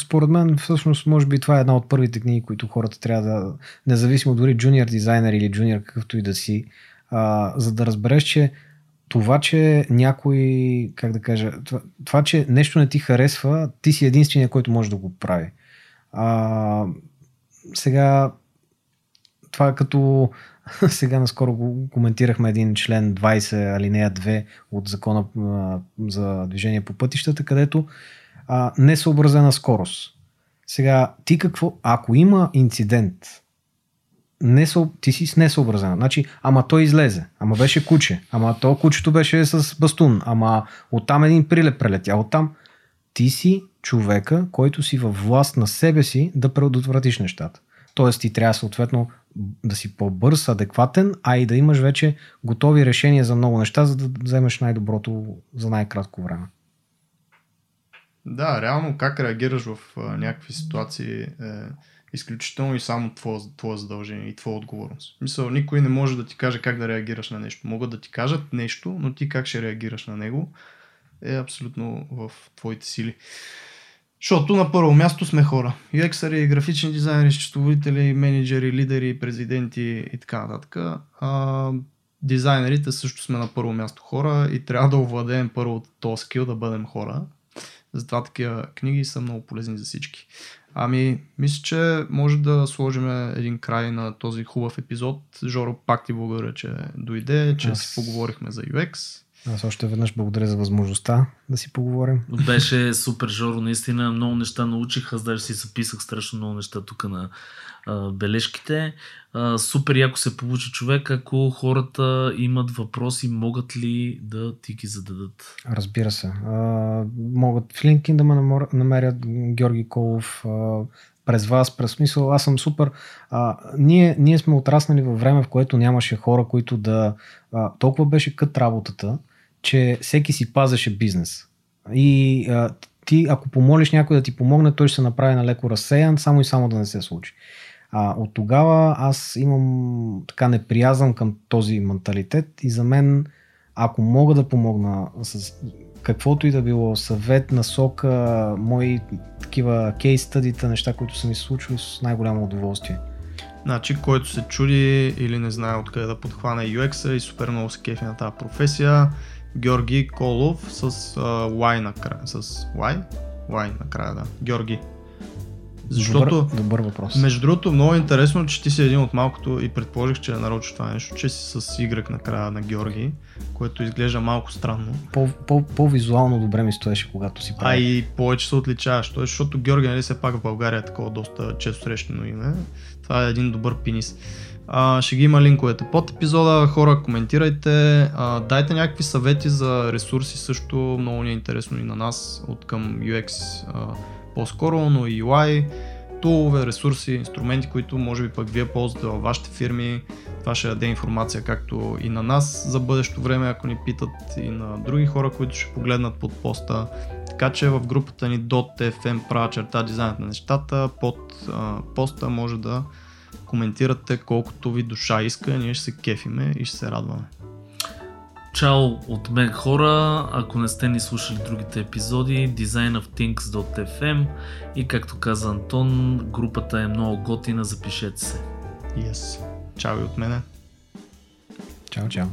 според мен, всъщност, може би това е една от първите книги, които хората трябва да, независимо дори джуниор дизайнер или джуниор какъвто и да си, а, за да разбереш, че това, че някой, как да кажа, това, това, че нещо не ти харесва, ти си единствения, който може да го прави. А, сега, това е като сега наскоро го коментирахме един член 20 алинея 2 от закона за движение по пътищата, където а, несъобразена скорост. Сега, ти какво, ако има инцидент, не съ... ти си с несъобразена. Значи, ама той излезе, ама беше куче, ама то кучето беше с бастун, ама оттам един прилеп прелетя, оттам ти си човека, който си във власт на себе си да предотвратиш нещата. Тоест ти трябва съответно да си по-бърз, адекватен, а и да имаш вече готови решения за много неща, за да вземеш най-доброто за най-кратко време.
Да, реално как реагираш в някакви ситуации е изключително и само твое, твое задължение и твоя отговорност. Мисъл, никой не може да ти каже как да реагираш на нещо. Могат да ти кажат нещо, но ти как ще реагираш на него е абсолютно в твоите сили. Защото на първо място сме хора. UX-ари, графични дизайнери, счетоводители, менеджери, лидери, президенти и така нататък. А, дизайнерите също сме на първо място хора и трябва да овладеем първо този скил да бъдем хора. Затова такива книги са много полезни за всички. Ами, мисля, че може да сложим един край на този хубав епизод. Жоро, пак ти благодаря, че дойде, че
Аз-
си поговорихме за UX.
Аз още веднъж благодаря за възможността да си поговорим.
Беше супер, Жоро, наистина много неща научих. Аз даже си записах страшно много неща тук на а, бележките. А, супер яко се получи човек, ако хората имат въпроси, могат ли да ти ги зададат?
Разбира се. А, могат в LinkedIn да ме намерят Георги Колов, а, през вас, през смисъл. Аз съм супер. А, ние, ние сме отраснали във време, в което нямаше хора, които да... А, толкова беше кът работата, че всеки си пазеше бизнес. И а, ти, ако помолиш някой да ти помогне, той ще се направи на леко разсеян, само и само да не се случи. А, от тогава аз имам така неприязан към този менталитет и за мен, ако мога да помогна с каквото и да било, съвет, насока, мои такива кейс стъдита, неща, които са ми случили с най-голямо удоволствие.
Значи, който се чуди или не знае откъде да подхване UX-а и супер много се кефи на тази професия, Георги Колов с а, Y накрая. С Y? Y накрая, да. Георги. Защото,
Добър, добър въпрос.
между другото, много е интересно, че ти си един от малкото и предположих, че е нарочно това нещо, че си с Y накрая на Георги, което изглежда малко странно.
По, по, по-визуално добре ми стоеше, когато си
А
правил.
и повече се отличаваш. Той, защото Георги, нали, все пак в България е такова доста често срещано име. Това е един добър пинис. А, ще ги има линковете под епизода. Хора, коментирайте. А, дайте някакви съвети за ресурси също. Много ни е интересно и на нас от към UX а, по-скоро, но и UI. Тулове, ресурси, инструменти, които може би пък вие ползвате във вашите фирми. Това ще даде информация както и на нас за бъдещо време, ако ни питат и на други хора, които ще погледнат под поста. Така че в групата ни .fm права черта дизайнът на нещата, под а, поста може да коментирате колкото ви душа иска, ние ще се кефиме и ще се радваме.
Чао от мен хора, ако не сте ни слушали другите епизоди, designofthings.fm и както каза Антон, групата е много готина, запишете се.
Yes. Чао и от мене.
Чао, чао.